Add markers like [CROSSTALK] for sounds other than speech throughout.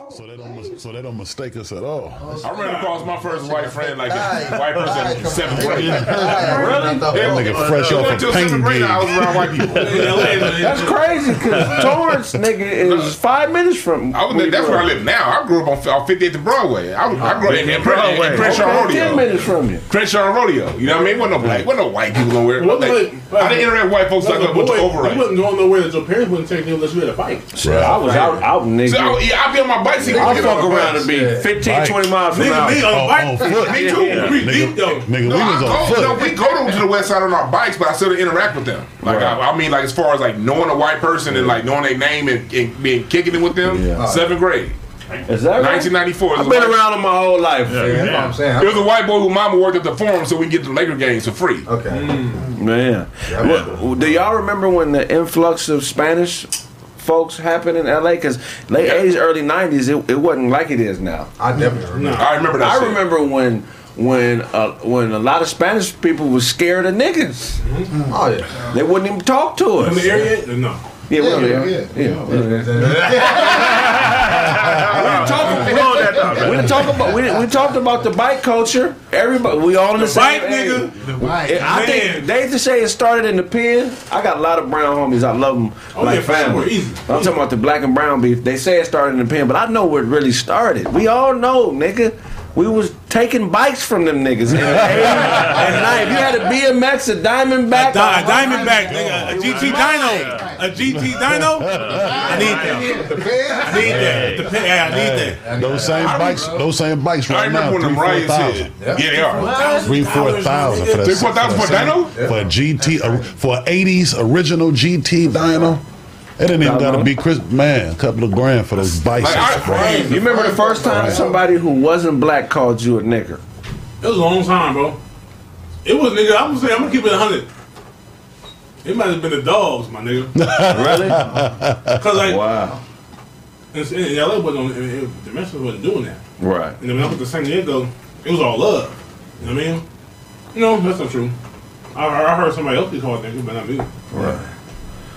Oh, so they don't mis- so they don't mistake us at all. I ran across my first white friend like a white person in seventh grade. Really? That nigga fresh off Until a painting seventh grade, gig. I was around white people. That's crazy because Torrance, nigga, is [LAUGHS] five minutes from. I was, that's where I live now. I grew up on, on 58th and Broadway. I, was, I grew up in, in, in, Broadway. in Crenshaw Okay, ten minutes from you. Crenshaw Rodeo. You know what I mean? Wasn't no black, wasn't no white people nowhere. Well, Like, like- I didn't interact with white folks like Like a a bunch of boy, you wasn't going nowhere that your parents wouldn't take you unless you had a bike. I was out, out, nigga. So, I, yeah, I'd be on my bicycle. I'll fuck around and be 15, 20 miles from Nigga, me on oh, oh, a bike. on foot. Me too. We deep though. Nigga, No, we I was go, foot. no, we go to the west side on our bikes, but I still interact with them. Like I, I mean, like as far as like knowing a white person and like knowing their name and, and being kicking it with them. Yeah. Seventh grade, Is that right? 1994. I've been around them my whole life. That's what I'm saying. There was a white boy who mama worked at the forum, so we can get the Laker games for free. Okay. Mm. Man. What- do y'all remember when the influx of Spanish folks happened in LA? Because late Yeah. 80s, early 90s, it, it wasn't like it is now. I definitely remember. I remember that. I shit. remember when when uh, when a lot of Spanish people was scared of niggas. Oh yeah. They wouldn't even talk to us. In the area? No. Yeah, well, Yeah, yeah, yeah. yeah. We didn't talk, we, Hold that down. we didn't talk about we, we talked about the bike culture. Everybody, we all in the, same Bike age. nigga. I think Man. they just say it started in the pen. I got a lot of brown homies. I love them Oh, like yeah, for sure. family. Easy. I'm talking about the black and brown beef. They say it started in the pen, but I know where it really started. We all know, nigga. We was taking bikes from them niggas in [LAUGHS] the and 90s. If you had a BMX, a Diamondback, Di- a Diamondback, nigga. A GT Dyno, A GT [LAUGHS] Dyno, I need that. I need that. The pen- yeah, I need that. Those same bikes, those same bikes I right now, remember when three the four riots thousand. Yeah, they are. three four thousand for that. Three, four thousand for that Dyno? for a GT uh, for an '80s original GT Dyno. It didn't even gotta be Chris. Man, a couple of grand for those bicycles. Like, bro. I, You remember the first time somebody who wasn't black called you a nigger? It was a long time, bro. It was, nigga, I'm gonna say, I'm gonna keep it 100. It might have been the dogs, my nigga. [LAUGHS] Really? Because, like, wow. in, in LA, wasn't, on- it, it, the Mexicans wasn't doing that. Right. And then when I went to San Diego, it was all love. You know what I mean? No, that's not true. I, I heard somebody else be called nigga, but not me. Right.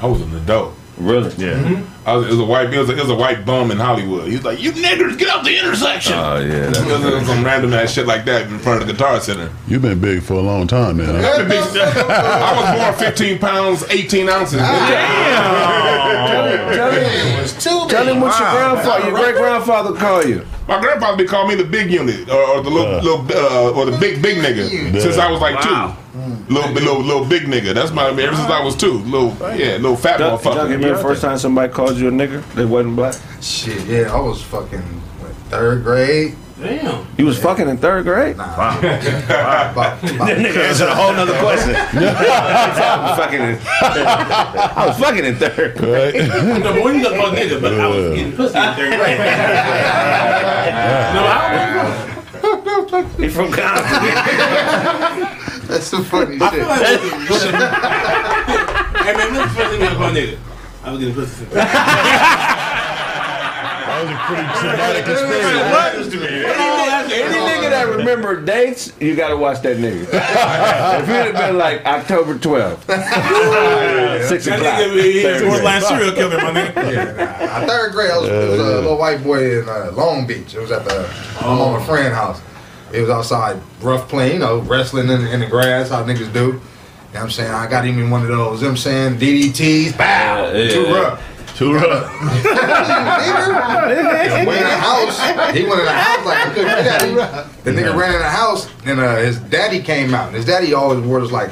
I was an adult. Really? Yeah. I was, it was a white. It was a, it was a white bum in Hollywood. He's like, "You niggers, get out the intersection." Oh yeah. It was- it was some random ass shit like that in front of the Guitar Center. You've been big for a long time, man. huh? I've been big- I was born 15 pounds, 18 ounces. Tell him, tell him what your grandfather, your great grandfather call you. My grandfather be calling me the big unit or, or the little, Uh. little uh, or the big big nigga since I was like Wow. two. Little, little little big nigga. That's my ever since I was two. Little yeah, little fat Doug, Doug, motherfucker. remember the first time somebody called you a nigga They wasn't black. Shit, yeah, I was fucking what, third grade. Damn. You was fucking in third grade. Nah. [LAUGHS] About- about- [LAUGHS] nigga answered a whole nother question. I was [LAUGHS] fucking in. I was fucking in third. Right? No, but when you got called nigga, but I was getting pussy in third grade. no, I don't He from Compton. That's some funny I feel shit. like pussy. hey man, what's the first thing you got called nigga? I was getting pussy. That was a pretty traumatic experience. Any nigga that remember dates, you gotta watch that nigga. [LAUGHS] if you'd have been like October 12th, [LAUGHS] six That o'clock. nigga, was Thursday. a serial killer, my nigga. Yeah, nah. Third grade, I was, it was a little white boy in uh, Long Beach. It was at the my mama friend house. It was outside, rough playing, you know, wrestling in, in the grass, how niggas do. You know what I'm saying? I got him in one of those, you know what I'm saying, DDTs, bow, Yeah, too yeah. rough. Too rough. Nigga, went in the house. He went in the house like I couldn't. The nigga ran in the house and uh, his daddy came out. And his daddy always wore this like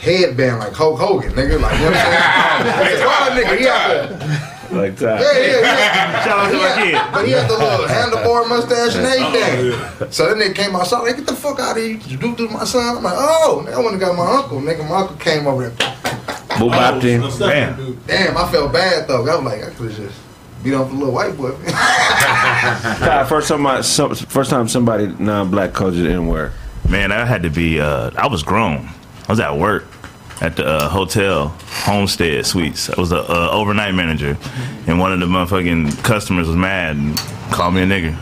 headband like Hulk Hogan, nigga. Like, you know what I'm saying? [LAUGHS] Nigga. He had the, Like that. yeah, yeah, yeah. [LAUGHS] Shout out to my had, kid. but he had the little [LAUGHS] handlebar mustache and everything. So then they came outside, like, get the fuck out of here. You do to my son. I'm like, oh, nigga, I went and got my uncle. Nigga, my uncle came over there. Boo bopped him. Oh, Man. dude. Damn, I felt bad though. I was like, I could have just beat up the little white boy. [LAUGHS] Ty, First time, I, some, first time somebody non-black called you the N-word. Man, I had to be. Uh, I was grown. I was at work at the uh, hotel Homestead Suites. I was a uh, overnight manager, and one of the motherfucking customers was mad and called me a nigga.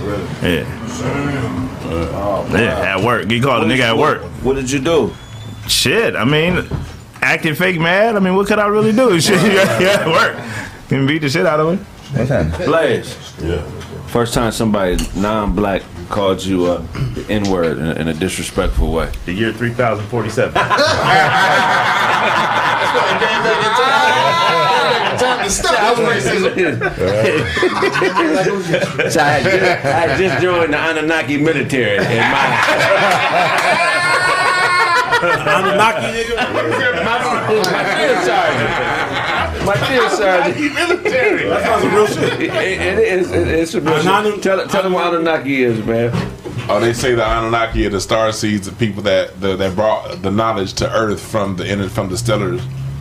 Really? Yeah. Yeah, at work. He called a nigga at work. What did you do? Shit, I mean, acting fake mad. I mean, what could I really do? [LAUGHS] Shit, yeah, at work. Can beat the shit out of him. Blaze. Yeah. First time somebody non-black called you uh, the N-word in, a- in a disrespectful way. The year 3047. [LAUGHS] Time to stop this racism. so I had, just, I had just joined the Anunnaki military, and my [LAUGHS] Anunnaki nigga. my field sergeant, my field sergeant, Military. That sounds some real shit. it, it is it, it's a real Ananu- shit. Tell, tell them what Anunnaki is, man. Oh, they say the Anunnaki are the star seeds, the people that the, that brought the knowledge to Earth from the inner- from the stellar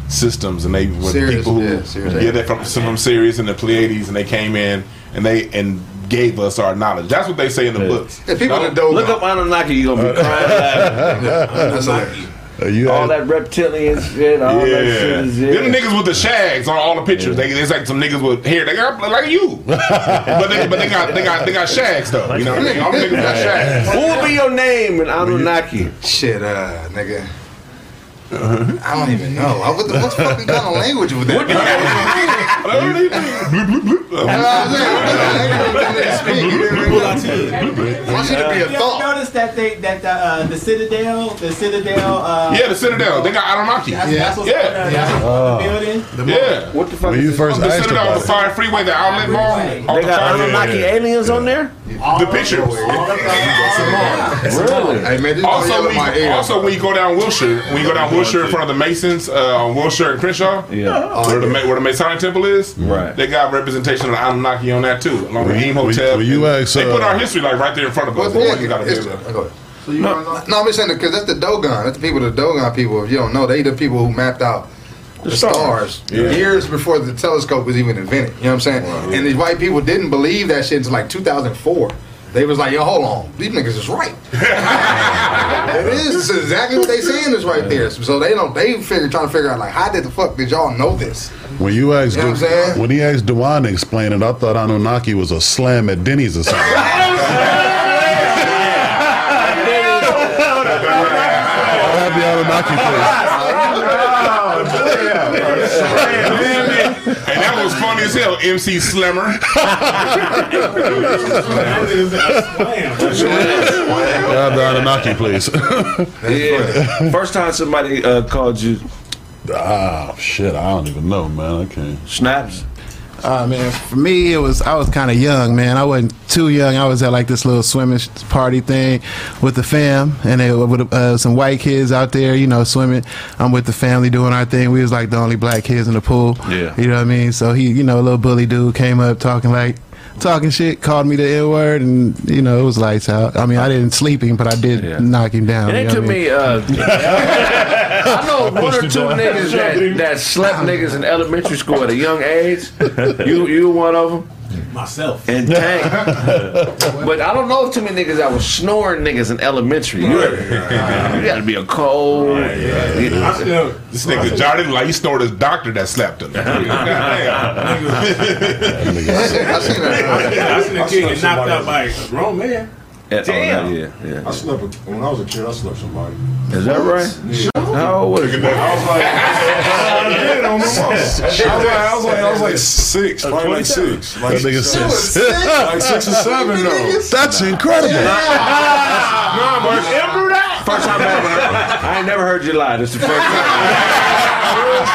systems, and they were the people who yeah, Sirius. yeah, they're from some from Sirius and the Pleiades, and they came in and they and gave us our knowledge. That's what they say in the books. The people that don't Look up Anunnaki, you gonna be [LAUGHS] crying laughing. Uh, you All had- that reptilian shit, all that shit Yeah, is them it. niggas with the shags on all the pictures. They it's like some niggas with hair. They got like you, [LAUGHS] but they but they got they got they got shags though. You know, what I mean? all the niggas got shags. Who would be your name in Anunnaki? Shit, uh, nigga. I don't even know. I- What the what fucking kind of language was that? Why should it be a You ever thought? notice that they that the uh, the Citadel, the Citadel, uh, Yeah, the Citadel. They got Anunnaki. that's, that's what's Yeah. on the, that's what's on the building. Yeah. What the fuck? when is you this? first The Citadel on the it, Five Freeway, the outlet mall. off They the got Fire- Anunnaki aliens on there? The pictures. Really? Hey man, Also, when you, also when you go down Wilshire, when you go down Wilshire in front of the Masons uh, on Wilshire and Crenshaw, Yeah. where the Ma- where the Masonic Temple is, Right. They got representation of the Anunnaki on that too, along with When- Eam Hotel. when you And ask, they put uh, our history like right there in front of us. Well, yeah, You gotta be it's- able to- go ahead. No, I'm just saying because that's the Dogon. That's the people, the Dogon people. If you don't know, they the people who mapped out the, stars, years before the telescope was even invented. You know what I'm saying? And these white people didn't believe that shit until like 2004. They was like, yo, hold on, these niggas is right. [LAUGHS] it is. It's exactly what they saying is right there. So they don't. They figure trying to figure out like, how did the fuck did y'all know this? when you asked You know what when he asked Dewan to explain it, I thought Anunnaki was a slam at Denny's or something. [LAUGHS] have the Anunnaki And that was funny as hell. MC Slimmer. please. I'll the Anunnaki, please. Yeah. First time somebody uh, called you ah, shit, I don't even know, man. I can't. snaps. Uh, man, for me, it was I was kind of young, man. I wasn't too young. I was at like this little swimming sh- party thing with the fam, and they were with uh, some white kids out there, you know, swimming. I'm with the family doing our thing. We was like the only black kids in the pool. Yeah. you know what I mean. So he, you know, a little bully dude came up talking like. Talking shit, called me the N word, and you know it was lights out. I mean, I didn't sleep him, but I did Yeah. knock him down. It you ain't know too what I mean? many. Uh, [LAUGHS] I know one or two niggas that, that slept niggas in elementary school at a young age. [LAUGHS] You you one of them. Myself. And [LAUGHS] Tank. but I don't know too many niggas that was snoring niggas in elementary. You, you gotta be a cold. I know, This nigga Jordan like he snored his doctor that slapped him. [LAUGHS] I seen, I seen that. I seen a kid get knocked out by a grown man. Damn. yeah, yeah. I slept with, when I was a kid. I slept with somebody. Is that right? How old was you? I was like, [LAUGHS] I did on. I was like, I was like, I was like six, probably like six, like, That nigga says, like six or seven though. [LAUGHS] "That's incredible." Nah, but First time ever. I ain't never heard you lie. This is the first time.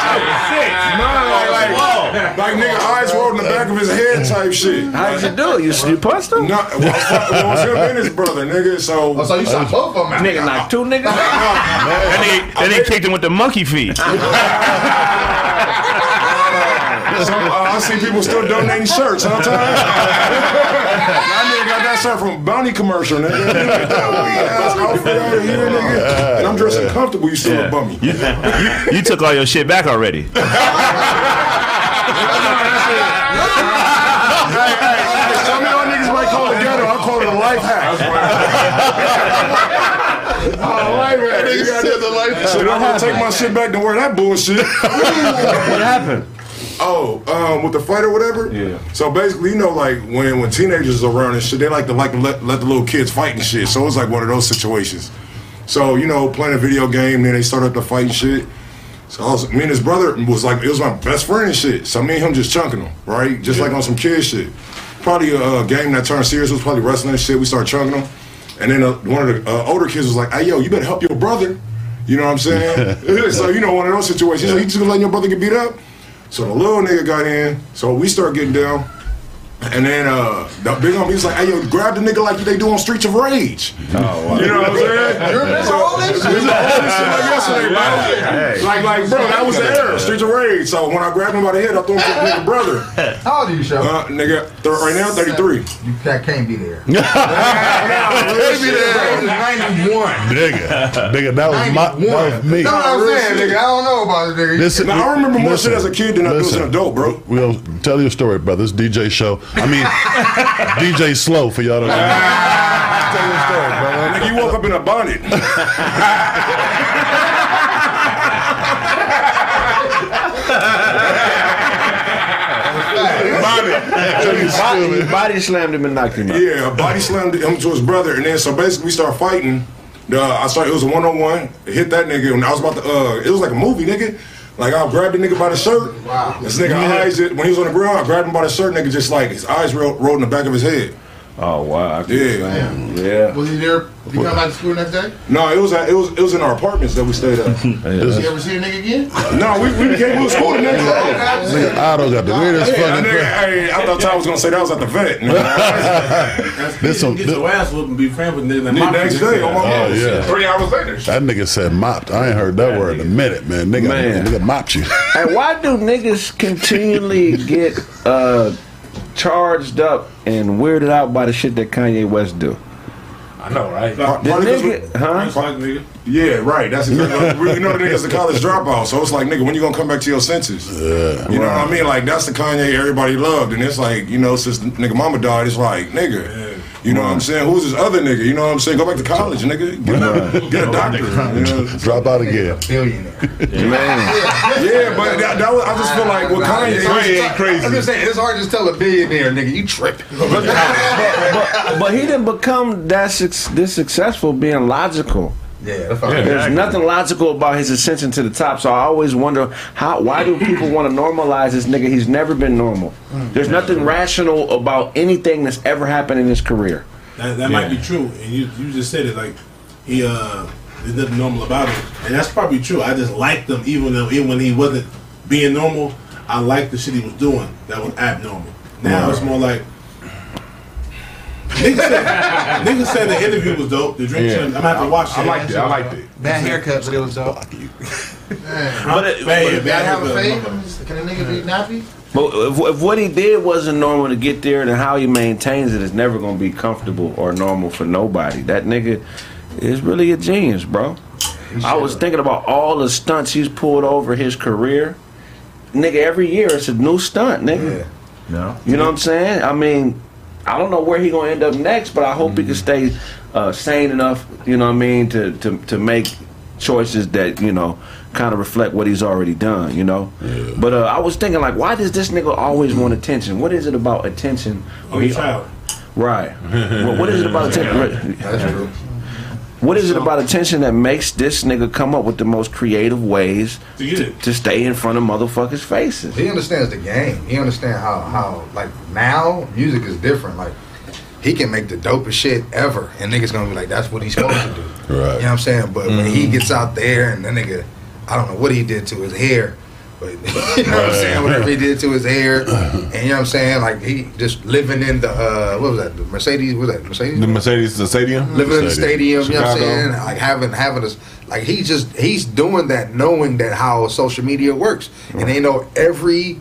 Nah, like, like, like nigga eyes rolled in the back of his head type shit. How did you do it? You, you punched him? No, well, it was, it was him and his brother, nigga. So, Oh, so you shot both of them? out. Nigga like two niggas out. Then he, then kicked him with the monkey feet. [LAUGHS] so uh, I see people still donating shirts. Huh, [LAUGHS] Ty? That nigga got that shirt from Bounty commercial, nigga. Ass [LAUGHS] outfit out of here, nigga. And I'm dressing comfortable. You still a bummy. You, you, you took all your shit back already. [LAUGHS] Hey, hey, some of y'all niggas might call it ghetto. I call it a life hack. [LAUGHS] oh, life hack. You gotta- Shit, I'm gonna take my shit back to wear that bullshit. What happened? Oh, um, with the fight or whatever. Yeah. So basically, you know, like when when teenagers are around and shit, they like to like to let, let the little kids fight and shit. So it's like one of those situations. So you know, playing a video game, then they start up to fight and shit. So I was, me and his brother was like, it was my best friend and shit. So me and him just chunking him, right? Just like on some kid shit. Probably a uh, game that turned serious was probably wrestling and shit. We started chunking him. And then uh, one of the uh, older kids was like, hey, yo, you better help your brother. You know what I'm saying? [LAUGHS] [LAUGHS] so, you know, one of those situations. So, you just gonna let your brother get beat up? So the little nigga got in. So we start getting down. And then uh, the big homie was like, "Hey, yo, grab the nigga like they do on Streets of Rage." Oh, wow. You know what I'm saying? [LAUGHS] You remember So- all that shit? Remember all this shit like yesterday, bro. Like, like, bro, that was the era, Streets of Rage. So when I grabbed him by the head, I threw him to the nigga brother. [LAUGHS] How old are you, Show? Uh, nigga, th- right now, 33. You that can't be there. [LAUGHS] Maybe Ninety-one. Nigga, nigga, that was my, that was me. That's what I'm saying, nigga. I don't know about it, nigga. Listen, Now, I remember more listen, shit as a kid than I do as an adult, bro. We'll tell you a story, brother. This DJ show. I mean, DJ Slow for y'all to know. tell you a story, brother. Nigga, you woke up in a bonnet. Body, body slammed him and knocked him out. Yeah, I body slammed him to his brother, and then so basically we start fighting. Uh, I started. It was a one on one. Hit that nigga, and I was about to. Uh, it was like a movie, nigga. Like I grabbed the nigga by the shirt. Wow. This nigga eyes it when he was on the ground. I grabbed him by the shirt. Nigga just like his eyes rolled, rolled in the back of his head. Oh wow. I can- Yeah. Yeah. Was he there? Did he come back to school next day? No, it was at, it was it was in our apartments that we stayed at. [LAUGHS] Did you ever see a nigga again? no, we we became we was cool the next day. Nigga, Otto got the weirdest Yeah, fucking. nigga, hey, I thought Ty was gonna say that was at the vet. [LAUGHS] nigga. That's This some- get your ass whooped and be friends with niggas. that The next you. day, on my Oh mama. yeah, Three hours later. that nigga said mopped. I ain't heard that word in a minute, man. Nigga, Man. nigga mopped you. [LAUGHS] Hey, why do niggas continually get uh, charged up and weirded out by the shit that Kanye West do? I know, right? The Probably 'cause we- nigga, huh? Fuck, nigga. Yeah, right. That's exactly. we know the nigga's a college dropout, so it's like, nigga, when you gonna come back to your senses? Yeah, you know what I mean? Like that's the Kanye everybody loved, and it's like, you know, since nigga mama died, it's like, nigga, you know what I'm saying? Who's this other nigga? You know what I'm saying? Go back to college, nigga. Get, a, get a doctor. you know? Drop out again. Billionaire. [LAUGHS] Man, Yeah, but that, that was, I just feel like with Kanye, It's hard to it's- I'm just saying, it's hard to tell a billionaire, nigga. You tripping. [LAUGHS] but, but he didn't become that suc this successful being logical. Yeah, fine. There's nothing logical about his ascension to the top. So I always wonder how. Why do people want to normalize this nigga? He's never been normal. There's nothing rational about anything that's ever happened in his career. That, that might be true, and you you just said it like he uh there's nothing normal about him, and that's probably true. I just liked him even though even when he wasn't being normal, I liked the shit he was doing that was abnormal. Now it's more like. Niggas said, niggas said the interview was dope. The drink, Yeah. I'm gonna have to watch it. I liked it. I liked it. Bad haircut, but it was dope. But it- bad, Gotta bad, have a bad, fade. Can a nigga be nappy? But if, if what he did wasn't normal to get there, then how he maintains it is never going to be comfortable or normal for nobody. That nigga is really a genius, bro. I was thinking about all the stunts he's pulled over his career. Nigga, every year it's a new stunt, nigga. No. You know what I'm saying? I mean, I don't know where he gonna end up next, but I hope he can stay uh, sane enough. You know what I mean to to to make choices that you know kind of reflect what he's already done. You know. But uh, I was thinking like, why does this nigga always want attention? What is it about attention? Only child. Right. [LAUGHS] well, what is it about attention? That's true. What is it about attention that makes this nigga come up with the most creative ways To get to stay in front of motherfuckers' faces? He understands the game. He understands how how like now music is different. Like he can make the dopest shit ever, and niggas gonna be like, that's what he's supposed to do. Right. You know what I'm saying? But when he mm-hmm. gets out there and the nigga, I don't know what he did to his hair, but [LAUGHS] you know what I'm saying? Whatever he did to his hair, [CLEARS THROAT] and you know what I'm saying? Like he just living in the uh, what was that? The Mercedes? Was that Mercedes? The Mercedes, the stadium. living in the stadium, you know what I'm saying? Like having having this like he's just he's doing that knowing that how social media works. And they know every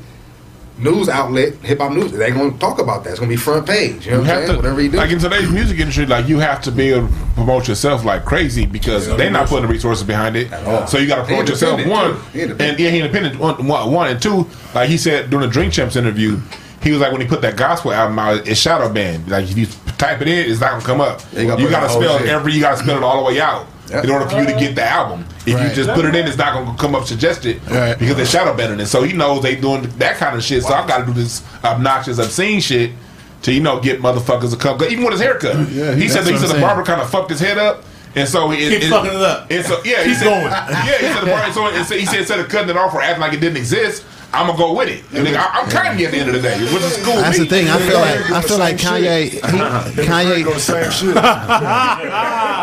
news outlet, hip hop news, they gonna talk about that. It's gonna be front page. You know You what I'm have saying? to, Whatever you do. like in today's music industry, like you have to be able to promote yourself like crazy because they're not putting the resources behind it. So you got to promote yourself. One, too. He independent. and yeah, he independent. One, one, one, and two, like he said during the Drink Champs interview, he was like when he put that gospel album out, it's shadow banned. Like if you type it in, it's not gonna come up. You gotta You got to spell shit. every. You got to spell it all the way out. Yep. In order for you to uh-huh. get the album, if you just put it in, it's not gonna come up suggested Right. because they're shadow banning it. So he knows they doing that kind of shit. So I got to do this obnoxious, obscene shit to you know get motherfuckers to come. Even with his haircut, Yeah, he said he said I'm the barber kind of fucked his head up, And so he Keep fucking it up. And so yeah, he said, going. [LAUGHS] Yeah, he said, the part- so he said, he said instead of cutting it off or acting like it didn't exist, I'm gonna go with it. And nigga, I, I'm Kanye at the end of the day, which is cool. That's me. the thing. I feel like I feel like Same Kanye. shit. [LAUGHS] He, Kanye go the Kanye.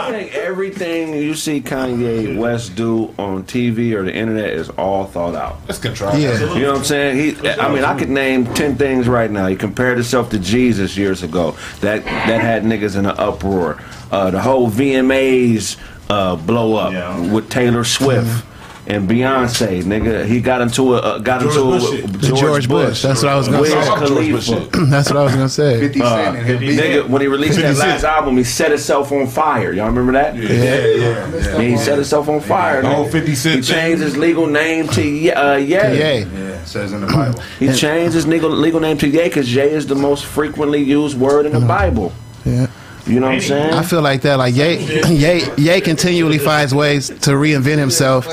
Same shit. I think everything you see Kanye West do on TV or the internet is all thought out. That's contrived. Yeah. You know what I'm saying? He, I mean, I could name ten things right now. He compared himself to Jesus years ago. That that had niggas in an uproar. Uh, the whole VMAs uh, blow up Yeah. with Taylor Swift. And Beyonce, nigga, he got into a uh, got George into Bush a, shit. The George Bush. That's what I was gonna Wiz say. George Bush [LAUGHS] That's what I was gonna say. 50 Cent and his. Nigga, when he released that last album, he set himself on fire. Y'all remember that? Yeah, yeah, yeah. He set himself on fire. The whole nigga. 50 Cent He changed his legal name to Ye- uh, Ye. Yeah, says in the Bible. He changed his legal, legal name to Ye because Ye is the most frequently used word in the Bible. Yeah. You know what I'm saying? I feel like that. Like Ye, [LAUGHS] Ye, Ye continually finds ways to reinvent himself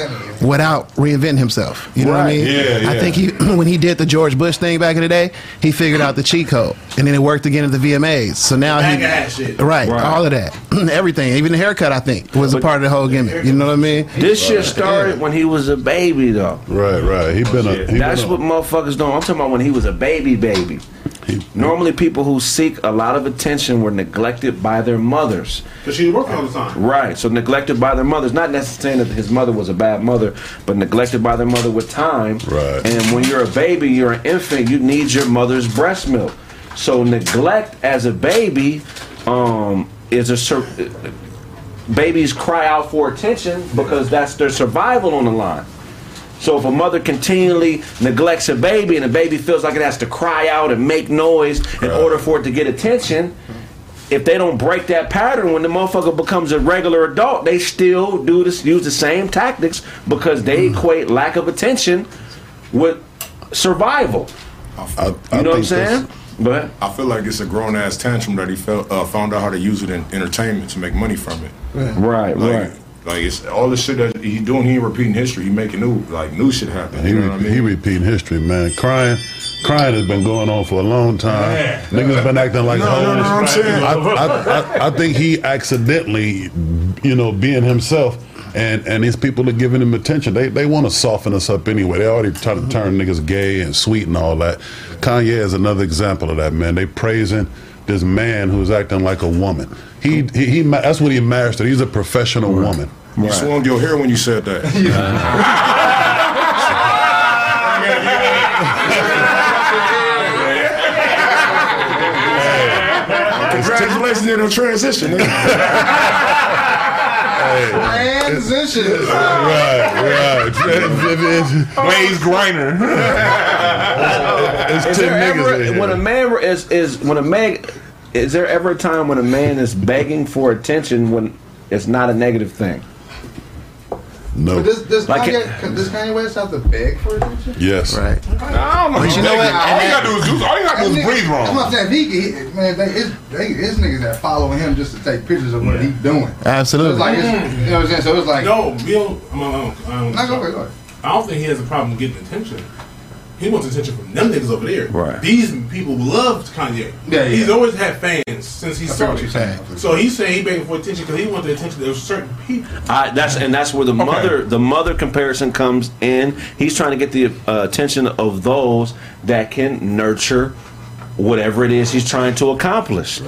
without reinventing himself. You know what I mean? Yeah, yeah. I think he, [CLEARS THROAT] when he did the George Bush thing back in the day, he figured out the cheat code, and then it worked again at the VMAs. So now he, shit. right, Right. all of that, [CLEARS THROAT] everything, even the haircut, I think was a part of the whole gimmick. You know what I mean? this shit started when he was a baby, though. Right, right. He been a. He That's been what a, motherfuckers don't. I'm talking about when he was a baby, baby. Normally, people who seek a lot of attention were neglected by their mothers. Because she worked all the time. Right. So neglected by their mothers. Not necessarily that his mother was a bad mother, but neglected by their mother with time. Right. And when you're a baby, you're an infant, you need your mother's breast milk. So neglect as a baby um, is a sur- babies cry out for attention because that's their survival on the line. So if a mother continually neglects a baby and the baby feels like it has to cry out and make noise in order for it to get attention, if they don't break that pattern when the motherfucker becomes a regular adult, they still do this use the same tactics because they equate lack of attention with survival. I, I You know what I'm saying? But I feel like it's a grown ass tantrum that he felt, uh, found out how to use it in entertainment to make money from it. right, Like, right. Like it's all the shit that he doing. He ain't repeating history. He making new like new shit happen. He, know re- I mean? he repeating history, man. Crying, crying has been going on for a long time. Niggas been acting like No, no, hoes. no, I'm saying- I, I, I, I think he accidentally, you know, being himself, and and these people are giving him attention. They they want to soften us up anyway. They already try to turn niggas gay and sweet and all that. Kanye is another example of that, man. They praising this man who's acting like a woman. He he, he that's what he mastered. He's a professional woman. You swung your hair when you said that. [LAUGHS] Congratulations on the transition. nigga. Transition. Right, right. Blaze Griner. It's Is ten there niggas ever in here. when a man is is when a man is there ever a time when a man is begging for attention when it's not a negative thing? No. But does, does, Like Kanye, does Kanye West have to beg for attention? Yes. Right. I don't know. But you know what? All you gotta do is do. All you gotta do is breathe I'm wrong. not saying he, he man, they, it's, they, it's niggas that following him just to take pictures of what he's doing. Absolutely. So it's Absolutely. like, it's, you know what I'm saying? So it's like, No, Bill. I'm, I'm, I'm, Nah, go ahead, go ahead. I don't think he has a problem getting attention. He wants attention from them niggas over there. Right. These people loved Kanye. Yeah, yeah. He's always had fans since he I feel what you're started. saying. So he's saying he begging for attention because he wants the attention of certain people. I, that's and that's where the mother the mother comparison comes in. He's trying to get the uh, attention of those that can nurture whatever it is he's trying to accomplish. You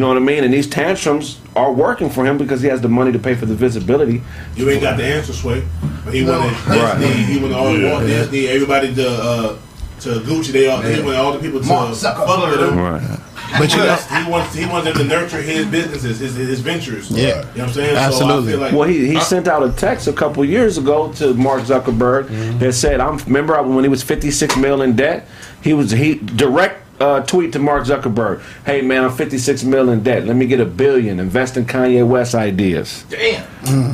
know what I mean? And these tantrums are working for him because he has the money to pay for the visibility. You ain't got the answer, Sway. He No. wanted Disney. He wanted all Walt Disney. Everybody to uh, to Gucci. They all. He wanted all the people to Mark fuck Zuckerberg. with him. But you know, he wants he wants them to nurture his businesses, his his ventures. Yeah. you know what I'm saying. Absolutely. feel like, Well, he, he sent out a text a couple years ago to Mark Zuckerberg that said, "I'm remember when he was 56 million in debt. He was he direct uh, tweet to Mark Zuckerberg, "Hey man, I'm 56 million in debt. Let me get a billion. Invest in Kanye West ideas." damn.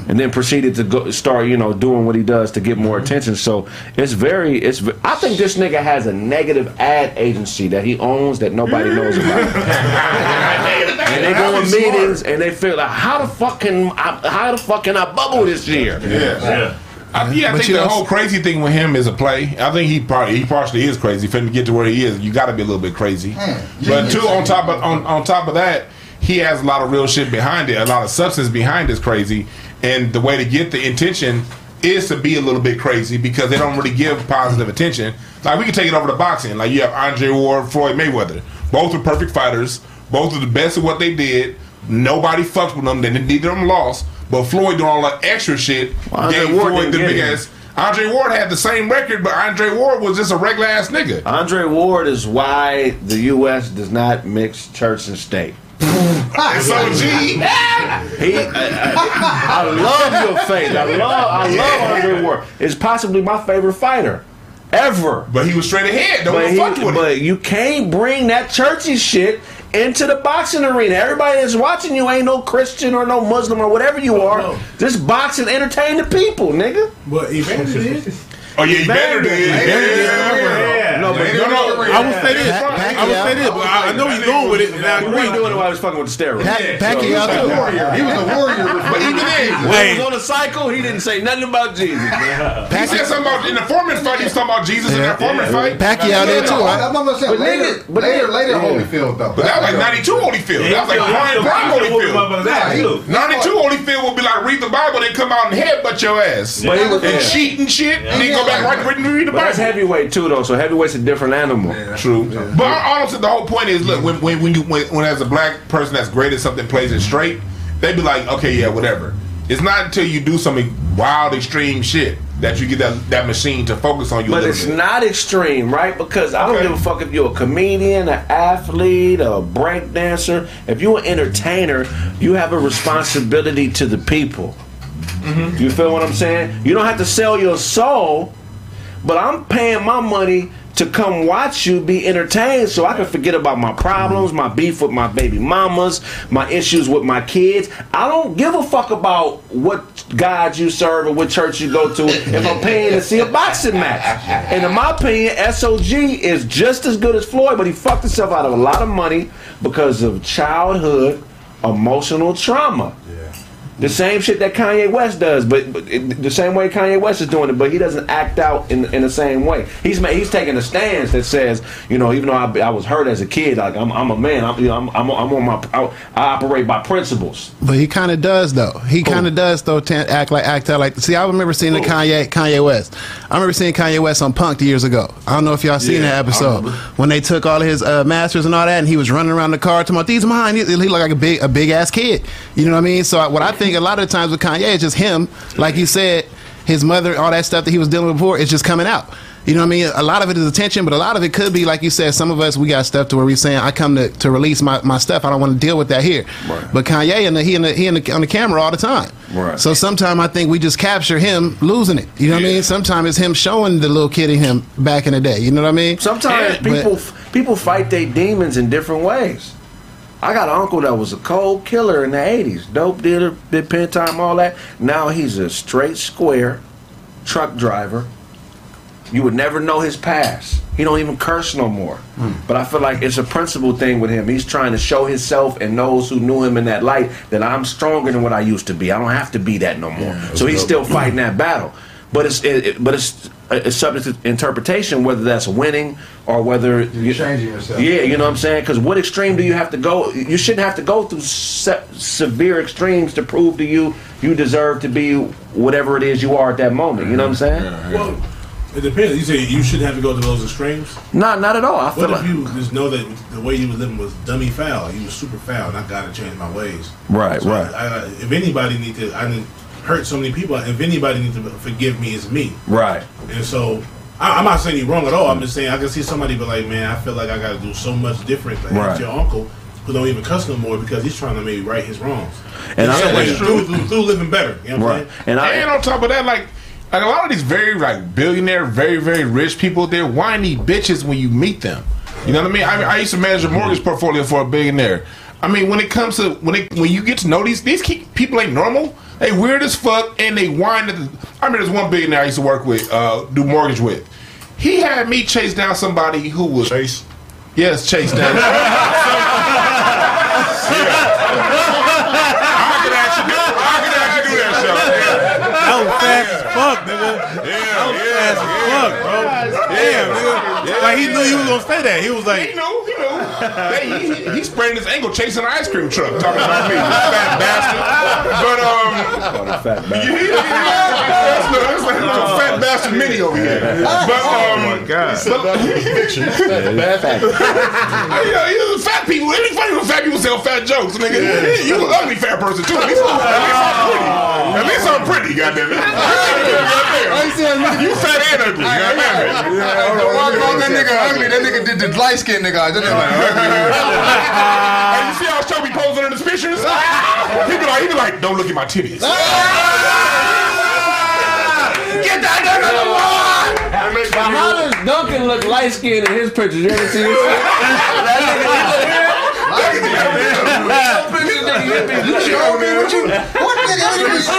and then proceeded to go start you know doing what he does to get more attention so it's very it's i think this nigga has a negative ad agency that he owns that nobody knows about [LAUGHS] and they go in meetings and they feel like how the fuck can I, how the fuck can i bubble this year Yeah. Yeah. I, yeah, I think the know- whole crazy thing with him is a play. I think he probably he partially is crazy. For him to get to where he is, you got to be a little bit crazy. Man, but two on top of on, on top of that, he has a lot of real shit behind it, a lot of substance behind this crazy, and the way to get the intention is to be a little bit crazy because they don't really give positive attention. Like we can take it over to boxing. Like you have Andre Ward, Floyd Mayweather. Both are perfect fighters. Both are the best at what they did. Nobody fucked with them. Then neither of them lost. But Floyd doing all that extra shit Well, Andre gave Ward Floyd didn't the get big it. ass. Andre Ward had the same record, but Andre Ward was just a regular ass nigga. Andre Ward is why the U.S. does not mix church and state. so G, He, I, I, I love your faith. I love, I love Andre Ward. It's possibly my favorite fighter ever. but he was straight ahead. Don't But, even he, fuck with it. but you can't bring that churchy shit into the boxing arena. Everybody that's watching you ain't no Christian or no Muslim or whatever you oh, are. no. Just box and entertain the people, nigga. But Evander did. Oh yeah, you better did. Evander- Yeah. No, but No, no. I would say this. I would say this, but I, I know he's going with it, and I he agree. doing it while he was fucking with the steroids. Pac- Pacquiao was a warrior. He was a warrior. [LAUGHS] But even then, When he was on the cycle, he didn't say nothing about Jesus. [LAUGHS] he said something about in the Foreman fight. He was talking about Jesus in that Foreman fight. Pacquiao did too, No, right? I'm not saying But later, later, later. Holyfield though. But that was like 92 Holyfield. That was like Brian Prime Holyfield. 92 Holyfield would be like read the Bible, then come out and headbutt your ass. But he was- and cheat and shit, and then go back right and read the But that's heavyweight too, though. So heavyweight's a different animal. True. But honestly, the whole point is, look, when when when you when, when as a black person that's great at something plays it straight, they be like, okay, yeah, whatever. It's not until you do something wild, extreme shit that you get that that machine to focus on you. But little it's bit. not extreme, right? Because I don't Okay. give a fuck if you're a comedian, an athlete, a break dancer. If you're an entertainer, you have a responsibility to the people. Mm-hmm. You feel what I'm saying? You don't have to sell your soul, but I'm paying my money to come watch you be entertained so I can forget about my problems, my beef with my baby mamas, my issues with my kids. I don't give a fuck about what God you serve or what church you go to if I'm paying to see a boxing match. And in my opinion, SOG is just as good as Floyd, but he fucked himself out of a lot of money because of childhood emotional trauma. The same shit that Kanye West does, but, but it, the same way Kanye West is doing it, but he doesn't act out in in the same way. He's he's taking a stance that says, you know, even though I, I was hurt as a kid, like I'm, I'm a man, I'm, you know, I'm, I'm, I'm on my, I, I operate by principles. But he kind of does though. He kind of does though. T- act like act out like. See, I remember seeing the Kanye Kanye West. I remember seeing Kanye West on Punk'd years ago. I don't know if y'all seen Yeah, that episode when they took all his uh, masters and all that, and he was running around the car talking about these mine. He, he looked like a big a big ass kid. You know what I mean? So I- what I think a lot of the times with Kanye it's just him, like you said, his mother, all that stuff that he was dealing with before, it's just coming out. You know what I mean? A lot of it is attention, but a lot of it could be, like you said, some of us, we got stuff to where we saying, I come to, to release my, my stuff. I don't want to deal with that here. But Kanye, and he, and the, he in the, on the camera all the time. Right. So sometimes I think we just capture him losing it. You know what I mean? Sometimes it's him showing the little kid in him back in the day. You know what I mean? Sometimes Yeah, people but- people fight their demons in different ways. I got an uncle that was a cold killer in the '80s, dope dealer, did pen time, all that. Now he's a straight square truck driver. You would never know his past. He don't even curse no more. Hmm. But I feel like it's a principle thing with him. He's trying to show himself and those who knew him in that light that I'm stronger than what I used to be. I don't have to be that no more. so he's still fighting that battle. But it's it, it- but it's it's subject to interpretation whether that's winning or whether You're changing yourself. yeah, you know what I'm saying? Because what extreme do you have to go? You shouldn't have to go through se- severe extremes to prove to you you deserve to be whatever it is you are at that moment. You know what I'm saying? Well, it depends. You say you shouldn't have to go to those extremes. Not not at all. I feel What if like you just know that the way you were living was dummy foul? You was super foul, and I gotta change my ways. Right, So right. I, I, if anybody need to, I didn't hurt so many people. If anybody needs to forgive me, it's me. right. And so I, I'm not saying you're wrong at all. I'm mm. just saying I can see somebody be like, man, I feel like I got to do so much different. Like Right. your uncle who don't even cuss no more because he's trying to maybe right his wrongs. And I- So, like, that's through, through, through living better. You know what Right. I'm saying? And I And on top of that, like, like a lot of these very like billionaire, very very rich people, they're whiny bitches when you meet them. You know what I mean? I, mean, I used to manage a mortgage mm-hmm. portfolio for a billionaire. I mean, when it comes to when it, when you get to know these these people ain't normal. They weird as fuck and they whine. At the, I mean, there's one billionaire I used to work with, uh, do mortgage with. He had me chase down somebody who was Chase. Yes, chase down. [LAUGHS] I could actually do, I could actually do that show. Yeah. That was fast as fuck. fuck, nigga. Yeah, I was yeah, fast as yeah. fuck, bro. Damn, nigga. Like he knew you was gonna say that. He was He like, knew, he knew. Hey, he, he, he spraying his ankle chasing an ice cream truck, talking about me, fat [LAUGHS] bastard. But um, Fat bastard. yeah, yeah, that's the, that's like the fat bastard mini over here. But um, God. Conviction. [LAUGHS] you know, you know, fat people. It ain't funny when fat people sell fat jokes, nigga. You an ugly fat person too. At least, at least I'm pretty. At least I'm pretty. Goddamn it. [LAUGHS] Goddamn. You fat and ugly. Goddamn it. Why call that nigga ugly? That nigga did the light skinned nigga. That nigga like ugly. Hey, you see how Shelby posing in his pictures? He be like, he be like, don't look at my titties. [LAUGHS] Get that nigga the line! But how does Duncan look light skinned in his pictures? You ever see his [LAUGHS] That nigga, You show me what you. What nigga is [LAUGHS]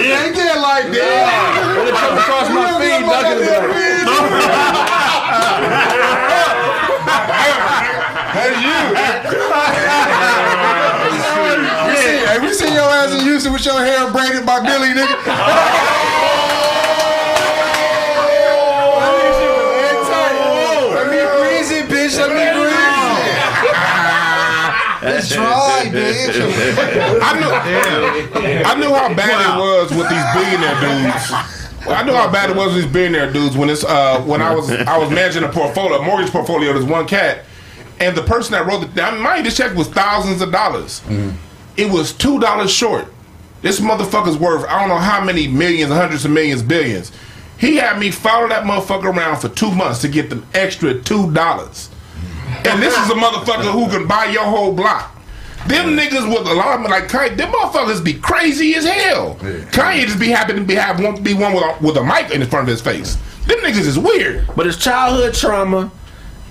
He ain't get like that. when it comes across my feed, Duncan is like, We seen, hey, we seen your ass in Houston with your hair braided by Billy, nigga. [LAUGHS] Let me greasy, bitch. Let me greasy. [LAUGHS] That's right, bitch. I knew, I knew how bad it was with these billionaire dudes. I knew how bad it was with these billionaire dudes when it's uh, when I was I was managing a portfolio, a mortgage portfolio. There's one cat, and the person that wrote the I mean, mind you, this check was thousands of dollars. It was two dollars short. This motherfucker's worth I don't know how many millions, hundreds of millions, billions. He had me follow that motherfucker around for two months to get the extra two dollars. And this is a motherfucker who can buy your whole block. Them niggas with a lot of like Kanye, them motherfuckers be crazy as hell. Kanye just be happy to be have one be one with a, with a mic in the front of his face. Them niggas is weird. but it's childhood trauma.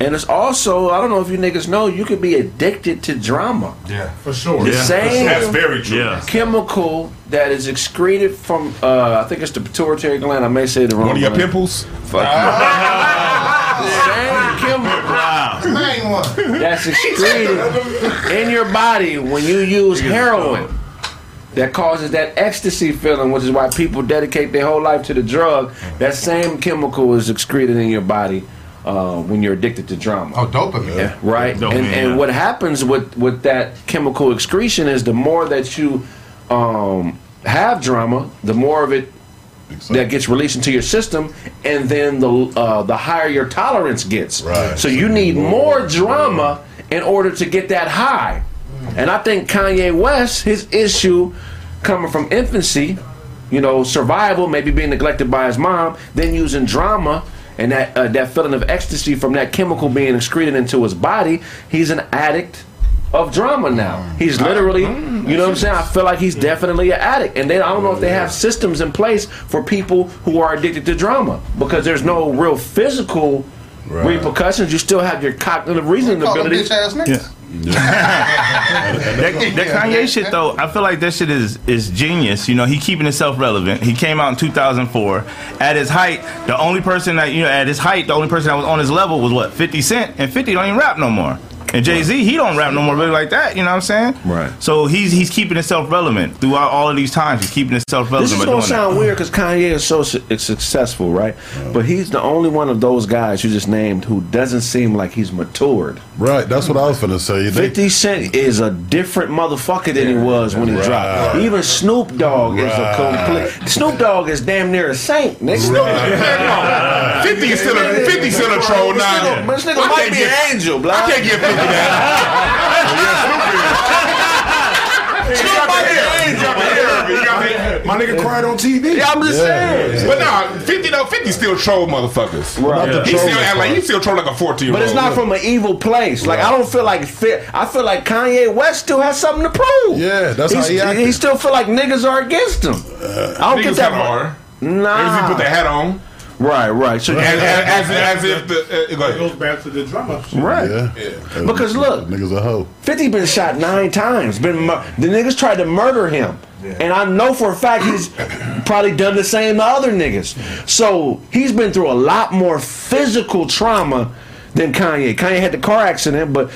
And it's also, I don't know if you niggas know, you could be addicted to drama. Yeah, for sure. The same That's very true. Yeah. chemical that is excreted from, uh, I think it's the pituitary gland. I may say the wrong One of your pimples. Fuck you. [LAUGHS] Same chemical Main one. that's excreted in your body when you use heroin that causes that ecstasy feeling, which is why people dedicate their whole life to the drug. That same chemical is excreted in your body uh, when you're addicted to drama. Oh, dopamine. Yeah, right. Dopamine, and and yeah. what happens with with that chemical excretion is the more that you um, have drama, the more of it that gets released into your system, and then the uh, the higher your tolerance gets. Right. So you need more drama in order to get that high. And I think Kanye West, his issue coming from infancy, you know, survival, maybe being neglected by his mom, then using drama and that uh, that feeling of ecstasy from that chemical being excreted into his body, he's an addict of drama now. He's literally, you know what I'm saying? I feel like he's definitely an addict. And then I don't know if they have systems in place for people who are addicted to drama because there's no real physical repercussions. You still have your cognitive reasoning Call them ability. bitch ass niggas. That, that Kanye shit though, I feel like that shit is is genius. You know, he keeping himself relevant. He came out in 2004. At his height, the only person that you know, at his height, the only person that was on his level was what 50 Cent, and 50 don't even rap no more. And Jay Z, he don't rap no more really like that. You know what I'm saying? Right. So he's he's keeping himself relevant throughout all of these times. He's keeping himself relevant. This is by gonna doing that. sound weird because Kanye is so su- successful, right? But he's the only one of those guys you just named who doesn't seem like he's matured. Right, that's what I was finna say. They, 50 Cent is a different motherfucker than he was when he Right. dropped. Even Snoop Dogg is a complete. Snoop Dogg is damn near a saint, nigga. 50 is still a 50 still a troll This now. this nigga might be an angel, blah. I can't give 50 that. Snoop might be an angel. My nigga cried on TV. Yeah, I'm just saying. But nah, 50 though, 50 still troll motherfuckers. Right. He still act like he still troll like a 14 year old. But it's not from an evil place. Like I don't feel like fit. I feel like Kanye West still has something to prove. Yeah, that's how he acted. He still feel like niggas are against him. I don't get that. kinda are. Maybe if Nah. you put the hat on. Right, right. So As, as, as, as if the. Uh, go It goes back to the drama. shit. right. yeah. yeah. Because look- niggas a hoe. 50 been shot nine times. Been mur- the niggas tried to murder him. And I know for a fact he's probably done the same to other niggas. So he's been through a lot more physical trauma than Kanye. Kanye had the car accident, but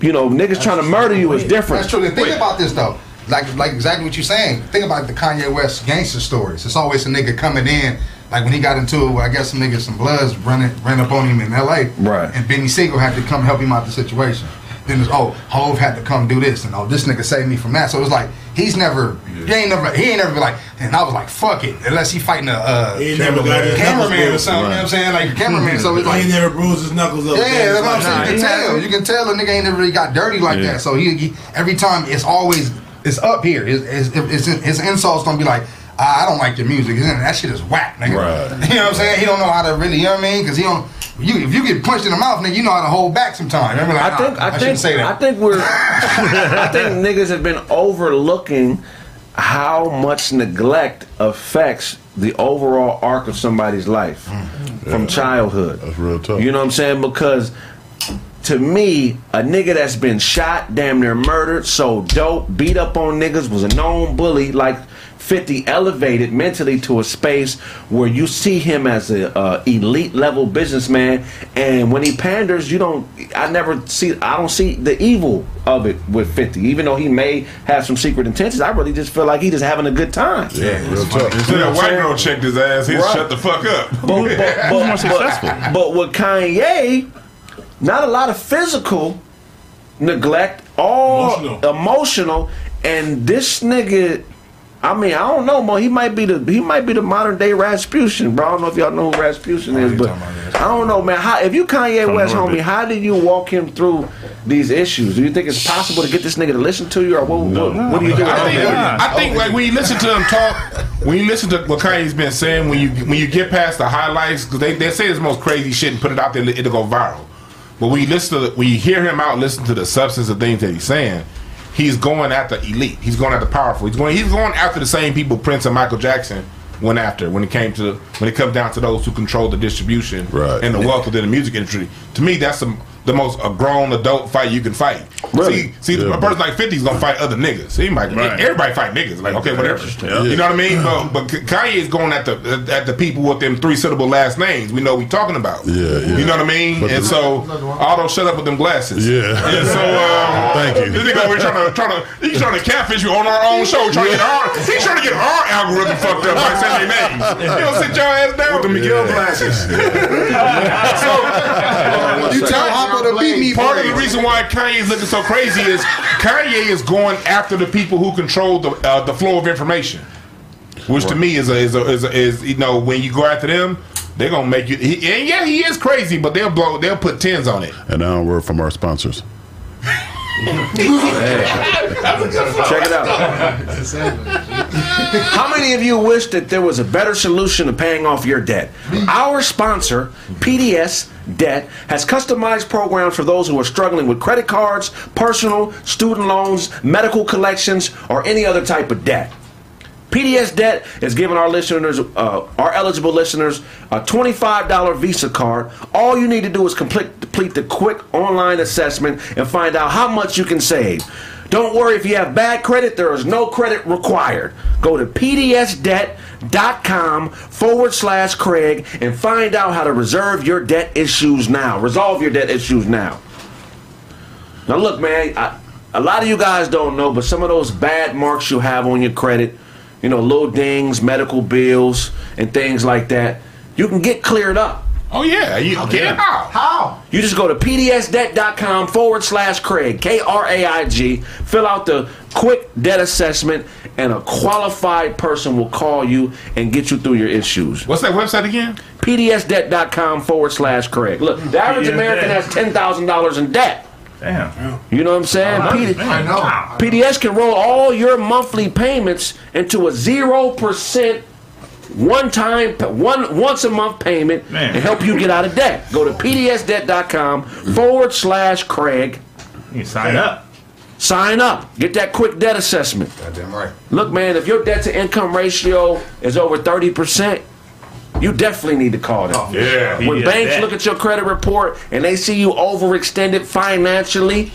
you know, niggas trying to murder you is different. That's true. Think about this though. like like exactly what you're saying. Think about the Kanye West gangster stories. It's always a nigga coming in. Like when he got into it, I guess some niggas, some bloods running ran up on him in L.A. Right. And Beanie Sigel had to come help him out the situation. Then there's oh Hove had to come do this and oh this nigga saved me from that. So it was like he's never he ain't never he ain't never be like and I was like fuck it unless he fighting a uh, He ain't never got his cameraman or bruised. something. You know what I'm saying? Like a cameraman. So it's He like ain't never bruised his knuckles up. yeah, that's what I'm saying. You can tell. You can tell the nigga ain't never really got dirty like Yeah. that. So he, he every time it's always it's up here. His his, his, his insults don't be like. "Ah, I don't like your music. That shit is whack, nigga. Right. [LAUGHS] You know what I'm saying? He don't know how to really. You know what I mean? Because he don't. You if you get punched in the mouth, nigga, you know how to hold back sometimes. I, mean, like, I think "Nah, I, I, think shouldn't say I think we're [LAUGHS] I think niggas have been overlooking how much neglect affects the overall arc of somebody's life from childhood. That's real tough. You know what I'm saying? Because to me, a nigga that's been shot, damn near murdered, so dope, beat up on niggas, was a known bully, like 50 elevated mentally to a space where you see him as a uh, elite level businessman and when he panders you don't i never see i don't see the evil of it with 50 even though he may have some secret intentions i really just feel like he just having a good time Yeah, real tough. Until that white girl checked his ass, he Right. shut the fuck up. but, [LAUGHS] but, but, more successful. But, but with Kanye, not a lot of physical neglect, all Emotional. emotional, and this nigga. I mean, I don't know, Mo. He might be the he might be the modern day Rasputin, bro. I don't know if y'all know who Rasputin is, but I don't know, man. How if you Kanye From West, Norbit. homie, how did you walk him through these issues? Do you think it's possible to get this nigga to listen to you, or what? what, what do you do? I think, I think like when you listen to him talk, when you listen to what Kanye's been saying, when you when you get past the highlights, because they, they say this most crazy shit and put it out there, it'll go viral. But when you listen to the, when you hear him out, listen to the substance of things that he's saying, he's going after elite. He's going after powerful. He's going he's going after the same people Prince and Michael Jackson went after when it came to when it comes down to those who control the distribution Right. and the wealth within the music industry. To me, that's the, the most a grown adult fight you can fight. Really? See, see, Yeah, a person like 50 is gonna fight other niggas. He might Right. everybody fight niggas. Like okay, whatever. Yeah. You know what I mean? But but Kanye is going at the at the people with them three syllable last names. We know what we talking about. Yeah, yeah. You know what I mean? But and the- so Aldo, shut up with them glasses. Yeah. And so um, [LAUGHS] Thank you. This nigga over here trying to trying to he's trying to catfish you on our own show. Trying to get our he's trying to get our algorithm fucked up by saying their names. You don't sit your ass down With the Miguel glasses. [LAUGHS] so you tell Hopper to beat me. Part of the reason why Kanye is looking so crazy is Kanye is going after the people who control the uh, the flow of information, which to me is a, is a, is, a, is you know when you go after them, they're gonna make you. He, and yeah, he is crazy, but they'll blow they'll put tens on it. And now a word from our sponsors. [LAUGHS] Check it out. How many of you wish that there was a better solution to paying off your debt? Our sponsor, PDS Debt, has customized programs for those who are struggling with credit cards, personal, student loans, medical collections, or any other type of debt. PDS Debt is giving our listeners, uh, our eligible listeners, a $25 Visa card. All you need to do is complete, complete the quick online assessment and find out how much you can save. Don't worry if you have bad credit, there is no credit required. Go to pdsdebt.com forward slash Craig and find out how to reserve your debt issues now. Resolve your debt issues now. Now, look, man, I, a lot of you guys don't know, but some of those bad marks you have on your credit, you know, little dings, medical bills, and things like that, you can get cleared up. Oh yeah, you okay? How? How? You just go to pdsdebt.com forward slash Craig, K R A I G, fill out the quick debt assessment, and a qualified person will call you and get you through your issues. What's that website again? pdsdebt.com forward slash Craig. Look, the average PDS American debt. has $10,000 in debt. Damn. You know what I'm saying? PD I know. PDS can roll all your monthly payments into a zero percent one time one once a month payment Man. and help you get out of debt. Go to pdsdebt.com forward slash Craig. You can sign up. Sign up. Get that quick debt assessment. Goddamn right. Look, man, if your debt to income ratio is over 30%, you definitely need to call them. Yeah. When banks debt. look at your credit report and they see you overextended financially,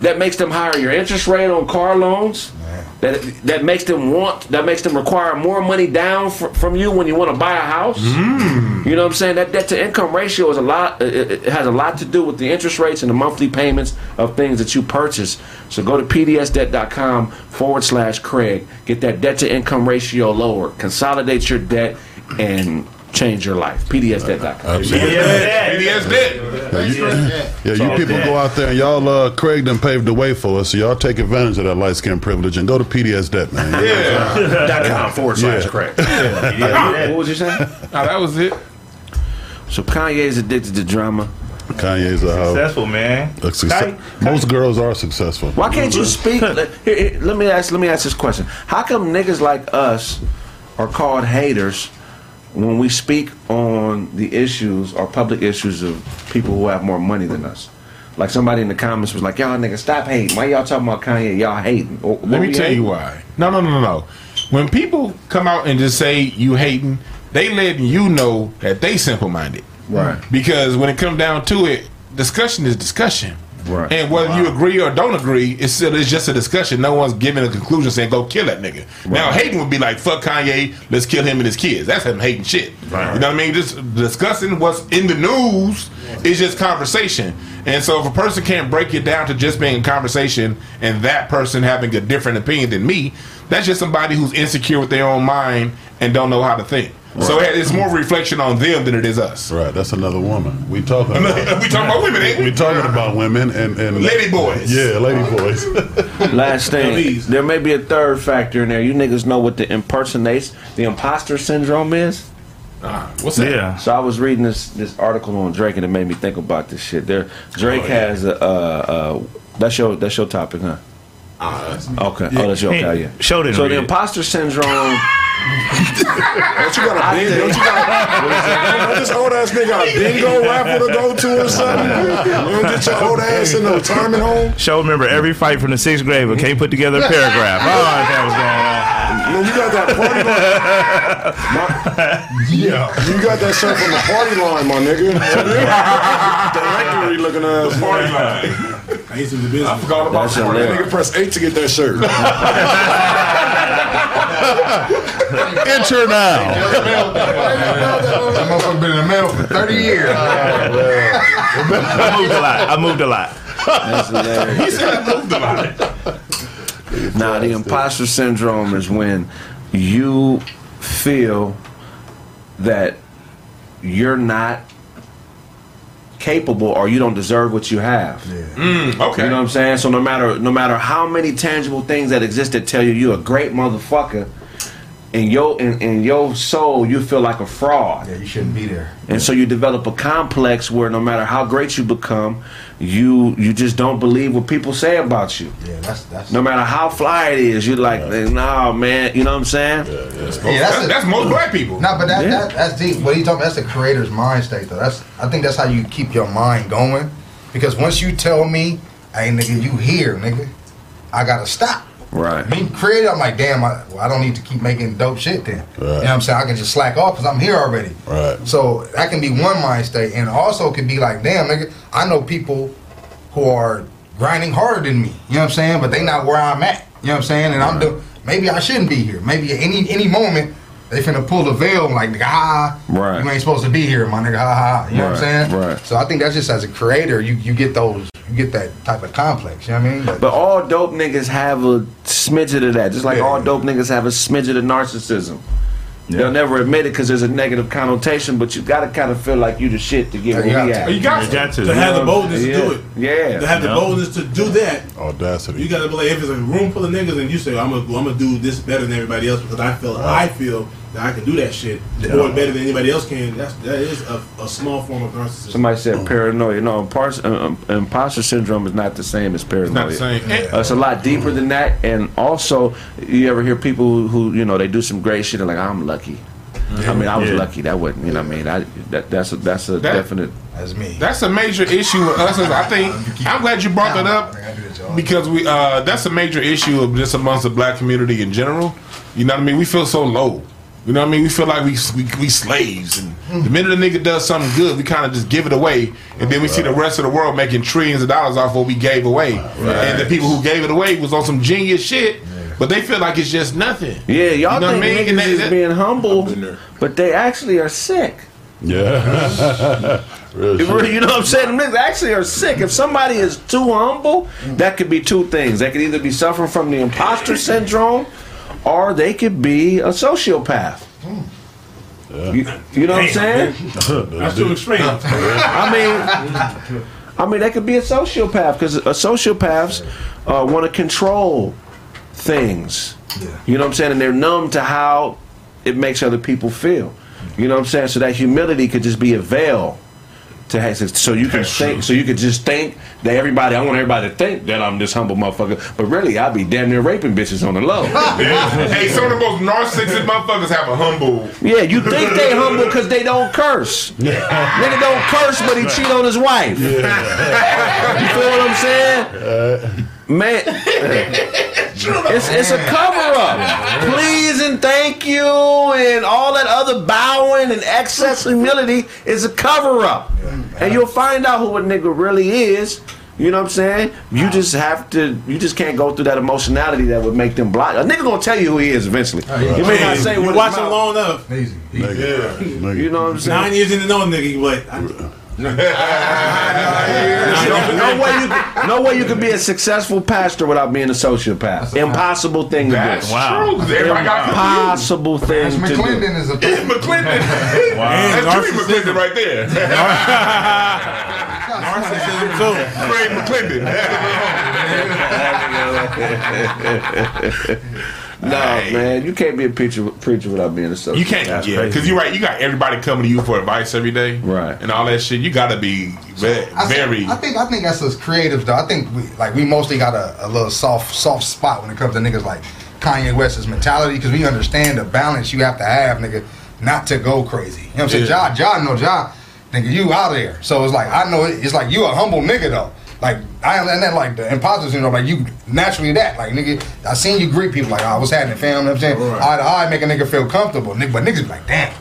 that makes them higher your interest rate on car loans. that that makes them want that makes them require more money down fr- from you when you want to buy a house. Mm. You know what I'm saying? That debt to income ratio is a lot. It, it has a lot to do with the interest rates and the monthly payments of things that you purchase. So go to pdsdebt.com forward slash Craig. Get that debt to income ratio lower. Consolidate your debt and change your life. pdsdebt.com. Absolutely. PDS dead. Yeah, you, yeah, you people go out there and y'all, uh, Craig done paved the way for us, so y'all take advantage of that light skin privilege and go to PDS Debt, man. Yeah. dot com forward slash Yeah. Craig. [LAUGHS] what was you saying? Oh, that was it. So Kanye's addicted to drama. Kanye's a. Successful, man. A success- Most girls are successful. Why can't you speak? [LAUGHS] let, here, here, let me ask. Let me ask this question. How come niggas like us are called haters when we speak on the issues or public issues of people who have more money than us? Like somebody in the comments was like, "Y'all niggas stop hating. Why y'all talking about Kanye? Y'all hating." Or- Let me tell hating? you why. No, no, no, no, no. When people come out and just say you hating, they letting you know that they simple minded. Right. Because when it comes down to it, discussion is discussion. Right. And whether you agree or don't agree, it's still it's just a discussion. No one's giving a conclusion saying go kill that nigga. Now hating would be like fuck Kanye, let's kill him and his kids. That's him hating shit. Right. You know what I mean? Just discussing what's in the news is just conversation. And so if a person can't break it down to just being a conversation and that person having a different opinion than me, that's just somebody who's insecure with their own mind and don't know how to think. So it's more reflection on them than it is us. Right, that's another woman. We talking about we talking about women, ain't we? we talking about women and, and Lady boys. Yeah, lady boys. [LAUGHS] Last thing, Please. there may be a third factor in there. You niggas know what the impersonates, the imposter syndrome is. Ah, what's that? Yeah. So I was reading this this article on Drake and it made me think about this shit. There, Drake Oh, yeah. has a uh, uh, that's your that's your topic, huh? Okay. Oh, that's your Hey, okay. Yeah. show didn't So the it. imposter syndrome. Don't you got a bingo? Don't you got don't this old ass nigga got a bingo raffle to go to or something? You don't get your old ass in the retirement home? Show remember every fight from the sixth grade, but can't put together a paragraph. Oh, that was going on. Man, you got that party line. Yeah. You got that shirt from the party line, my nigga. [LAUGHS] Directory looking ass. Party line. I used to do business. I forgot about That's that. Nigga press eight to get that shirt. [LAUGHS] Enter now. That motherfucker been in the mail for 30 years. Oh, I moved a lot. I moved a lot. That's hilarious. He said I moved a lot. Now the imposter syndrome is when you feel that you're not capable or you don't deserve what you have. Mm, okay. You know what I'm saying? So no matter no matter how many tangible things that exist that tell you you're a great motherfucker, in your in, in your soul you feel like a fraud. Yeah, you shouldn't be there. And so you develop a complex where no matter how great you become, you you just don't believe what people say about you. Yeah, that's that's. No matter how fly it is, you're like, nah, man. You know what I'm saying? yeah, That's, that's, a- that's most black people. No, but that, Yeah. that that's deep. What he talking? That's the creator's mind state, though. That's I think that's how you keep your mind going. Because once you tell me, "Hey, nigga, you here, nigga," I gotta stop. Right. Me creator, I'm like, damn, I, well, I don't need to keep making dope shit then. You know what I'm saying? I can just slack off because I'm here already. Right. So that can be one mind state, and also could be like, damn, nigga, I know people who are grinding harder than me. You know what I'm saying? But they not where I'm at. You know what I'm saying? And I'm doing, maybe I shouldn't be here. Maybe at any any moment they finna pull the veil like nigga, ah, Right. you ain't supposed to be here, my nigga, ha ha. You know what I'm saying? right. So I think that's just as a creator, you you get those, you get that type of complex. You know what I mean? But, But all dope niggas have a smidget of that. Just like Yeah. all dope niggas have a smidget of narcissism. They'll never admit it because there's a negative connotation, but you gotta kind of feel like you the shit to get where you we got at. You got You to. got to. To have the boldness yeah. to do it. Yeah. To have the boldness to do that, Audacity. you gotta be like, if it's a room full of niggas and you say, I'm gonna, I'm gonna do this better than everybody else because I feel, I feel that I can do that shit or better than anybody else can. That's that is a, a small form of narcissism. Somebody said paranoia. No, impars- uh, um, imposter syndrome is not the same as paranoia. Not the same. Uh, it's a lot deeper than that. And also, you ever hear people who, who you know, they do some great shit and like, I'm lucky. I mean, I was Yeah. lucky. That wasn't, you know what I mean? I, that, that's a, that's a That- definite. that's me. That's a major issue with us. I think I'm glad you brought that up because we uh, that's a major issue of just amongst the black community in general. You know what I mean? We feel so low. You know what I mean? We feel like we we, we slaves, and the minute a nigga does something good, we kind of just give it away, and then we see the rest of the world making trillions of dollars off what we gave away, and the people who gave it away was on some genius shit. but they feel like it's just nothing. Yeah, y'all You know what I think mean? niggas And that- is that- being humble, but they actually are sick. Yeah. [LAUGHS] Real You really- you know what I'm saying? Them niggas actually are sick. If somebody is too humble, that could be two things. They could either be suffering from the imposter syndrome, or they could be a sociopath. You, you know what I'm saying? [LAUGHS] That's too extreme. I mean, I mean, they could be a sociopath because a sociopaths uh, want to control things. You know what I'm saying? And they're numb to how it makes other people feel. You know what I'm saying? So that humility could just be a veil to have, so you can think, so you could just think that everybody. I want everybody to think that I'm this humble motherfucker, but really I be damn near raping bitches on the low. [LAUGHS] hey, some of the most narcissistic motherfuckers have a humble. Yeah, you think they humble because they don't curse. Nigga don't curse, but he cheat on his wife. You feel what I'm saying? Uh, Man, [LAUGHS] uh, it's, it's a cover up. Please and thank you and all that other bowing and excess humility is a cover up. And you'll find out who a nigga really is. You know what I'm saying? You just have to. You just can't go through that emotionality that would make them block. A nigga gonna tell you who he is eventually. Oh, you may not say you what watch him long enough. Easy. Nigga. You know what I'm saying? Nine years into knowing nigga, you like, I- no, no way you could, no way you could be a successful pastor without being a sociopath. Impossible thing to That's do. true. 'cause Everybody got Impossible thing Ash to do. McClendon is a It's McClendon. And [LAUGHS] That's Trey narcissism. McClendon right there. narcissism too. Trey McClendon. [LAUGHS] No, man, you can't be a preacher preacher without being a sociopath. You can't, That's yeah, because you're right. You got everybody coming to you for advice every day, Right. And all that shit. You got to be ve- I think- very. I think I think that's us creatives though. I think we like we mostly got a, a little soft soft spot when it comes to niggas like Kanye West's mentality because we understand the balance you have to have, nigga, not to go crazy. You know what I'm saying? Yeah. Ja, Ja, no Ja, nigga, you out there. So it's like I know it, it's like you a humble nigga though. Like I and that like the imposter syndrome, like you naturally that. Like nigga, I seen you greet people like, oh, what's happening, fam? You know what I'm saying? Right. Eye to eye, make a nigga feel comfortable. Nigga, but niggas be like, damn,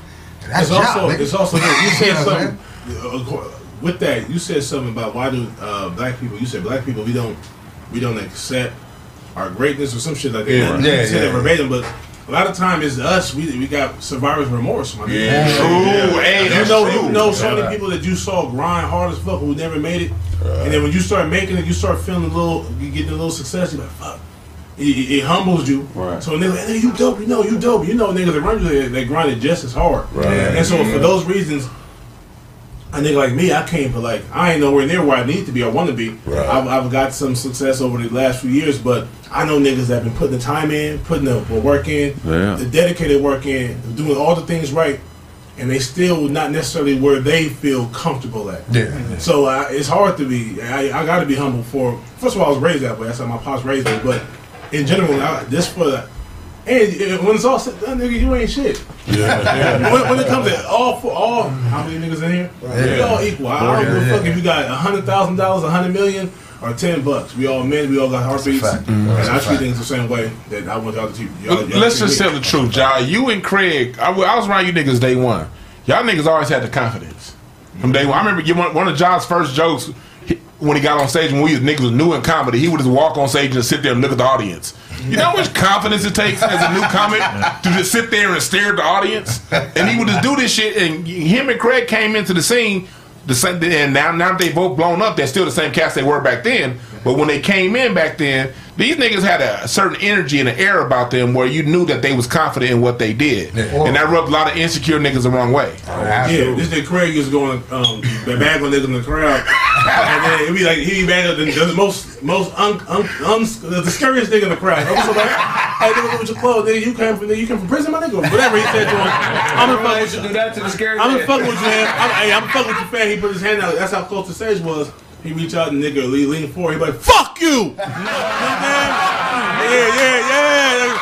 that's It's Ja, also, nigga. it's also this. You [LAUGHS] You said know something uh, with that. You said something about why do uh, black people? You said black people we don't we don't accept our greatness or some shit like that. Yeah, You yeah, said yeah. verbatim, but a lot of time it's us. We we got survivor's remorse. My nigga. yeah, true. Hey, You know, true. you know, so many people that you saw grind hard as fuck who never made it, and then when you start making it, you start feeling a little, you get a little success. You're like, fuck. It, it, it humbles you. Right. So nigga, like, hey, you dope. You know, you dope. You know, niggas around you they, they it just as hard. Right. And so for those reasons, a nigga like me, I came for like I ain't nowhere near where I need to be or want to be. Right. I've, I've got some success over the last few years, but I know niggas that have been putting the time in, putting the work in, Yeah. the dedicated work in, doing all the things right, and they still not necessarily where they feel comfortable at. Yeah. So uh, it's hard to be. I, I got to be humble for. First of all, I was raised that way. That's how my pops raised me. But in general, I, just for the. And [LAUGHS] when it's all said, done, nigga, you ain't shit. Yeah. [LAUGHS] when, when it comes to all for all, how many niggas in here? We all equal. I don't give a fuck if you got a hundred thousand dollars, a hundred million, or ten bucks. We all men. We all got heartbeats, fact. and That's a I treat things the same way that I want y'all to treat. Y'all, y'all Let's just tell the truth, y'all. You and Craig, I, I was around you niggas day one. Y'all niggas always had the confidence from day one. I remember you, one, one of John's first jokes he, when he got on stage when we was, niggas was new in comedy. He would just walk on stage and sit there and look at the audience. You know how much confidence it takes as a new comic to just sit there and stare at the audience? And he would just do this shit. And him and Craig came into the scene. The same, and now, now they both blown up, they're still the same cast they were back then. But when they came in back then, these niggas had a certain energy and an air about them where you knew that they was confident in what they did, and that rubbed a lot of insecure niggas the wrong way. Yeah, this nigga Craig is going um bag on niggas in the crowd, [LAUGHS] and then it'd be like he be bagging the, the most most un, un, un, the scariest nigga in the crowd. I'm so like, hey nigga, look at your clothes, nigga. You came from you came from prison, my nigga. Whatever he said to him, I'm gonna fuck with you. do that to the scary I'm man. gonna fuck with you, man. I'm, hey, I'm fuck with you, fan. He put his hand out. That's how close the stage was. He reach out and nigga lean, lean forward. He like, fuck you. [LAUGHS] You know what I'm saying? Yeah, yeah, yeah.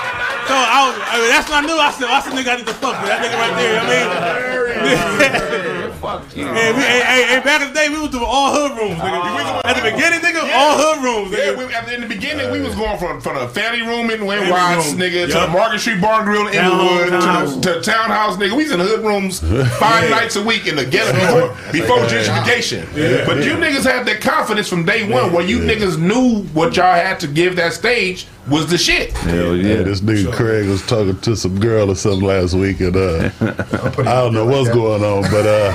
So I was, I mean, that's what I knew. I said, I said, nigga, I need to fuck with that nigga right there. You know what I mean, [LAUGHS] fuck you. Hey, we, hey, hey, hey, back in the day, we was doing all hood rooms, nigga. At the beginning, nigga, all hood rooms, Yeah, we, at the, in the beginning, we was going from from the family room in Wayne Family Watts, room. nigga, to the Market Street Bar and Grill in Townhouse, Inglewood, townhouse. to, the, to townhouse, nigga. We was in hood rooms [LAUGHS] five Yeah. nights a week in the ghetto before, before gentrification. Yeah. But you niggas had that confidence from day one, where you niggas knew what y'all had to give that stage was the shit. Hell Yeah, yeah. this nigga Craig was talking to some girl or something last week, and uh, [LAUGHS] I don't know what's going on, but uh,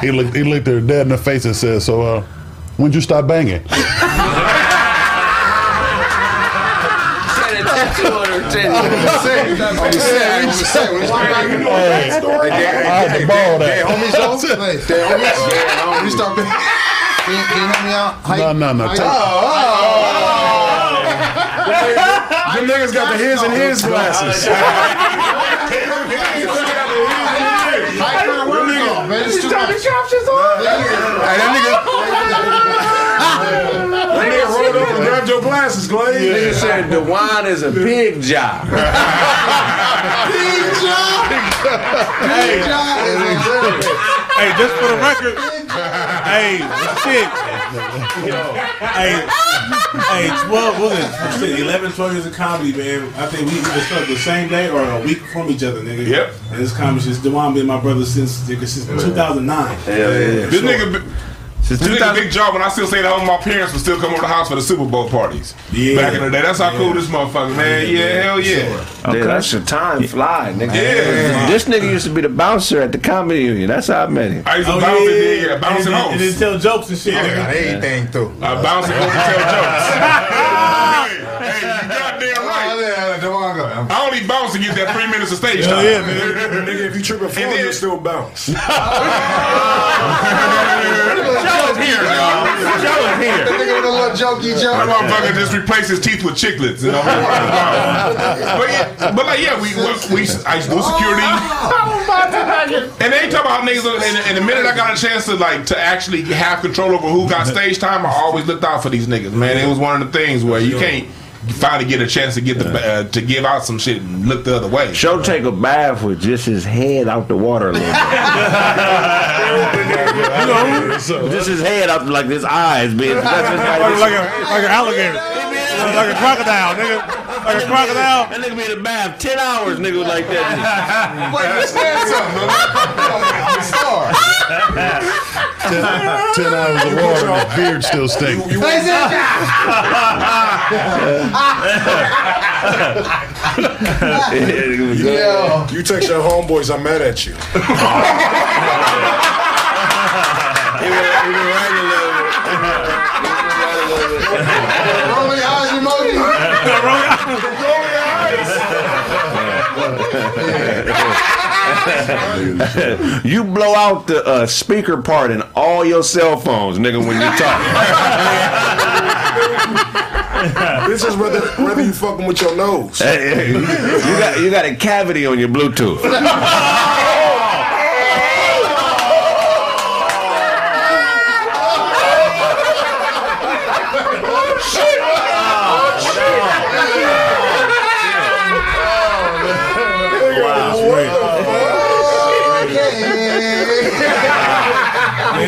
he looked he looked her dead in the face and said, "So, uh, when'd you stop banging?" I'm just saying, I'm just saying. When you start back, you know that story. I had to borrow Hey, that. homies, though. Hey, Dead homies. Yeah, homies. You start back. Can you, can you help me out? How No, you- no, no. how Take, you- Them niggas got the his and his glasses. [LAUGHS] How you gonna work on, man? It's too much. Hey, that nigga, [LAUGHS] that nigga rolled up and grabbed your glasses, Nigga said the wine is a pig job. [LAUGHS] pig job. Hey, just for the record, hey, shit. hey, hey, 12, what was it? Shit, 11, 12 years of comedy, man. I think we either started the same day or a week from each other, nigga. Yep. And this comedy shit's Dewan been my brother since, nigga, since 2009. This nigga. bi- Since This nigga 2000 big job when I still say that all my parents would still come over the house for the Super Bowl parties. Yeah. Back in the day. That's how cool this motherfucker, man. Yeah, hell yeah. Yeah, that's the time fly, nigga. Yeah. This nigga used to be the bouncer at the comedy union. That's how I met him. I used to Oh, bounce yeah, in yeah, there, yeah. yeah, bouncing and, and, and then tell jokes and shit. Oh, I nigga. got everything through. I bounce and go to tell jokes. [LAUGHS] hey, you goddamn right. Oh, I only bounce to get that three minutes of stage Hell time. yeah, [LAUGHS] man. Nigga, if you tripping And phone, you still bounce. [LAUGHS] Joe is here, y'all. [LAUGHS] Joe is here. The nigga with a little jokey joke. That joke. motherfucker just replaced his teeth with chiclets. You know? [LAUGHS] but yeah, but like yeah, we we I used to do oh, security. And they talk about niggas. And, and the minute I got a chance to like to actually have control over who got [LAUGHS] stage time, I always looked out for these niggas. Man, it was one of the things where you can't finally get a chance to get the uh, to give out some shit and look the other way. Show take a bath with just his head out the water a little bit. [LAUGHS] just his head out like his eyes, bitch. That's just Like, like, like, a, like an alligator. Like a crocodile, nigga. Like a crocodile. that nigga be in the bath ten hours, nigga, like that. [LAUGHS] Wait, let's stand something. man. Star. [LAUGHS] ten hours of water and his beard still stink. [LAUGHS] Yo. You text your homeboys, I'm mad at you. You blow out the uh, speaker part in all your cell phones, nigga, when you talk. [LAUGHS] This is whether whether you fucking with your nose. Hey, hey, you got you got a cavity on your Bluetooth. [LAUGHS]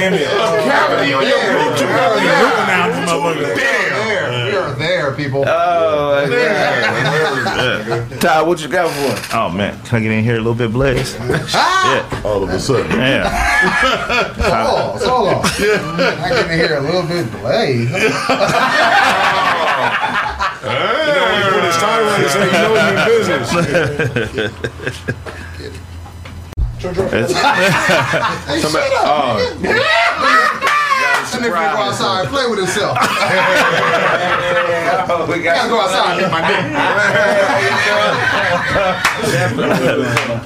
Damn it. Cavity on your Rooting out this motherfucker. There. We are there, people. Oh, Ty, what you got for us? Oh man, can I get in here a little bit, Blaze? Ah! yeah, All of a sudden, yeah. Oh, hold on. I can hear a little bit delayed. [LAUGHS] When it's time to say, you know you in business. [LAUGHS] Hey, shut up. Oh. Nigga. That nigga go outside and play with himself. [LAUGHS] Oh, we Gotta go outside and hit my [LAUGHS] dick.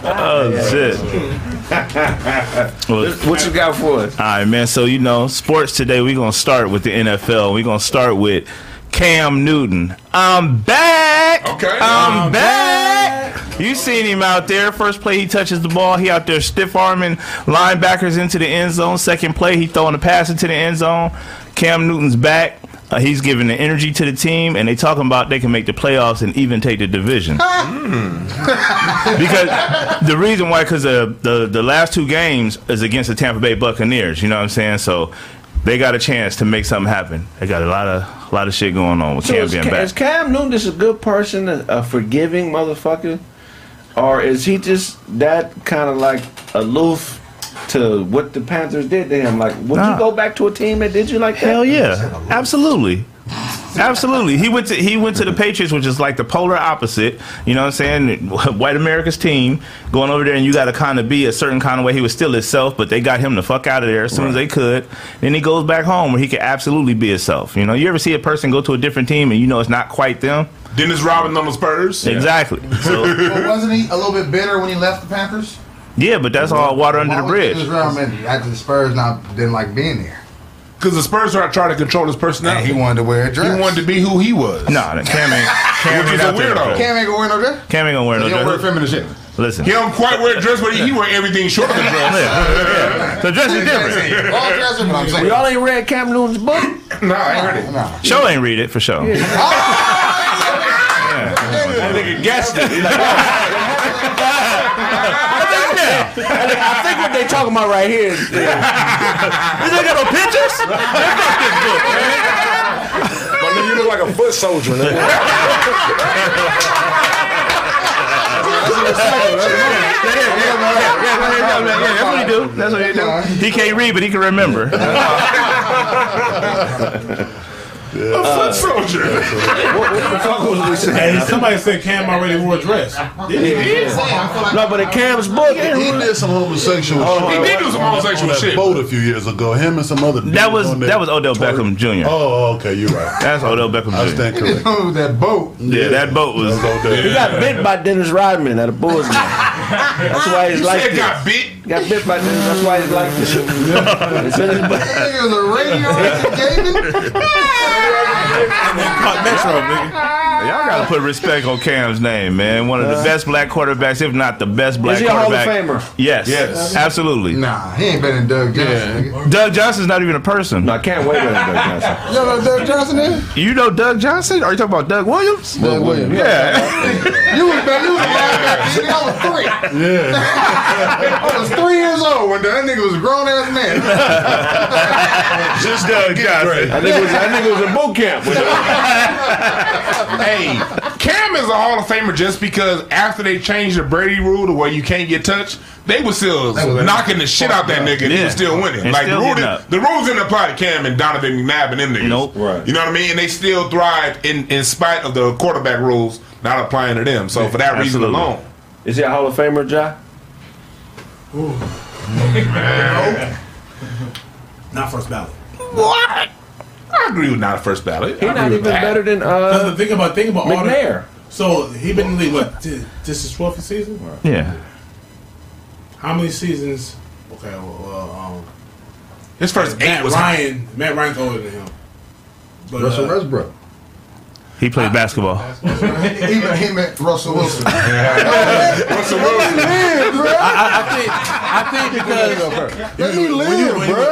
Oh shit. Well, What you got for us? All right, man. So you know, sports today. We're gonna start with the NFL. We're gonna start with Cam Newton. I'm back. Okay. I'm back. You seen him out there. First play, he touches the ball. He out there stiff arming linebackers into the end zone. Second play, he throwing a pass into the end zone. Cam Newton's back. Uh, he's giving the energy to the team, and they talking about they can make the playoffs and even take the division. [LAUGHS] because the reason why, because the, the the last two games is against the Tampa Bay Buccaneers. You know what I'm saying? So they got a chance to make something happen. They got a lot of a lot of shit going on with So Cam being Ca- back. is Cam Newton just a good person, a, a forgiving motherfucker, or is he just that kind of like aloof to what the Panthers did to him? Like, would Nah. you go back to a team that did you like that? Hell yeah, absolutely. Absolutely, he went to he went to the Patriots, which is like the polar opposite. You know what I'm saying? White America's team going over there, and you got to kind of be a certain kind of way. He was still himself, but they got him the fuck out of there as soon as they could. Then he goes back home where he can absolutely be himself. You know, you ever see a person go to a different team and you know it's not quite them? Dennis Rodman on the Spurs. Exactly. So But wasn't he a little bit bitter when he left the Panthers? yeah, but that's all water under the bridge. Dennis Rodman after the Spurs not didn't like being there. Because the Spurs are trying to control his And personality. he wanted to wear a dress. He wanted to be who he was. Nah, that Cam ain't Cam Which ain't is a weirdo. Cam ain't gonna wear no dress. Cam ain't gonna wear no dress. He don't wear dress. feminine shit. Listen. He don't quite wear a dress, but he, he wear everything short of the dress. Yeah. The dress is different. All dress, but [LAUGHS] I'm saying. Y'all ain't read Cam Newton's book? Nah, I ain't heard it. Nah. Show ain't read it for sure. [LAUGHS] That nigga guessed it. He's I think what they talking about right here is You ain't got no pictures? Man, fuck this book, man. My nigga, you look like a foot soldier, nigga. Yeah, that's what he do. That's what he do. He can't read, but he can remember. A uh, foot soldier. Hey, somebody said Cam already wore a dress. no, but in Cam's book, He did some homosexual oh, He shit. did do some oh, homosexual on that shit. boat a few years ago. Him and some other. That was on that was Odell Beckham Jr. Oh, oh, okay, you're right. That's Odell Beckham I Jr. stand [LAUGHS] corrected. Oh, that boat. Yeah, that boat was. That's Odell. he got bit by Dennis Rodman at a Bulls game. [LAUGHS] That's why he's You like said this. got bit. Got bit by Dennis. That's why he's like this. [LAUGHS] It's in his book. That nigga was a radio gaming. Caught Metro, nigga. Y'all gotta put respect on Cam's name, man. One of the uh, best black quarterbacks, if not the best black Is he a Hall of quarterback. Famer? Yes, Yes. absolutely. Nah, he ain't better than Doug Johnson. nigga. Doug Johnson's not even a person. No, I can't wait on Doug Johnson. [LAUGHS] You know what Doug Johnson is? You know Doug Johnson? Are you talking about Doug Williams? Doug Williams. Yeah. [LAUGHS] You was better. You was alive back then. I was three. Yeah. I was three years old when that nigga was a grown ass man. [LAUGHS] Just uh, Doug Johnson. I think it was, I think it was in boot camp. [LAUGHS] Hey, Cam is a Hall of Famer just because after they changed the Brady rule to where you can't get touched, they were still was- knocking the shit out that nigga and he was still winning. And like still the rule, getting didn't- the rules didn't apply to Cam and Donovan McNabb and them niggas. Nope. Right. You know what I mean? And they still thrived in, in spite of the quarterback rules not applying to them. So for that reason alone. Is he a Hall of Famer, Ja? Not first ballot. What? I agree with not a first ballot. He's not even that. better than Uh, uh, think about think about all the. McNair. So he been in the league what? This is twelfth season. Yeah. How many seasons? Okay, well, um, His first eight Matt was Ryan. Matt Ryan's older than him. But, Russell uh, Westbrook. He played basketball. Even him and Russell Wilson. [LAUGHS] Russell Wilson. I, I think I think because Let me when you, when, bro.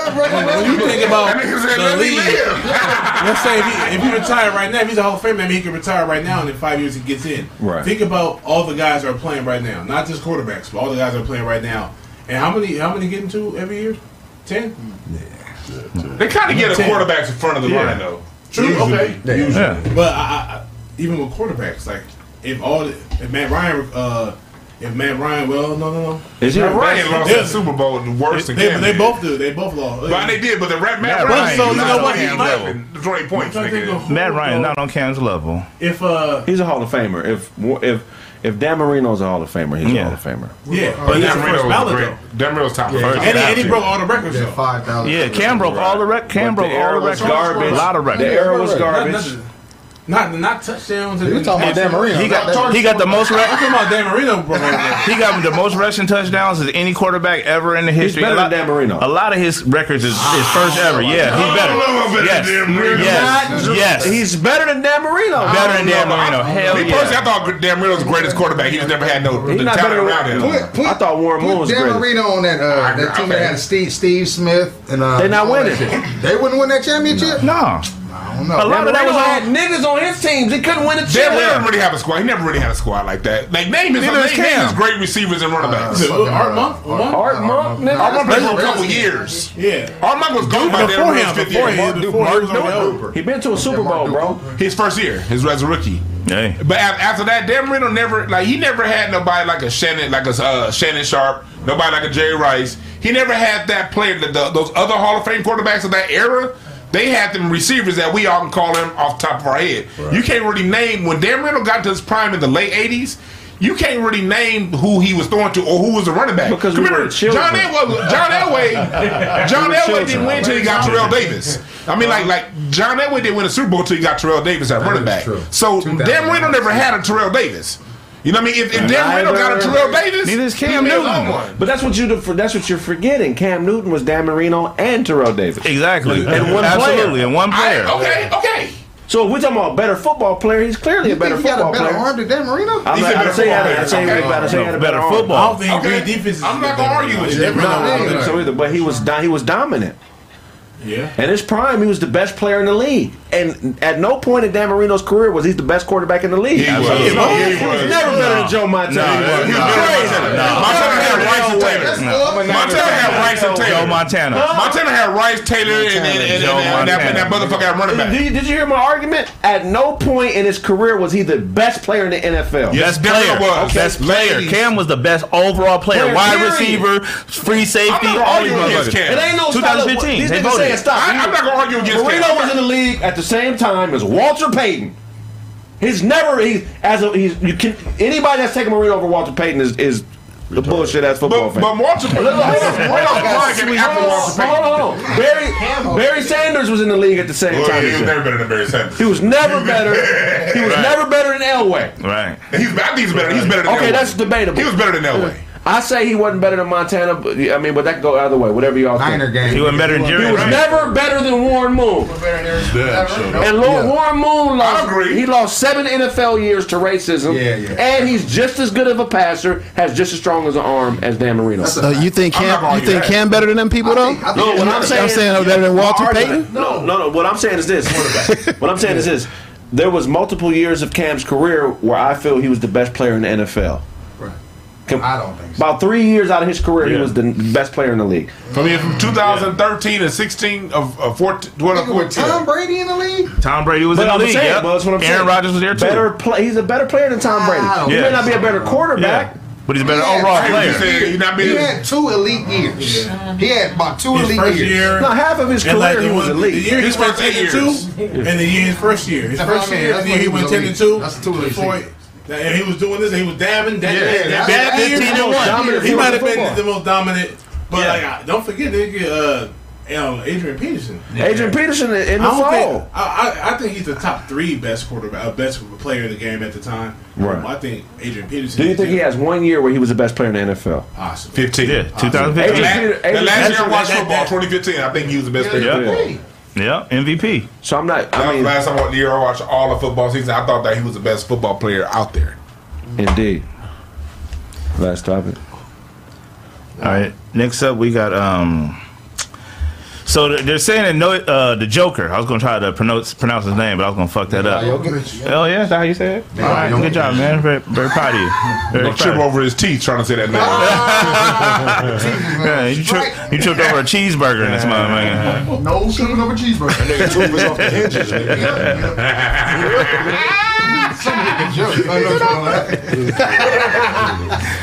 when you think about That nigga said, the "Let league, [LAUGHS] let's say if he, if he retired right now, if he's a Hall of Famer, I mean he can retire right now, and in five years he gets in. Right. Think about all the guys that are playing right now, not just quarterbacks, but all the guys that are playing right now. And how many how many get into every year? Ten. They kind of get a Ten. quarterbacks in front of the Yeah. line though. True. Usually. Okay. Yeah. But I, I, I- even with quarterbacks, like if all the, if Matt Ryan, uh, if Matt Ryan, well, no, no, no. Is he Matt the Ryan lost Yeah. that Super Bowl and worse than They, Cam they both do. They both lost. But they did, but the Matt, Matt Matt Ryan, Ryan, so you not know what, on he Cam's might- level. Twenty points, I'm trying to think nigga. of- Matt Ryan not on Cam's level. If uh, He's a Hall of Famer. If if if Dan Marino's a Hall of Famer, he's Yeah. a Hall of Famer. yeah, But but Dan the Marino was great. Dan Marino's top Yeah. first. And he, and he broke all the records Yeah, five thousand. Yeah, Cam broke all the rec. Cam broke all the was records. garbage. A lot of The records. era was garbage. Not, not, not touchdowns. You talking about Dan Marino? He not that- got he got the most I'm talking about Dan Marino. Broke all the records. he got the most rushing touchdowns as any quarterback ever in the history. better a lot, than Dan Marino. A lot of his records is, is first ever. Yeah, he's better. Oh, better Yes, than Dan Marino. yes, yes. He's better than Dan Marino. better than Dan Marino. Hell Me personally. I thought Dan Marino was the greatest quarterback. He just never had no He's the not talent better around him. Put, put, I thought Warren Moon put was Dan great. Marino on that uh, I- that team that had Steve Steve Smith and uh, They not all that winning. They wouldn't win that championship. No, don't know. A lot of that was Marino had niggas on his teams. He couldn't win a Dan chip. Marino didn't really have a squad. He never really had a squad like that. Like name his, Neither name, is name his great receivers and running backs. Is it Art Monk? Monk? Art Monk, nigga. Art Monk played for a couple crazy. years. Yeah. Art Monk was gone by then. Before he him, before him, before he was on the He been to a Super Bowl, bro. His first year, his as a rookie. Hey. But after that, Dan Marino never like he never had nobody like a Shannon like a uh, Shannon Sharpe, nobody like a Jerry Rice. He never had that player. that the, those other Hall of Fame quarterbacks of that era, they had them receivers that we all can call them off the top of our head. You can't really name when Dan Marino got to his prime in the late '80s. You can't really name who he was throwing to or who was the running back. Because we Remember, were children. John Elway, John Elway, [LAUGHS] John were Elway children. didn't win until he got Terrell Davis. I mean, like like John Elway didn't win a Super Bowl until he got Terrell Davis at running is back. So Dan Marino never had a Terrell Davis. You know what I mean? If, if Dan Marino got a Terrell Davis, Neither is he Cam made a Newton. one. But that's what you that's what you're forgetting. Cam Newton was Dan Marino and Terrell Davis. Exactly. And one Absolutely. player. And one I, player. okay, okay. So if we're talking about a better football player, he's clearly a You better think he got a better player. arm than Dan Marino? I'm He not, said I better say he had football a- I he player. had a- I say he had a Better arm. football. I don't think okay. defense. I'm not gonna argue with you. No. I don't think so either. But he was he was dominant. Yeah. At his prime, he was the best player in the league. And at no point in Dan Marino's career was he the best quarterback in the league. He was. He He was was. never better than Joe Montana. No, He was no, crazy. Montana had Rice and Taylor. No. Montana had Rice and Taylor. Joe Taylor. Montana. Montana had Rice, Taylor, and, and, and, and, Joe and that, that motherfucker had running Did back. you, did you hear my argument? At no point in his career was he the best player in the NFL. Yes, Best player. Marino was. Best player. Cam was the best overall player. Player, Wide receiver, free safety, I'm not all these arguing against motherfuckers. Cam. It ain't no 2015, style of- These they niggas saying stop. I, I'm not gonna argue against Marino was in the league at the same time as Walter Payton. He's never he as a he's you can anybody that's taking Marino over Walter Payton is is the bullshit ass football But, fan. but Walter Payton, Hold on, hold on, Marino's hold on, prime came after Walter Payton. hold on, hold on. Barry Barry Sanders was in the league at the same Well, time. he was never better than Barry Sanders. He was never better. He was Right. never better than Elway. Right. He's, I think he's better. He's better than Okay, Elway. that's debatable. He was better than Elway. I say he wasn't better than Montana, but I mean, but that could go either way. Whatever y'all think. Niner game. He wasn't better than Jerry He was Rice. never better than Warren Moon. Yeah, sure. And Lord, Warren Moon lost. I agree. He lost seven NFL years to racism. Yeah, yeah. And he's just as good of a passer, has just as strong as an arm as Dan Marino. So uh, you think Cam? You think that. Cam better than them people though? think- I think- No, what I'm saying- I'm saying better than Walter Payton. No, no, no. What I'm saying is this. what I'm saying is [LAUGHS] this. There was multiple years of Cam's career where I feel he was the best player in the NFL. Right. Com- I don't think so. About three years out of his career, he was the best player in the league. From, from 2013 and 16 of, of 14, 12 with 14. Tom Brady in the league? Tom Brady was But in the I'm league. saying, yep. that's what I'm Aaron. Rodgers was there too. Better play. He's a better player than Tom Brady. Wow. He may not be a better quarterback. Yeah. But he's a better He had- overall Hey, player. you said he not He had two elite years. He had about two His elite first years. year. No, half of his And like career he was one, elite. the year he His went 10 eight and 2, years. and the year his first year. His That's first I mean. year, That's and when then he he went 10 and 2. That's two elite before seasons. he, and he was doing this, and he was dabbing, dabbing, Yeah, dabbing. yeah, dabbing. 15 He He might have been the most dominant, but Yeah. like, I- don't forget, nigga, uh, um, Adrian Peterson. Adrian Peterson in in the I don't think. I, I, I think he's the top three best quarterback, uh, best player in the game at the time. Right. Um, I think Adrian Peterson. Do you think he has one year where he was the best player in the NFL? Possible. 15. Yeah, The 2015. Adrian last, Peter- the last year I watched football, 2015, I think he was the best player. Yeah. Hey, Yeah, MVP. So I'm not. That I mean, the last time I- the year I watched all the football season. I thought that he was the best football player out there. indeed. Last topic. All right. Next up, we got um. So they're- they're saying that no, uh, the Joker. I was gonna try to pronounce pronounce his name, but I was gonna fuck that up. Oh yeah, is that how you say it? All right, good job, man. Very, very proud of you. Very Don't trip proud. over his teeth trying to say that name. [LAUGHS] Yeah, you, tri- you tripped over a cheeseburger in this motherfucker. No tripping over cheeseburger. Nigga, tube was off the hinges, nigga. [LAUGHS] [LAUGHS]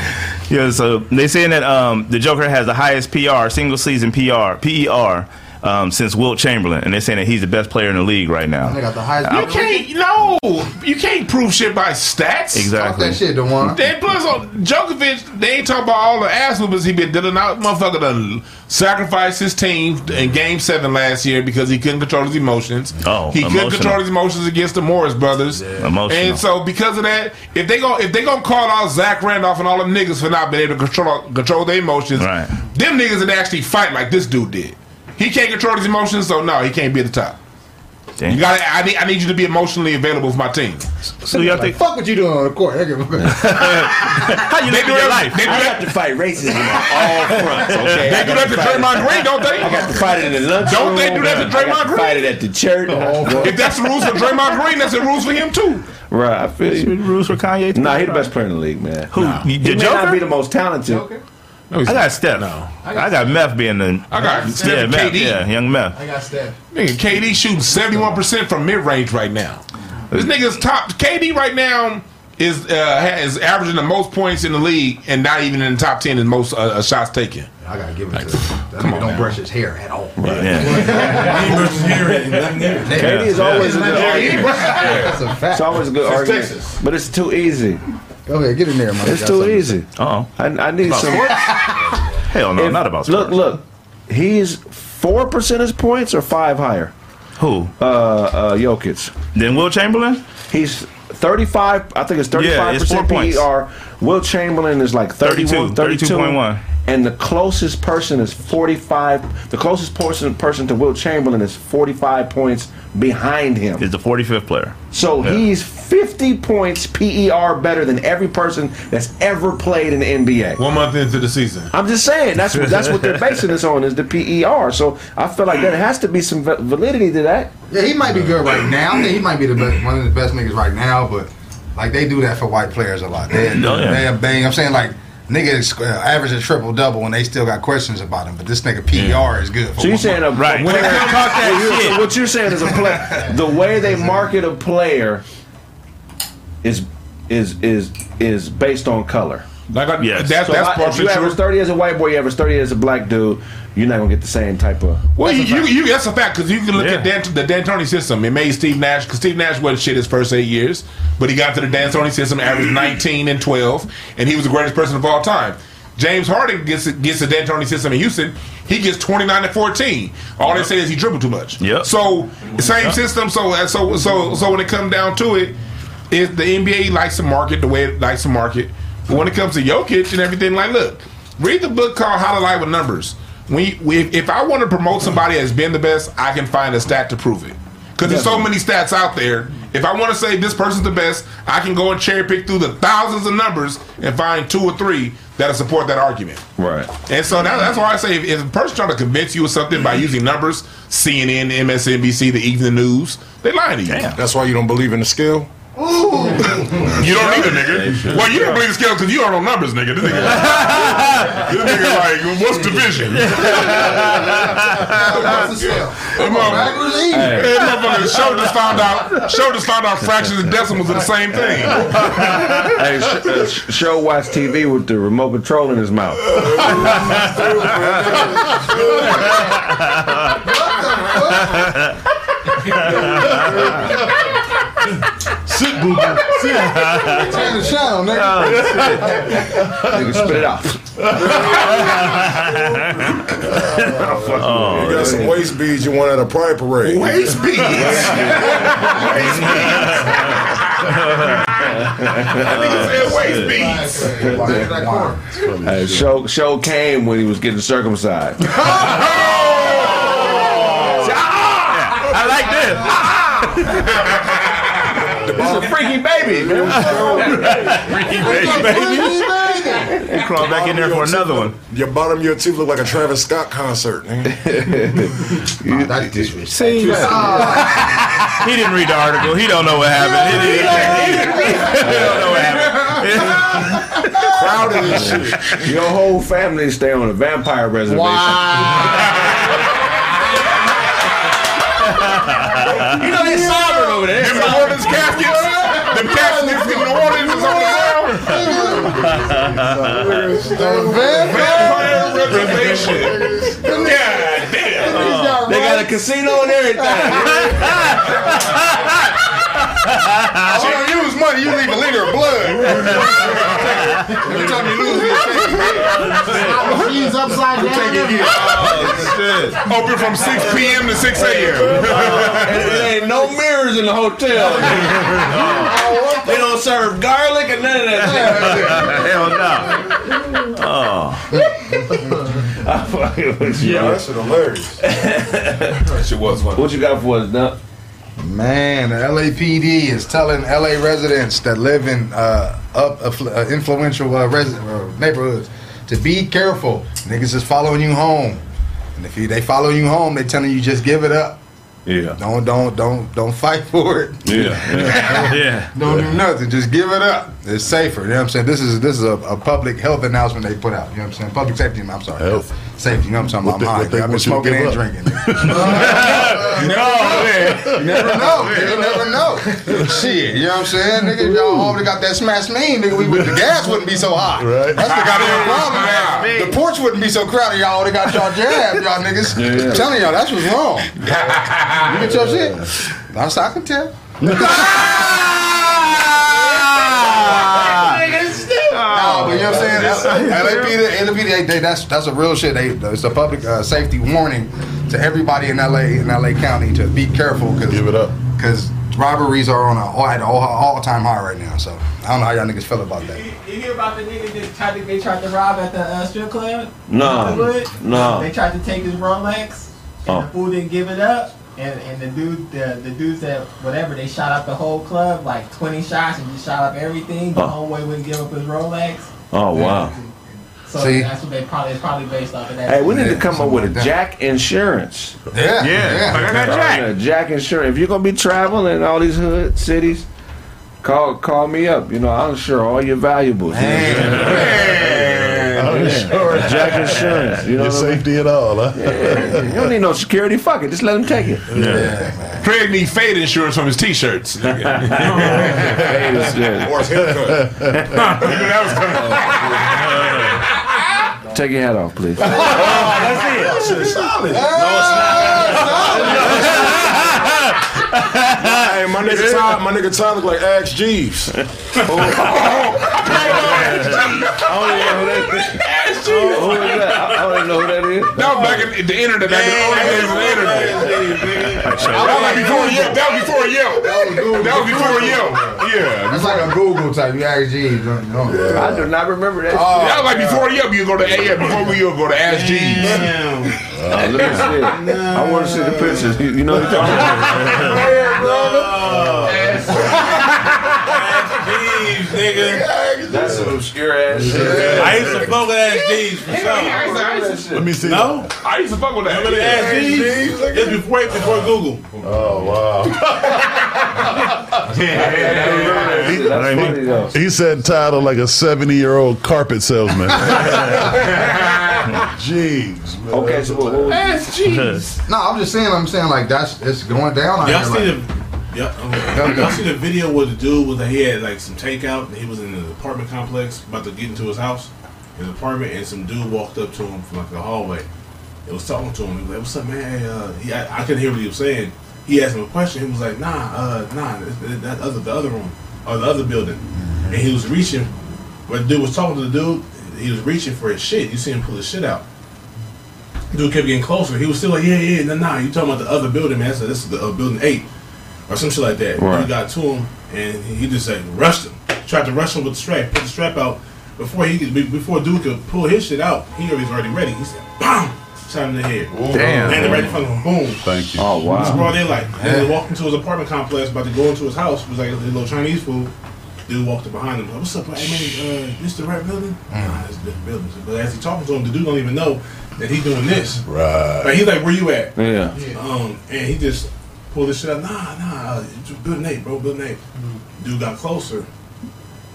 Yeah, so they saying that um, the Joker has the highest PR, single season PR, PER, um, since Wilt Chamberlain, and they're saying that he's the best player in the league right now. They got the highest. You can't, no, you can't prove shit by stats. Talk Exactly. that shit, Dewan. Then plus on Jokic, they ain't talking about all the ass whoopers he been dealing out. Motherfucker done sacrificed his team in Game Seven last year because he couldn't control his emotions. Oh, he couldn't control his emotions against the Morris brothers. Emotional. And so because of that, if they go if they gonna call out Zach Randolph and all them niggas for not being able to control control their emotions, Right. them niggas that actually fight like this dude did. He can't control his emotions, so no, he can't be at the top. You got. to I need. I need you to be emotionally available for my team. So y'all think? Fuck what you doing on the court. I give a- [LAUGHS] How you They live your life? They do I that. got to fight racism on all [LAUGHS] fronts. Okay, They I do got that to fight it- Draymond Green, don't they? I got to fight it in the lunchroom. Don't they do that to I got Draymond Green? Fight it at the church. If that's the rules for Draymond Green, that's the rules for him too. Right, I feel you. Rules for Kanye? Nah, he the best player in the league, man. Who? You- He The may not be the most talented. I got Steph. No. I got Meth being the. I got yeah, Steph Meth, KD. yeah, young Meth. I got Steph. Nigga, KD shooting seventy one percent from mid range right now. This nigga's top. KD right now is uh, has averaging the most points in the league, and not even in the top ten in most uh, uh, shots taken. I gotta give it to him. That nigga don't brush his hair at all. Yeah. He ain't versus here in nothing here. KD is always a good argument. That's a fact. It's always a good Since argument, Texas. but it's too easy. Go ahead, get in there, man. It's too easy. Uh oh. I, I need About some. sports? [LAUGHS] Hell no, If- not about Look, sports. look. He's four percentage points or five higher. Who? Uh, uh, Jokic. Then Wilt Chamberlain? He's 35. I think it's 35 Yeah, it's four percent points. PER. Wilt Chamberlain is like 31, 32, 32 32.1. And the closest person is 45. The closest person person to Wilt Chamberlain is 45 points behind him. Is the 45th player. So Yeah. he's 50 points PER better than every person that's ever played in the NBA. One month into the season. I'm just saying that's what that's what they're [LAUGHS] basing this on is the PER. So I feel like there has to be some validity to that. Yeah, he might be good right now. I think he might be the best, one of the best niggas right now. But like they do that for white players a lot. They, Oh, yeah. they bang. I'm saying like niggas uh, average a triple double and they still got questions about him. But this nigga PER is good. For So you're saying a, month. Right. a player- [LAUGHS] comes that what you're- what you're saying is a player. [LAUGHS] The way they market a player is is is is based on color. Like I, Yes. that's So that's if, I, if partially you average true. 30 as a white boy, you average 30 as a black dude, you're not gonna get the same type of. Well, you, you, you that's a fact because you can look at Yeah. Dan, the D'Antoni system. It made Steve Nash because Steve Nash wasn't shit his first eight years, but he got to the D'Antoni system, averaged [CLEARS THROAT] 19 and 12, and he was the greatest person of all time. James Harden gets gets the D'Antoni system in Houston. He gets 29 and 14. All they say is he dribbled too much. Yep. So same system. So uh, so so so when it comes down to it, is the NBA likes to market the way it likes to market. But when it comes to Jokic and everything, like look, read the book called How to Lie with Numbers. When you, if, if I want to promote somebody as being the best, I can find a stat to prove it. Because there's so many stats out there. If I want to say this person's the best, I can go and cherry pick through the thousands of numbers and find two or three that'll support that argument. Right. And so that, that's why I say if, if a person's trying to convince you of something by mm-hmm. using numbers, CNN, MSNBC, the Evening News, they lying to you. That's why you don't believe in the skill. You don't need a nigga. Well, you don't believe the scale because you don't know numbers, nigga. This nigga, this nigga like, what's division? [LAUGHS] What's the scale? Come on. Hey, motherfucker, show just found out. Show just found out fractions and decimals are the same thing. Hey, sh- uh, show watch TV with the remote control in his mouth. [LAUGHS] Sit, boo boo. Sit. Turn the channel, nigga. Oh, nigga, spit it out. Oh, you got some waist beads you want at a pride parade. Waist beads. [LAUGHS] Waist beads. That nigga said waist beads. Hey, show show came when he was getting circumcised. [LAUGHS] Oh! I like this. [LAUGHS] This is a freaky baby, man. [LAUGHS] Freaky baby. He crawled back in there for another one. Your bottom of your teeth look like a Travis Scott concert. nigga. [LAUGHS] Ah, That's disrespectful. See, ah. he didn't read the article. He don't know what happened. He, he- [LAUGHS] he don't know what happened. Crowded and shit. Your whole family stay on a vampire reservation. Wow. You know they sovereign over there. Them Orleans caskets. Them caskets in New Orleans is on the ground. Vampire reservation. God damn. They got a casino and everything. [LAUGHS] You don't use money, you leave a liter of blood. Every time you lose, you take it. He's upside down. Take it. Oh, Open from 6 p.m. to 6 a.m. There ain't no mirrors in the hotel. they don't serve garlic and none of that. Hell no. Oh. [LAUGHS] Yeah, that shit hilarious. [LAUGHS] That shit was funny. What you got for us, Nut? Man, the LAPD is telling LA residents that live in uh, up uh, influential uh, res- uh, neighborhoods to be careful. Niggas is following you home, and if you, they follow you home, they telling you just give it up. Yeah. Don't don't don't don't fight for it. Yeah. [LAUGHS] Yeah. Don't do nothing. Just give it up. It's safer. You know what I'm saying? This is this is a, a public health announcement they put out. You know what I'm saying? Public safety. I'm sorry. Health. Safety. You know what I'm What talking they- about? what they I've been want you to smoking give and up? drinking. [LAUGHS] [LAUGHS] Uh, you never know. You never know. Shit. You know what I'm saying? Nigga, y'all already got that smash mean. Nigga, we would, the gas wouldn't be so hot. Right. That's the goddamn problem, man. The porch wouldn't be so crowded. Y'all already got y'all jabbed, y'all niggas. I'm telling y'all, that's what's wrong. [LAUGHS] You get your shit. That's I can tell. No, but you know what I'm saying? LAPD, LAPD, they, they, that's that's a real shit. They, it's a public uh, safety warning to everybody in LA in LA County to be careful because Give it up. because robberies are on a all, at all, all time high right now. So I don't know how y'all niggas feel about that. You, you hear about the nigga that tried to, they tried to rob at the uh, strip club? No. Hollywood? No. They tried to take his Rolex, and Oh. the fool didn't give it up. And, and the dude, the, the dudes that whatever, they shot up the whole club like 20 shots and just shot up everything. The Oh. homeboy wouldn't give up his Rolex. Oh wow. So See? that's what they probably it's probably based off of that. Hey, we need to come up something with a that. Jack Insurance. Yeah, Yeah. Like I got Jack. Jack Insurance. If you're gonna be traveling in all these hood cities, call call me up. You know, I'll insure all your valuables. You know what I'm saying? Sure. Jack Insurance. You know Your what I mean? safety at all, huh? Yeah, You don't need no security. Fuck it. Just let him take it. Craig need fade insurance from his t-shirts. nigga. Hey, this shit. Or his haircut. that was coming. Take your hat off, please. [LAUGHS] Oh, hey, my nigga Ty, my nigga Ty look like Ask Jeeves. [LAUGHS] Oh. [LAUGHS] Oh, I don't even know who that is. Who is that? I I don't even know who that is. That was back in the internet, back in the early days of the internet. That was like before Yelp. That was before Yelp. That was before Yelp. Yeah. That's like a Google type. You ask G. Don't, don't. I do not remember that. Oh, that was like before Yelp. You go to AM before we go to Ask Jeeves. Damn. shit. Let me see it. I want to see the pictures. You, you know what you're talking Jeez, [LAUGHS] nigga. That's some obscure ass shit. I used to fuck with ass G's for sure. Let me see. No? I used to fuck with that. Remember the ass G's? It's before, before Google. Oh wow. That's funny. He said title like a seventy-year-old carpet salesman. [LAUGHS] Jeez, man. Okay, so what, what was Ask Jeeves. [LAUGHS] No, I'm just saying. I'm saying like that's it's going down. out Y'all here, see like- the yeah, um, y'all see the video where the dude was like he had like some takeout and he was in an apartment complex about to get into his house, his apartment, and some dude walked up to him from like the hallway. It was talking to him. He was like, "What's up, man?" Hey, uh, he, I, I couldn't hear what he was saying. He asked him a question. He was like, "Nah, uh, nah, that other the other room or the other building," and he was reaching. When the dude was talking to the dude, he was reaching for his shit. You see him pull his shit out. Dude kept getting closer. He was still like, yeah, yeah, nah, nah. You talking about the other building, man? So this is the uh, building eight or some shit like that. Right. He got to him and he just like rushed him. Tried to rush him with the strap, put the strap out before he could, before dude could pull his shit out. He was already ready. He said, "Bam!" Shot him in the head. Damn. Landed right in front of him. Boom. Thank you. Oh It's wow. broad daylight. Like, and they walked into his apartment complex, about to go into his house. It was like a little Chinese food. Dude walked up behind him. Like, What's up, hey, man? Uh, this the right building? Nah, it's a different building. But as he talking to him, the dude don't even know that he doing this. Right. Like he's like, "Where you at?" Yeah. Um, and he just pulled this shit out. Nah, nah, uh, it's building eight, bro. Building eight. Dude got closer,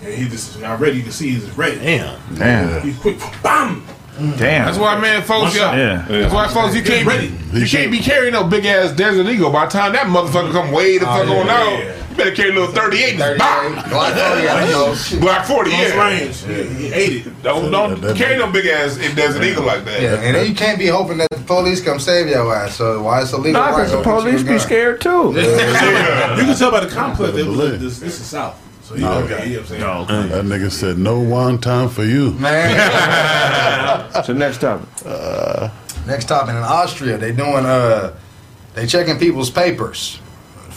and he just got ready. You can see he's ready. Damn. Damn. He quick, bam. Damn. That's why, man, folks. One shot. Yeah. Yeah. That's why, folks. You can't ready. You can't be carrying no big ass Desert Eagle. By the time that motherfucker come way the fuck yeah, on yeah, out, yeah. you better carry a little 38 and 38, bop. Glock 40, I know. Black 40, yeah. range. He, he ate it. Don't don't that- carry no big ass Desert Eagle like that. Yeah, and then you can't be hoping that the police come save your ass. So why it's illegal? Nah, because the go get you police be scared too. [LAUGHS] You can tell by the complex. They was believe. this, this is south. So he No. okay. You know what I'm saying? That nigga said no one time for you. Man. [LAUGHS] So next topic. Next topic in Austria, they doing uh, they checking people's papers.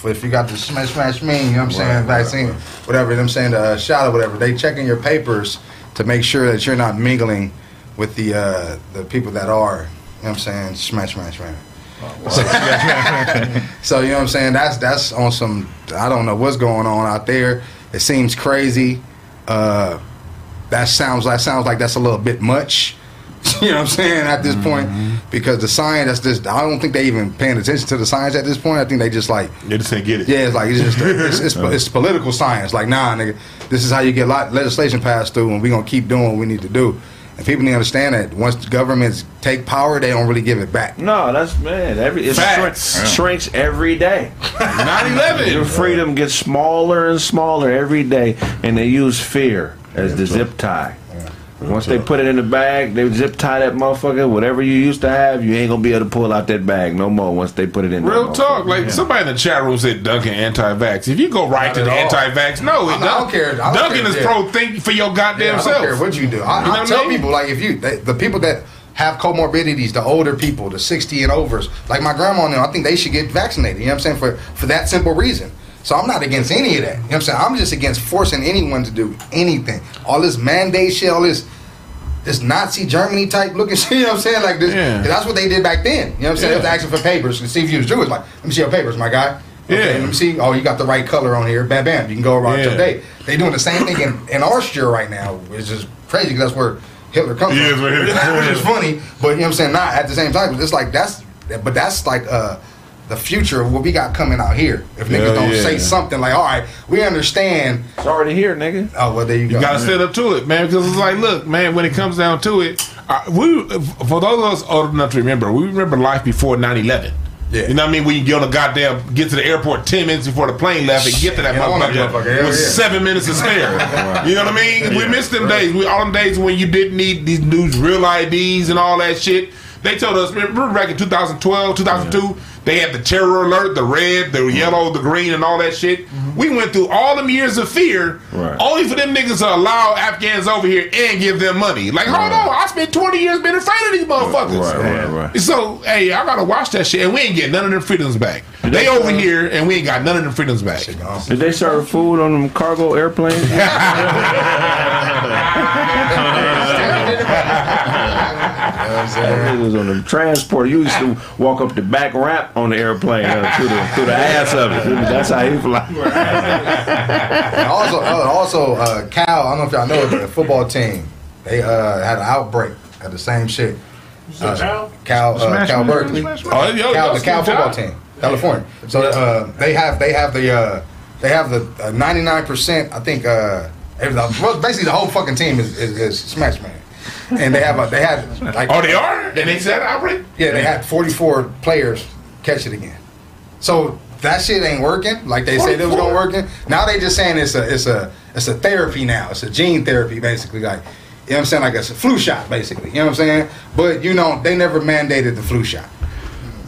If- If you got the smash smash me, you know what I'm saying, vaccine, whatever, them saying the uh, shot or whatever, they checking your papers to make sure that you're not mingling with the uh, the people that are, you know what I'm saying, smash smash man. [LAUGHS] So you know what I'm saying? That's that's on some. I don't know what's going on out there. It seems crazy. Uh, that sounds that sounds like that's a little bit much. [LAUGHS] You know what I'm saying at this point mm-hmm. because the science that's just I don't think they even paying attention to the science at this point. I think they just like They just ain't get it. yeah, it's like it's just [LAUGHS] it's, it's, it's political science. Like nah, nigga, this is how you get lot legislation passed through, and we are gonna keep doing what we need to do. And people need to understand that once governments take power, they don't really give it back. No, that's man. Every it Facts. shrinks, shrinks every day. [LAUGHS] 9/11. Your freedom gets smaller and smaller every day, and they use fear as the zip tie. Once they put it in the bag, they zip tie that motherfucker. Whatever you used to have, you ain't gonna be able to pull out that bag no more. Once they put it in. that Real talk. motherfucker. Like somebody in the chat room said Duncan anti-vax. If you go right Not to the all. anti-vax, no, it I don't care. I don't Duncan care, is yeah. pro think for your goddamn Yeah, I self. don't care what you do. I, You know I tell I mean? people like if you they, the people that have comorbidities, the older people, the sixty and overs, like my grandma and them, I think they should get vaccinated. You know what I'm saying for for that simple reason. So I'm not against any of that. You know what I'm saying? I'm just against forcing anyone to do anything. All this mandate shit, all this this Nazi Germany type looking [LAUGHS] shit. You know what I'm saying? Like this. Yeah. That's what they did back then. You know what I'm saying? They was asking for papers to see if you was Jewish. Like, let me see your papers, my guy. Okay, Yeah. let me see. Oh, you got the right color on here. Bam, bam. You can go around Yeah. your day. They doing the same thing in, in Austria right now, which is crazy because that's where Hitler comes Yeah, from. [LAUGHS] Hitler- which is funny, but you know what I'm saying? Not at the same time. It's like that's, but that's like uh, the future of what we got coming out here. If niggas Hell don't yeah. say something like, all right, we understand. it's already here, nigga. Oh, well, there you, You gotta stand up to it, man. Because it's like, look, man. When it comes down to it, uh, we for those of us old enough to remember, we remember life before 9-11. Yeah. You know what I mean? When you get on the goddamn, get to the airport ten minutes before the plane left and get to that Yeah, I want that motherfucker motherfucker. Hell with yeah. seven minutes to spare. [LAUGHS] You know what I mean? We missed them days. We all them days when you didn't need these dudes real IDs and all that shit. They told us, remember back in 2012, 2002, they had the terror alert, the red, the mm-hmm. yellow, the green, and all that shit. Mm-hmm. We went through all them years of fear, Right. only for them niggas to allow Afghans over here and give them money. Like, hold on, I spent 20 years being afraid of these motherfuckers. Right, right, right. So, hey, I gotta watch that shit, and we ain't getting none of them freedoms back. They over here, and we ain't got none of them freedoms back. Did they serve food on them cargo airplanes? [LAUGHS] [LAUGHS] [LAUGHS] Niggas was on the transport. You used to walk up the back ramp on the airplane uh, through the through the ass of it. That's how he fly. [LAUGHS] Also, uh, also, uh, Cal. I don't know if y'all know it, but the football team. They uh, had an outbreak of the same shit. Uh, Cal, uh, Cal Berkeley. Oh, yo, Cal, the Cal football Dogg. team, California. So uh, they have they have the uh, they have the ninety nine percent. I think uh, basically the whole fucking team is, is, is Smash Man, and they have a, they had like Oh, they are? And they said outbreak? yeah they had forty four players catch it again. So that shit ain't working like they said it was gonna 44? working. Now they just saying it's a it's a it's a therapy now. It's a gene therapy basically like. You know what I'm saying? Like it's a flu shot, basically. You know what I'm saying? But you know, they never mandated the flu shot.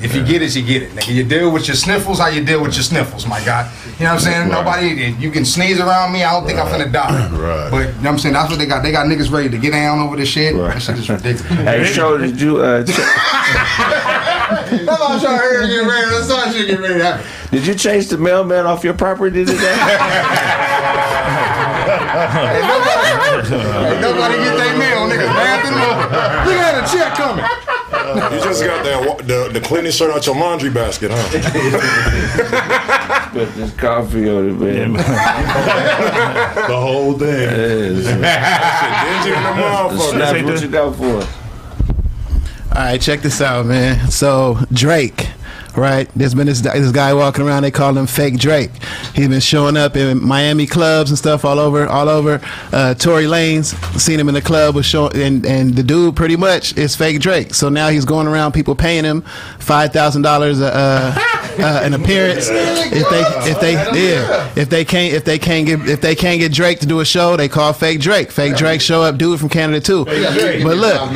If you get it, you get it. Nigga, you deal with your sniffles how you deal with your sniffles, my God. You know what I'm saying? Nobody, you can sneeze around me, I don't think I'm finna die. Right. But you know what I'm saying? That's what they got. They got niggas ready to get down over this shit. That shit is ridiculous. Hey, show did you uh, [LAUGHS] ch- That's what I'm trying to hear get ready. That's all shit get ready to happen. did you chase the mailman off your property today? [LAUGHS] Hey, nobody, hey, nobody get their mail, niggas. Man, through the mother- Look at the check coming. You just got that the, the cleaning shirt out your laundry basket, huh? Put this coffee on it, man. The whole thing. Dingy in the motherfucker. Snap what you got for us. All right, check this out, man. So Drake, right? There's been this, this guy walking around. They call him Fake Drake. He's been showing up in Miami clubs and stuff all over, all over. Uh, Tory Lanez seen him in the club was showing, and and the dude pretty much is Fake Drake. So now he's going around, people paying him five thousand dollars uh, uh, an appearance. [LAUGHS] If they if they yeah if they can't if they can't get if they can't get Drake to do a show, they call Fake Drake. Fake Drake show up, dude from Canada too. But look.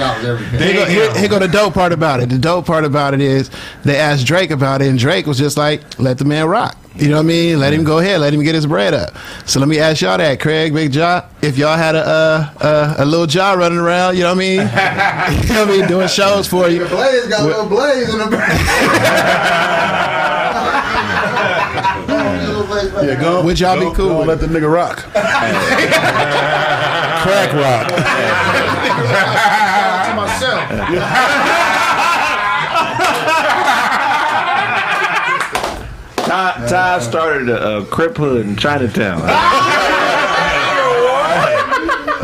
Here go, here, here go the dope part about it. The dope part about it is they asked Drake about it, and Drake was just like, "Let the man rock." You know what I mean? Let him go ahead. Let him get his bread up. So let me ask y'all that, Craig, Big Jaw. If y'all had a uh, uh, a little jaw running around, you know what I mean? [LAUGHS] you know what I mean? Doing shows for you. Blaze got a little blaze in the back. [LAUGHS] Yeah, go. Would y'all be cool go Let the nigga rock. [LAUGHS] Crack rock. to myself. Ty, Ty started a, a Crip hood in Chinatown. [LAUGHS]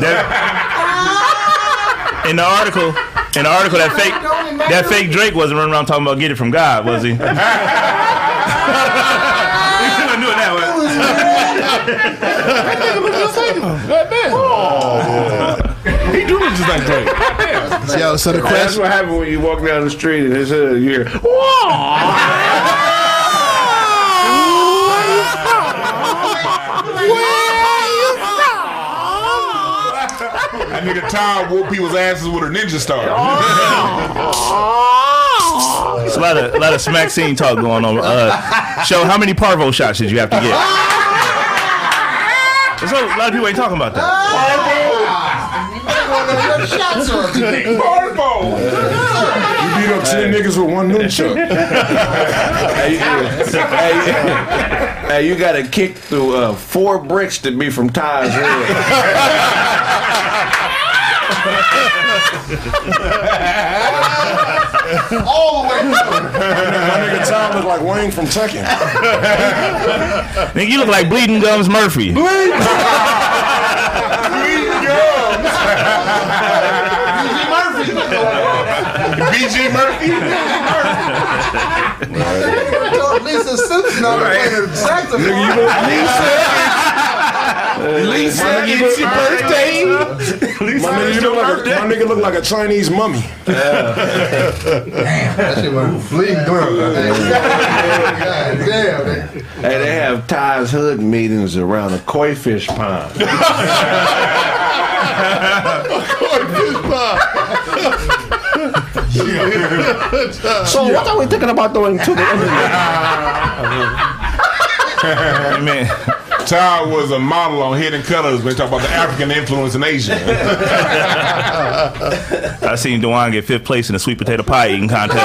That- in the article, in the article, that fake, that fake Drake wasn't running around talking about get it from God, was he? he couldn't do it that way. He do look just like Drake. Yo, so the That's what happened when you walk down the street and it's uh, you hear. That nigga Ty whoop people's asses with a ninja star. [LAUGHS] It's a lot of, a lot of smack scene talk going on. Uh, show how many parvo shots did you have to get? [LAUGHS] There's a lot of people ain't talking about that. Shots are today. Parvo. You beat up ten niggas with one nunchuck. hey, hey, hey, you got to kick through uh, four bricks to be from Ty's head. [LAUGHS] All the way. Through. My nigga Tom look like Wayne from Tekken. [LAUGHS] Nigga, you look like Bleeding Gums Murphy. Bleeding Gums. BG [LAUGHS] Murphy. BG Murphy. Lisa Simpson on the playing the saxophone. Lisa, it's your birthday. My nigga, you look like a, my nigga look like a Chinese mummy. That shit was bleeding gum. God damn, man. Hey, they have Ty's hood meetings around a koi fish pond. [LAUGHS] [LAUGHS] koi fish pond. So what are we thinking about doing to the [LAUGHS] internet? Man, Ty was a model on Hidden Colors when they talk about the African influence in Asia. [LAUGHS] I seen Dewan get fifth place in the sweet potato pie eating contest.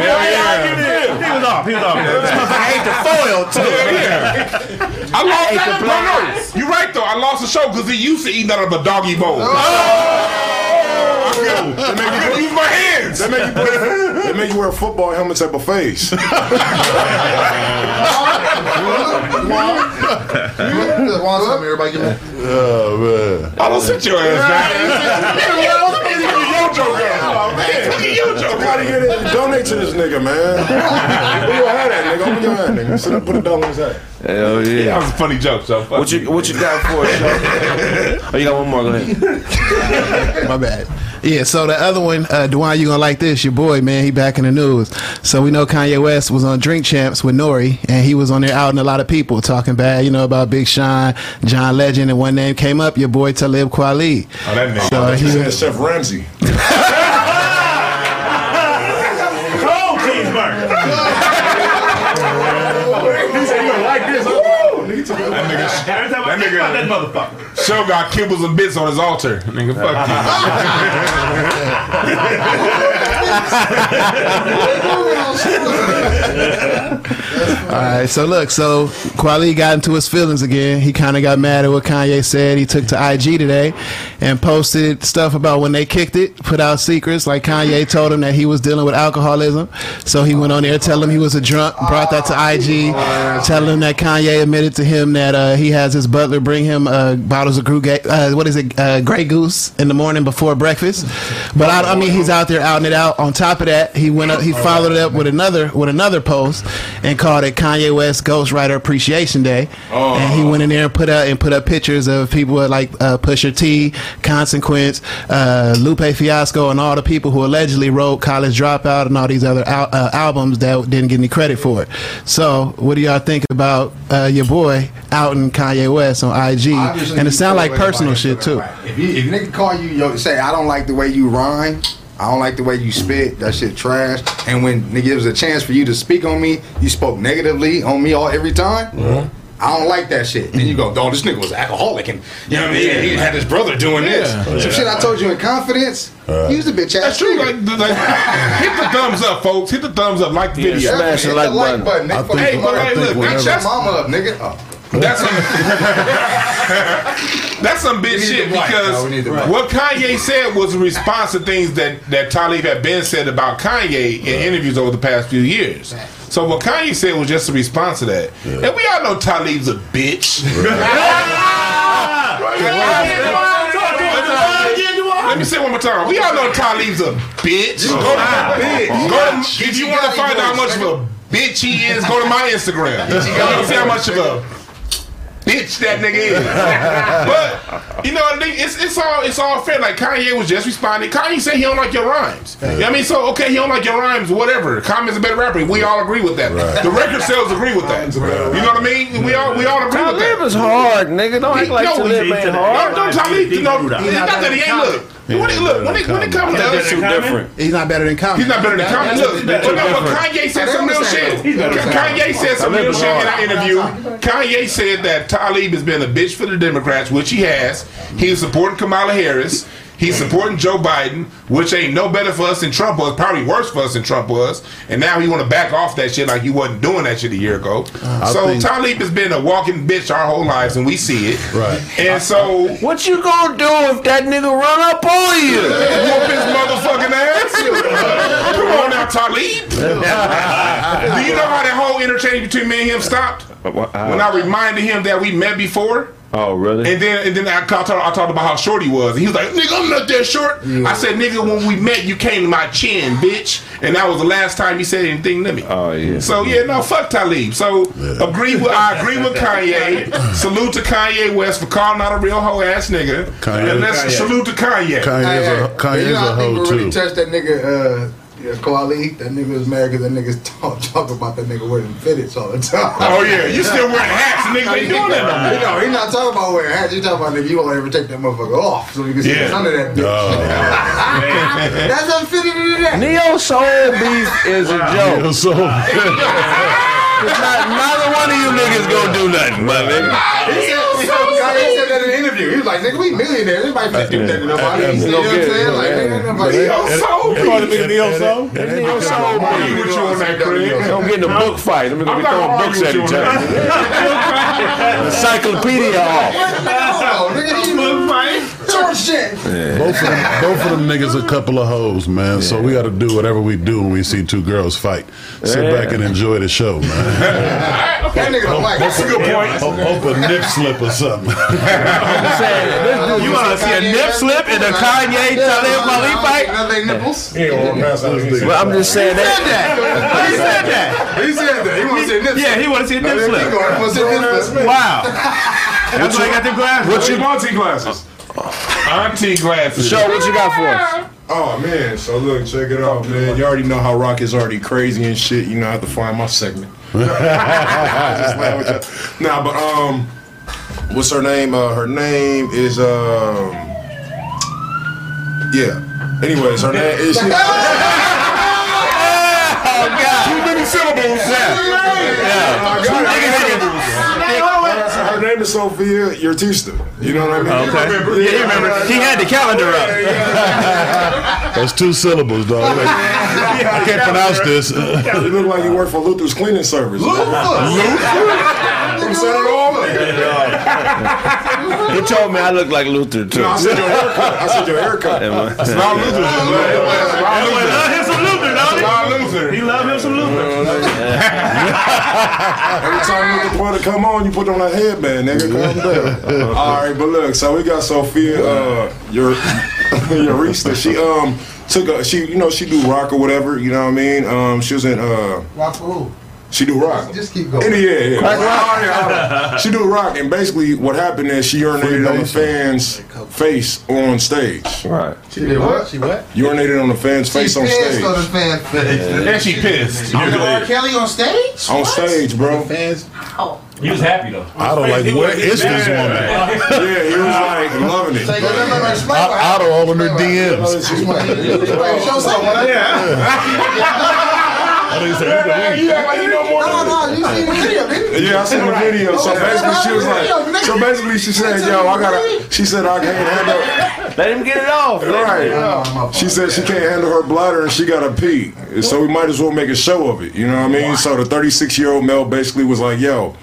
He was off. He was off. I ate the foil too. I lost ate that. the No, no. pliers. You're right though. I lost the show because he used to eat out of a doggy bowl. Oh! I couldn't- I couldn't use my hands. They make you put, they make you wear a football helmets at buffets. Just want something, everybody give. Oh man. I don't sit your ass down. Yo, Joe, Yo, Joe, Somebody get it. Donate to this nigga, man. [LAUGHS] Where your hat at, nigga? Open your hand, nigga. Sit up, put a dollar in his hat. Hell yeah. That was a funny joke, so fuck What you what you got for us? [LAUGHS] Sean? Oh, you got one more. Go ahead. [LAUGHS] My bad. Yeah, so the other one, uh, Dwayne, you gonna like this? Your boy, man, he back in the news. So we know Kanye West was on Drink Champs with N.O.R.E., and he was on there outing a lot of people, talking bad, you know, about Big Sean, John Legend, and one name came up, your boy Talib Kweli. Oh, that nigga. So He he, said Chef Ramsey. That about that motherfucker. show got kibbles and bits on his altar. Nigga, fuck [LAUGHS] [LAUGHS] all right, so look, so Kweli got into his feelings again. He kind of got mad at what Kanye said. He took to IG today and posted stuff about when they kicked it, put out secrets. Like Kanye told him that he was dealing with alcoholism. So he went on there telling him he was a drunk, brought that to IG, telling him that Kanye admitted to him that uh, he has his butler bring him uh, bottles of uh, what is it, uh, Grey Goose in the morning before breakfast. But I, I mean, he's out there outing it out. On top of that, he went up, he followed it up with another with another post and called it Kanye West Ghostwriter Appreciation Day. And he went in there and put up and put up pictures of people like uh, Pusha T, Consequence, uh, Lupe Fiasco, and all the people who allegedly wrote College Dropout and all these other al- uh, albums that didn't get any credit for it. So, what do y'all think about uh, your boy outing Kanye West on IG? Obviously, And it sound like personal shit too. If you if nigga call you yo say I don't like the way you rhyme, I don't like the way you spit, that shit trash. And when it gives a chance for you to speak on me, you spoke negatively on me all every time. I don't like that shit. Then you go, oh, this nigga was alcoholic and you know what I mean? He had his brother doing this. Some shit I told you in confidence. Use the bitch ass. That's ass. true. nigga. Like, like, hit the thumbs up, folks. Hit the thumbs up. Like the video. Smash the Hit like button. nigga. I Fuck think- Hey, but mother. hey, look, Beat that's- your mama up, nigga. Oh. That's some, [LAUGHS] that's some bitch shit the because no, we need the white. what Kanye said was a response to things that, that Talib had been said about Kanye in interviews over the past few years. So what Kanye said was just a response to that. And we all know Talib's a bitch. Let me say one more time. We all know Talib's a bitch. Go to, go to, if you want to find out how much of a bitch he is, go to my Instagram. You see how much of a bitch that nigga is. [LAUGHS] but you know, it's it's all it's all fair. Like Kanye was just responding. Kanye said he don't like your rhymes. You know what I mean? So okay, he don't like your rhymes, whatever. Kanye's a better rapper. We all agree with that. The record sales agree with that. You know what I mean? We all we all agree with that. Talib is hard, nigga. Don't act like Yo, Talib he- ain't hard. don't Talib. You know, it's not that he ain't look. When it, look, when it, when it comes to That's too different. He's not better than Common. He's not better than Kanye. Look, but no, but Kanye said some real shit. Kanye said some real shit in our interview. Kanye said that Talib has been a bitch for the Democrats, which he has. He's supporting Kamala Harris. He's supporting Joe Biden, which ain't no better for us than Trump was. Probably worse for us than Trump was. And now he want to back off that shit like he wasn't doing that shit a year ago. I so think- Talib has been a walking bitch our whole lives, and we see it. Right. And so What you gonna do if that nigga run up on you? [LAUGHS] whoop his motherfucking ass. Come on now, Talib. [LAUGHS] Do you know how that whole interchange between me and him stopped? When I reminded him that we met before. Oh, really? And then, and then I, talked, I talked about how short he was. And he was like, "Nigga, I'm not that short." I said, "Nigga, when we met, you came to my chin, bitch." And that was the last time he said anything to me. Oh, yeah. So yeah, no, fuck Talib. So agree with I agree with Kanye. [LAUGHS] salute to Kanye West for calling out a real hoe ass nigga. Kanye- and let's Kanye. salute to Kanye. Kanye is a, Kanye you is know, a I think hoe what really too. touched that nigga, uh, yeah, Kweli, that nigga was mad because that niggas [LAUGHS] talk, talk about that nigga wearing fitteds all the time. Oh yeah, you still wearing hats, and niggas ain't doing that no more. You know, he not talking about wearing hats. He talking about nigga, you won't ever take that motherfucker off so you can see Yeah. the sun of that bitch. [LAUGHS] That's unfitted to that. Neo Soul Beef is a joke. So It's not, neither one of you niggas gonna do nothing, my nigga. He said, he said that in an interview. He was like, nigga, we millionaires. Anybody fit do nothing to nobody. You know what I'm saying? Like, nigga, nobody else. So call the nigga Neo Soul? Neo Soul argue Beef. with you on that, Craig. Don't get in a book fight. I'm gonna be throwing books at each on other. [LAUGHS] Encyclopedia off. Nigga, he shit. both of them, both of them niggas a couple of hoes, man. So we got to do whatever we do when we see two girls fight. Sit Yeah. back and enjoy the show, man. [LAUGHS] That nigga don't like That's a good point. hope, hope a nip slip or something. [LAUGHS] You want to see a nip slip in a Kanye Talib Kweli fight? Nothing nipples. He ain't gonna pass out his Well, I'm just saying [LAUGHS] that. He said that. He said that. He want to say nipples. Yeah, he want to see a nip slip. want to say nipples. Wow. That's why I got them glasses. What you Monty glasses? Uh, Auntie glasses. Show what you got for us. Oh man, so look, check it out, man. You already know how Rock is already crazy and shit. You know, I have to find my segment. [LAUGHS] Just laugh with you. Nah, but um, what's her name? Uh, her name is um, yeah. Anyways, her name is. Too many syllables. Her name is Sophia Urista. You know what I mean? Okay. Yeah, he remember. He had the calendar up. [LAUGHS] That's two syllables, dog. [LAUGHS] Like, I can't pronounce this. [LAUGHS] You look like you work for Luther's cleaning service. Luther? From San He told me I look like Luther too. No, I said your haircut. I said your haircut. It's not Luther. He love him some Luther, Every time Luther Porter come on, you put on a headband, nigga. Calm down. All right, but look, so we got Sophia, uh, your [LAUGHS] Urista. She um took a she, you know, she do rock or whatever. You know what I mean? Um, she was in uh, Rock for who? She do rock. Just keep Yeah, going. yeah, yeah. She do rock, and basically what happened is she urinated on the fan's face on stage. Right. She did what? She what? Urinated on the fan's face on pissed on the stage. fan face. And she pissed. R. Kelly on stage? On stage, bro. Fans. Oh. He was happy though. I don't like, where is this woman? [LAUGHS] Yeah, he was like loving it. Say, no, no, no, explain I, what I don't all in her DMs. [LAUGHS] Explain, Show someone. [LAUGHS] I didn't say, look at. You act like you know more No, no, you seen the video, didn't you? Yeah, I seen the video. So basically, she was like, so basically, she said, "Yo, I gotta." She said, "I can't handle." Let him get it off. Right. She said she can't handle her bladder and she gotta pee. So we might as well make a show of it. You know what I mean? So the 36 year old male basically was like, "Yo."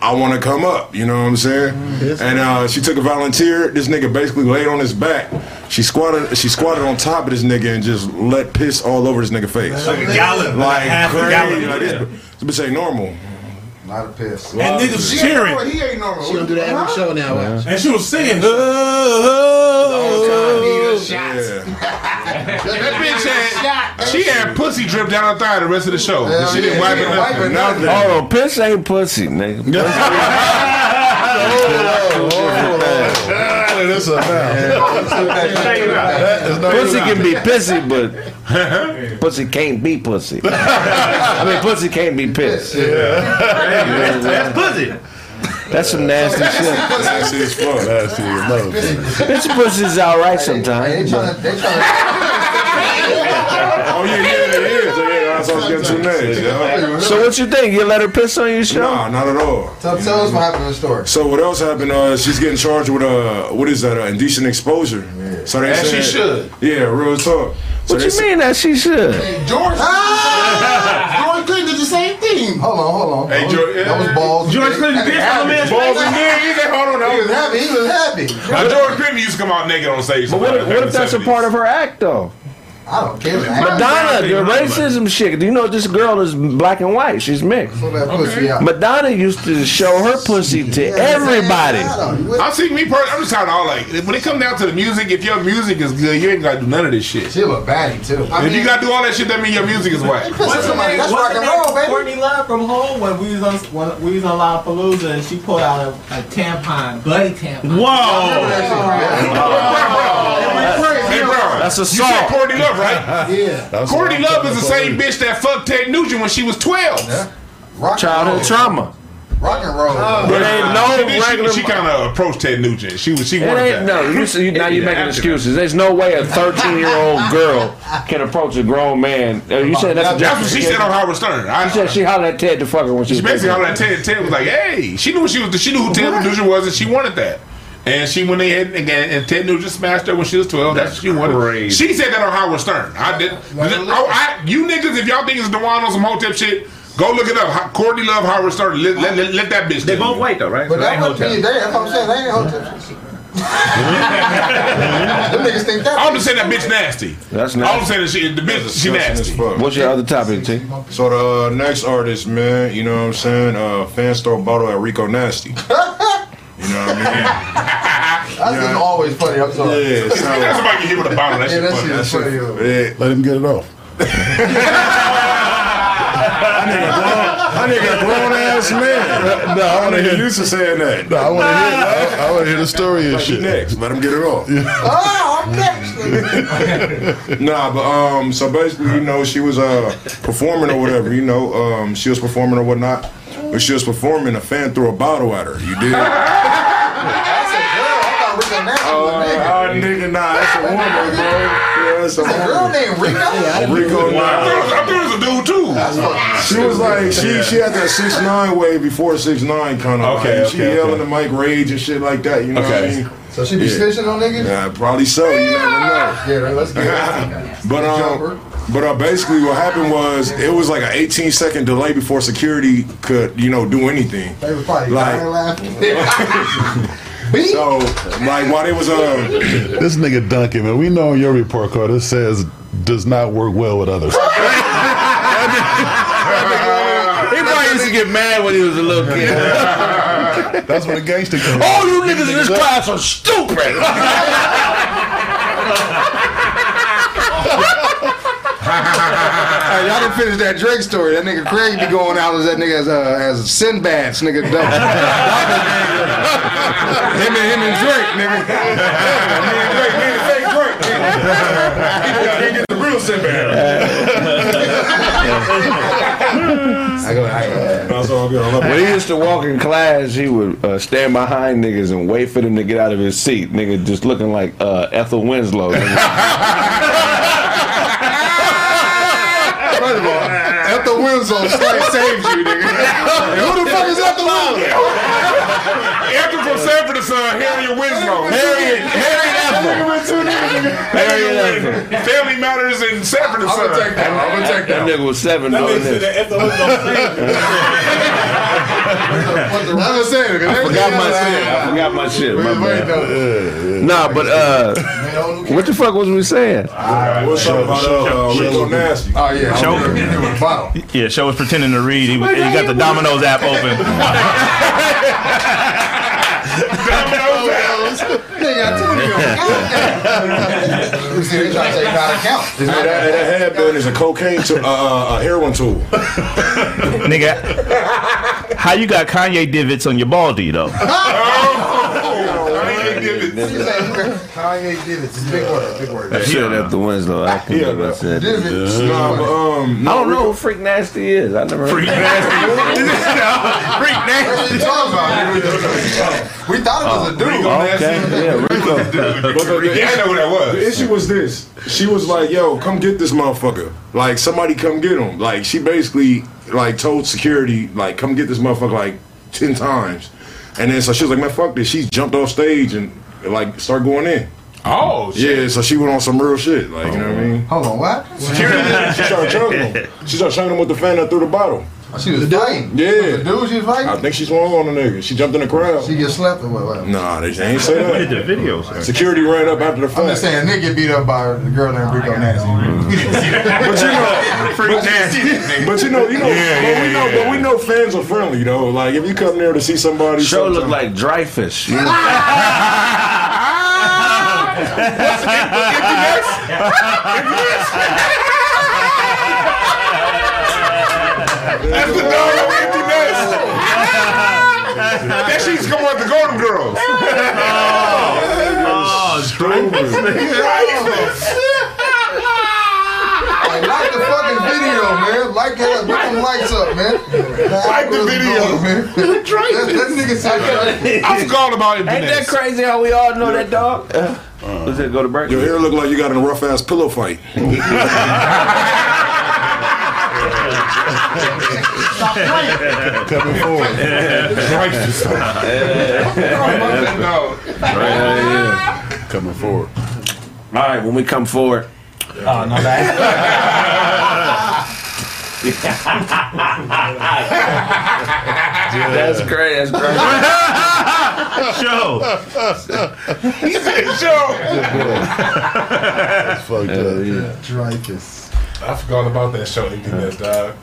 I want to come up. You know what I'm saying? And uh, she took a volunteer. This nigga basically laid on his back. She squatted. She squatted on top of this nigga and just let piss all over this nigga face. Like a gallon, Like half a crazy. gallon. Like, this, this bitch ain't normal. Not a piss. And niggas was He ain't cheering. normal. He ain't normal. She gonna do that every show now. watch. And she was singing. Oh, oh, oh. [LAUGHS] That bitch had she had pussy drip down her thigh the rest of the show. Hell she didn't yeah, wipe she it didn't wipe it up. nothing. Oh, piss ain't pussy, nigga. [LAUGHS] This a Pussy can be pissy, but [LAUGHS] pussy can't be pussy. [LAUGHS] I mean, pussy can't be piss. That's pussy. That's some nasty shit. Nasty as fuck. Nasty as mother. Bitch pussy's alright sometimes. they trying to, they trying Oh yeah, yeah, it is. Yeah, that's what I was getting to next. Yeah. So what you think? You let her piss on your show? Nah, not at all. tell, tell us what happened in the story. So what else happened? Uh, she's getting charged with uh, what is that? Uh, indecent exposure. So they As said, she should. Yeah, real talk. So What you said- mean that she should? George, [LAUGHS] George Clinton did the same thing. Hold on, hold on. Hey, that, George- that was balls. George Clinton That pissed on the happy. man's Balls in there. He said, hold on. He was happy. He was happy. Now, George Clinton used to come out naked on stage. But what, what if that's a part of her act though? I don't care. Madonna, the racism shit. Do you know this girl is black and white? She's mixed. Pull that pussy out. Madonna used to show her pussy to everybody. I see me personally. I'm just talking all like when it comes down to the music. If your music is good, you ain't gotta do none of this shit. She look baddie too. if you gotta do all that shit, that means your music is whack. What's somebody? That's What's rock and roll, baby. Courtney Love from home when we was on when we was on Lollapalooza and she pulled out a, a tampon, bloody tampon. Whoa. Hey, bro, That's you said. Courtney Love, right? [LAUGHS] Yeah. Courtney Love is the same bitch that fucked Ted Nugent when she was 12. Rock Childhood trauma. Rock and roll. It ain't no She did- she- regular. She, kind of approached Ted Nugent. She was. She It wanted ain't that. no. You, see- now you're [LAUGHS] making excuses. There's no way a 13 year old girl can approach a grown man. Uh, You said that's a That's what she said on Howard Stern. I, She said she hollered at Ted to fuck her when she She was basically pregnant. hollered at Ted. Ted was like, "Hey," she knew what she was. She knew who Ted Nugent was, and she wanted that. And she went ahead and, again and Ted Nugent smashed her when she was twelve. That's what she wanted. crazy. She said that on Howard Stern. I did. I, I, you niggas, if y'all think it's Dewan on some Hotep shit, go look it up. Courtney Love, Howard Stern. Let, let, let, let that bitch. They both white though, right? But So they that ain't must be hotel. they. That's what I'm saying. They ain't hotel. Them niggas think that. I'm just saying that bitch nasty. That's All I'm nasty. saying is she, the bitch, she nasty. What's your other topic, T? So the uh, next artist, man, you know what I'm saying? Uh, fans throw a bottle at Rico Nasty. [LAUGHS] You know what I [LAUGHS] That's just always funny. I'm sorry. mean? Yeah, That's [LAUGHS] so, somebody can hit with a bottle. That Yeah, shit that funny. shit is funny. yo. yeah, Let him get it off. I nigga a grown ass man. No, I want to Nigga hear. used to saying that. No, I want to hear. I, I want to hear the story and Like, shit. next, let him get it off. Oh, I'm next. [LAUGHS] Nah, but um, so basically, you know, she was uh performing or whatever, you know, um, she was performing or whatnot. But she was performing, a fan threw a bottle at her. You did? [LAUGHS] That's a girl. I thought Rico Nasty Oh, was a nigga. oh, nigga, nah, that's a woman, bro. Yeah, that's a That's a girl named Rico. Rico, I nah. thought it was- I thought it was a dude too. She was like, she she had that six nine way before six nine kind of. Okay, like, she okay, yelling okay. the mic rage and shit like that. You know Okay. what I mean? So she be Yeah. snitching on niggas? Yeah, probably so. You never know. Yeah, let's get it. [LAUGHS] But um, but uh, basically, what happened was it was like an 18 second delay before security could, you know, do anything. They were probably Like- dying laughing. [LAUGHS] So, like, while they was uh, This nigga Duncan, man, we know on your report card it says does not work well with others. [LAUGHS] He probably used to get mad when he was a little kid. That's what the gangster came. All you niggas in this class are stupid. [LAUGHS] Hey, y'all didn't finish that Drake story. That nigga Craig be going out as that nigga as uh, as Sinbad's nigga. [LAUGHS] him and him and Drake, nigga. [LAUGHS] me and Drake, me and fake Drake, nigga. Can't get the real Sinbad. I go, I go. That's all good. When he used to walk in class, he would uh, stand behind niggas and wait for them to get out of his seat. Nigga just looking like uh, Ethel Winslow. [LAUGHS] nigga. First of all, Ethel Winslow straight saved you, nigga. [LAUGHS] Who the fuck is Ethel Winslow? After from Sanford and Son, Harriet Winslow. Harriet, Harriet Ethel. Harriet Ethel. Family Matters in Sanford to I'm gonna take that. I'm gonna take That that. nigga was seven That doing nigga said this. that Ethel was on I was I forgot my shit. I forgot my shit. My bad. Nah, but uh, what the fuck was we saying? What's up about uh, uh, Rico Nasty? Oh yeah, Show- I'm gonna give him a bottle. Yeah, show was pretending to read. He, he got the Domino's app open. [LAUGHS] You see, they trying to say you gotta count. Hey, that, hey, that headband is a cocaine tool, uh, uh, a heroin tool. Nigga, how you got Kanye divots on your baldy though? [LAUGHS] Kanye did it. It's a big word. Big word. I said that the Winslow. I can't Yeah, believe I said that. Did it. Nah, but, um, I don't know who Freak Nasty is. I never heard Freak of him. nasty. Freak [LAUGHS] What nasty. are you talking about? [LAUGHS] We thought it was a dude. Okay, yeah, Rico. but the, the, Yeah, I know who that was. the issue was this. She was like, yo, come get this motherfucker. Like, somebody come get him. Like, she basically, like, told security, like, come get this motherfucker, like, 10 times. And then, so she was like, man, fuck this. She jumped off stage and, like, started going in. Oh, shit. Yeah, so she went on some real shit. Like, you know what I mean? Hold on, what? [LAUGHS] She started chugging him. She started chugging him with the fan that threw the bottle. Oh, She was fighting. Yeah. The dude she was fighting. I think she swung on the nigga. She jumped in the crowd. She get slept or what? what? Nah, they ain't say that. The video, sir. Security ran up after the fact. I'm just saying, nigga get beat up by the girl named Rico oh [LAUGHS] Nasty. But you know, Freak nasty. but you know, you know, but we know, but we know fans are friendly though. Like if you come there to see somebody, Show look like dry fish. You [LAUGHS] know? That's the dog of empty nest. that shit's come with the Golden Girls. Oh, oh [LAUGHS] Like, like the fucking video, man. Like that. Put them lights up, man. Like the video. man. that, that nigga said I forgot about it. Ain't that crazy how we all know that dog? Uh, Does it go to break? your hair look like you got in a rough ass pillow fight. Coming forward. No. Coming forward. All right, when we come forward, Oh, no, that. [LAUGHS] that's great. That's great. Show. He said, sure. That's fucked up. Dreyfus. I forgot about that show, empty nest, dog.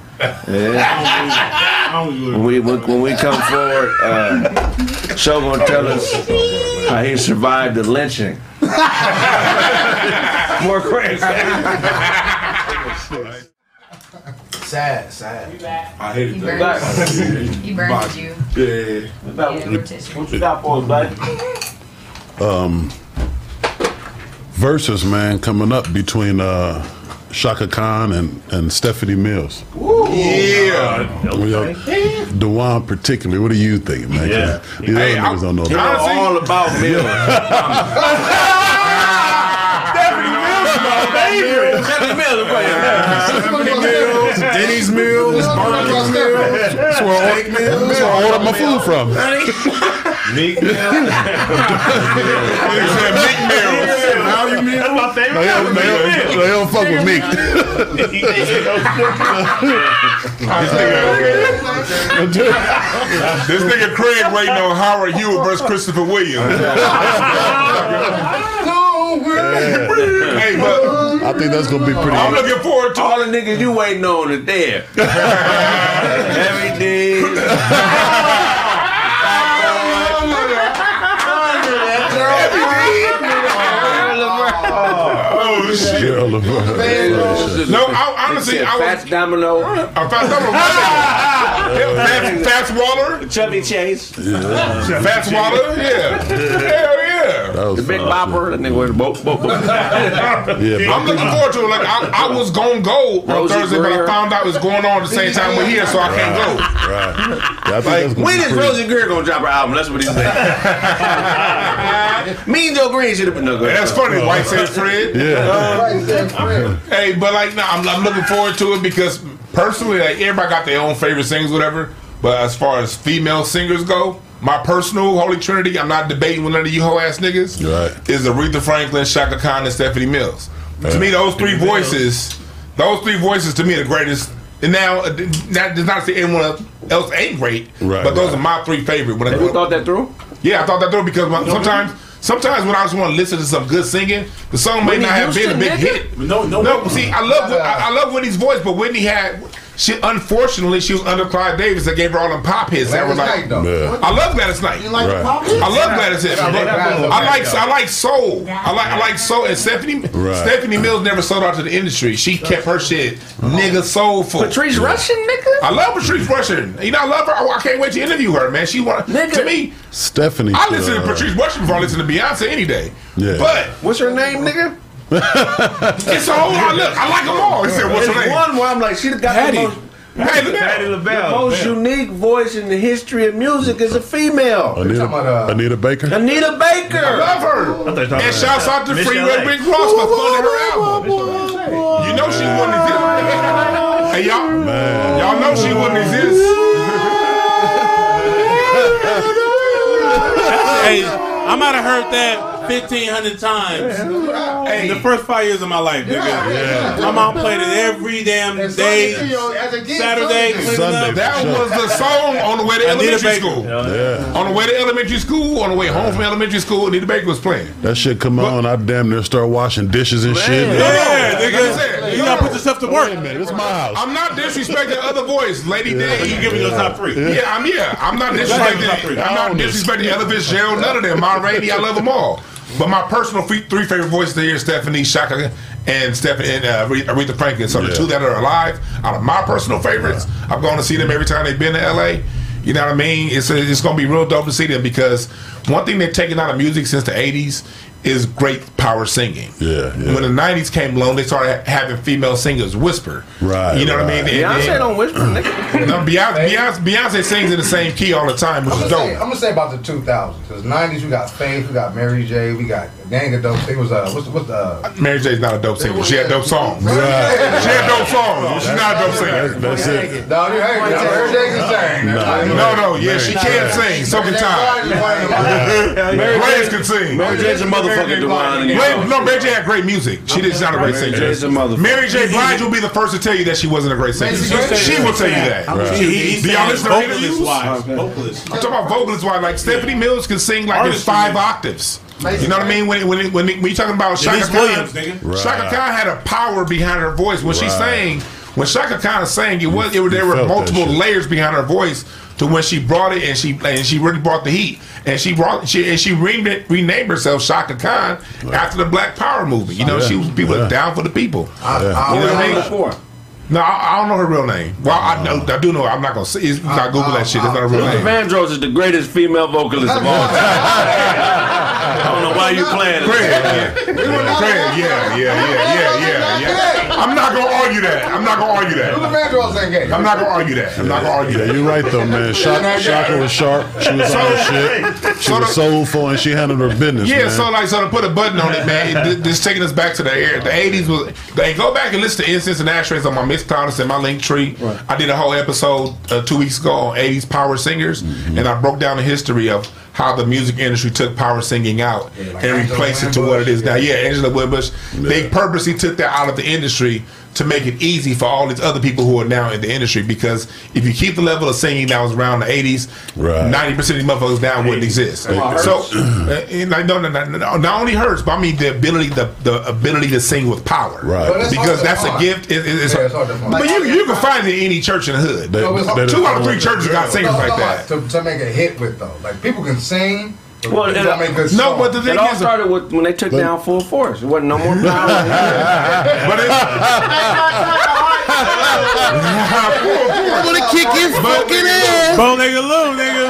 When we when, when we come forward, uh, Show gonna tell us how he survived the lynching. [LAUGHS] More crazy. [LAUGHS] Sad, sad. I hated He that. burned, he burned you. Yeah. Yeah, rotisserie. What you got for us, buddy? Um versus man coming up between uh, Chaka Khan and, and Stephanie Mills. Yeah. Well, Dewan particularly, what are you thinking, man? Yeah. These other Hey, niggas don't know that. Honestly- all about Mills. [LAUGHS] [LAUGHS] Denny's Mills, barbecue Mills, That's where I order- that's where I order my food from. He said Meek Mills. Value Mills. That's my favorite. They don't, they don't, they don't fuck with Meek. This nigga Craig waiting on Howard Hewitt versus Christopher Williams. [LAUGHS] hey, but I think that's gonna be pretty. I'm looking forward to All the niggas you waiting on is there. Every day. Oh shit! Girl, LeBron. No, I, honestly, I was. Fats Domino, I found out Fats, Fats Waller, Chevy Chase, Fats Waller, yeah, hell yeah. That was the Big. Bopper, that nigga with both, both, both. Yeah, I'm looking forward to it. Like I, I was gonna go on Rosie Thursday, but I found out it's going on at the same time we're here, so I can't go. right. Yeah, I think that's gonna When be is pretty- Rosey Grier gonna drop her album? That's what he's saying. [LAUGHS] Me and Joe Green should have been no good. That's funny, White said Fred. Yeah. Hey, but like, no, I'm, I'm looking forward to it because personally, like, everybody got their own favorite singers, whatever. But as far as female singers go, my personal holy trinity, I'm not debating with none of you hoe ass niggas. Right. Is Aretha Franklin, Chaka Khan, and Stephanie Mills. To me, those three voices, those three voices, to me, are the greatest And now, uh, that does not say anyone else ain't great, Right, but those right. are my three favorite. When I You thought that through? Yeah, I thought that through because when- sometimes, sometimes when I just want to listen to some good singing, the song may Whitney not have been a big nigga? hit. No, no, No, see, I love I, I love Whitney's voice, but Whitney had she unfortunately she was under Clive Davis that gave her all them pop hits that were like. Yeah. I love Gladys Knight. You like Right. pop hits? I love Gladys hits. Yeah, I like Knight, I like soul. I like I like soul. And Stephanie Right. Stephanie Mills never sold out to the industry. She kept her shit nigga soulful. Patrice Rushen, nigga. I love Patrice Rushen. You know I love her. I, I can't wait to interview her, man. She want to me. Stephanie. I listen to uh, Patrice Rushen before I listen to Beyonce any day. Yeah. But What's her name, nigga? [LAUGHS] it's a whole lot. Look, I like them all. He said, "What's her name?" one where I'm like, she got Patti. the most, Patti Patti LaBelle. the most unique voice in the history of music is a female. Anita, about, uh, Anita Baker. Anita I Baker. love her. thought you were talking And shouts out to Miss Free LA. Red Rick Ross for funding her album. You know she wouldn't exist. Hey y'all, Man. y'all know she wouldn't exist. Hey, I might have heard that fifteen hundred times in the first five years of my life, nigga. Yeah. My mom played it every damn And day. Sunday, you know, as a kid, Saturday, Sunday. cleaning Sunday. up. That was the song on the way to Anita elementary school. Yeah. On the way to elementary school, on the way home from elementary school, Anita Baker was playing. That shit come on, I damn near start washing dishes and shit. Yeah, Like I nigga. You gotta put yourself to work. Wait a minute, it's my house. I'm not disrespecting other voice, Lady Day. You give me your top three. Yeah, I'm yeah. I'm not have the top disrespecting. I'm not disrespecting Ella Fitzgerald. None of them. Ma Rainey, I love them all. But my personal fe- three favorite voices here: Stephanie Chaka and Stephanie and uh, Aretha Franklin. So the two that are alive, out of my personal favorites, I'm going to see them every time they've been to LA. You know what I mean? It's it's going to be real dope to see them because one thing they've taken out of music since the '80s is great power singing. Yeah, yeah. When the '90s came along, they started having female singers whisper. Right, You know what I right. mean? And- Beyonce and- don't whisper, nigga. [LAUGHS] no, Beyonce, Beyonce, Beyonce sings in the same key all the time, which I'm is gonna, say, dope. I'm gonna say about the 2000s because 90s we got Faith, we got Mary J, we got gang of dope. It was uh, what's the, what's the Mary J's not a dope singer. She had dope songs. Right. She had dope songs. but She's not a dope singer. That's it. No, you ain't. Mary J can sing. No, no, yeah, she can't sing. So can Ty. Blaze can sing. Mary J's a motherfucking divine. Blaze, no, Mary J had great music. She did not a great singer. J's a motherfucker. Mary J. Blige will be the first to tell you that she wasn't a great singer. She will tell you that. Right. He, he's Do y'all listen to vocalist interviews? wise. Vocalist. I'm talking about vocalists wise. Like Stephanie Mills can sing like in five octaves. You know what I mean? When when when, when you talking about Chaka Khan, Williams. Right. Chaka Khan had a power behind her voice when she Right. sang. When Chaka Khan sang, it was it, there were multiple layers behind her voice to when she brought it and she and she really brought the heat and she brought she and she renamed, renamed herself Chaka Khan after the Black Power movement. You know, Yeah. she was people Yeah. down for the people. I, You know I, what I I, mean? Before. No, I, I don't know her real name. Well, I know uh-huh. I do know. I'm not gonna say. It's not Google that shit. It's not her real Luther name. Vandross is the greatest female vocalist of all time. [LAUGHS] I don't know why you playing Craig, this. yeah. [LAUGHS] Craig, yeah, yeah, yeah, yeah, yeah, yeah. I'm not gonna argue that. I'm not gonna argue that. Luther that. Vandross ain't gay. I'm not gonna argue that. I'm not gonna argue Yeah, that. you're right though, man. Chaka, Chaka was sharp. She was on her shit. She was the- soulful and she handled her business. Yeah, man. so like, so to put a button on it, man, th- this taking us back to the era. The '80s was. Hey, go back and listen to Incense and Ashtrays on my Mixcloud and my link tree. I did a whole episode uh, two weeks ago on '80s power singers, and I broke down the history of how the music industry took power singing out like and Angela replaced it to what it is now. yeah. Yeah, Angela Winbush. They purposely took that out of the industry to make it easy for all these other people who are now in the industry. Because if you keep the level of singing that was around the '80s, ninety percent of these motherfuckers now wouldn't exist. So, uh, and like, no, no, no, no, not only hurts, but I mean the ability, the, the ability to sing with power, Right. That's Because that's a gift. It, it- it's Yeah, it's hard but you you can find it in any church in the hood. They- No, it's- they- Two out of three churches got singers No, like that. To, to make a hit with though, like people can sing. But Well, well, and- don't make good No, but the thing It all is, started with when they took down full force. It wasn't no more [LAUGHS] power. but it, I'm gonna kick his fucking ass. Bow nigga Lou, nigga.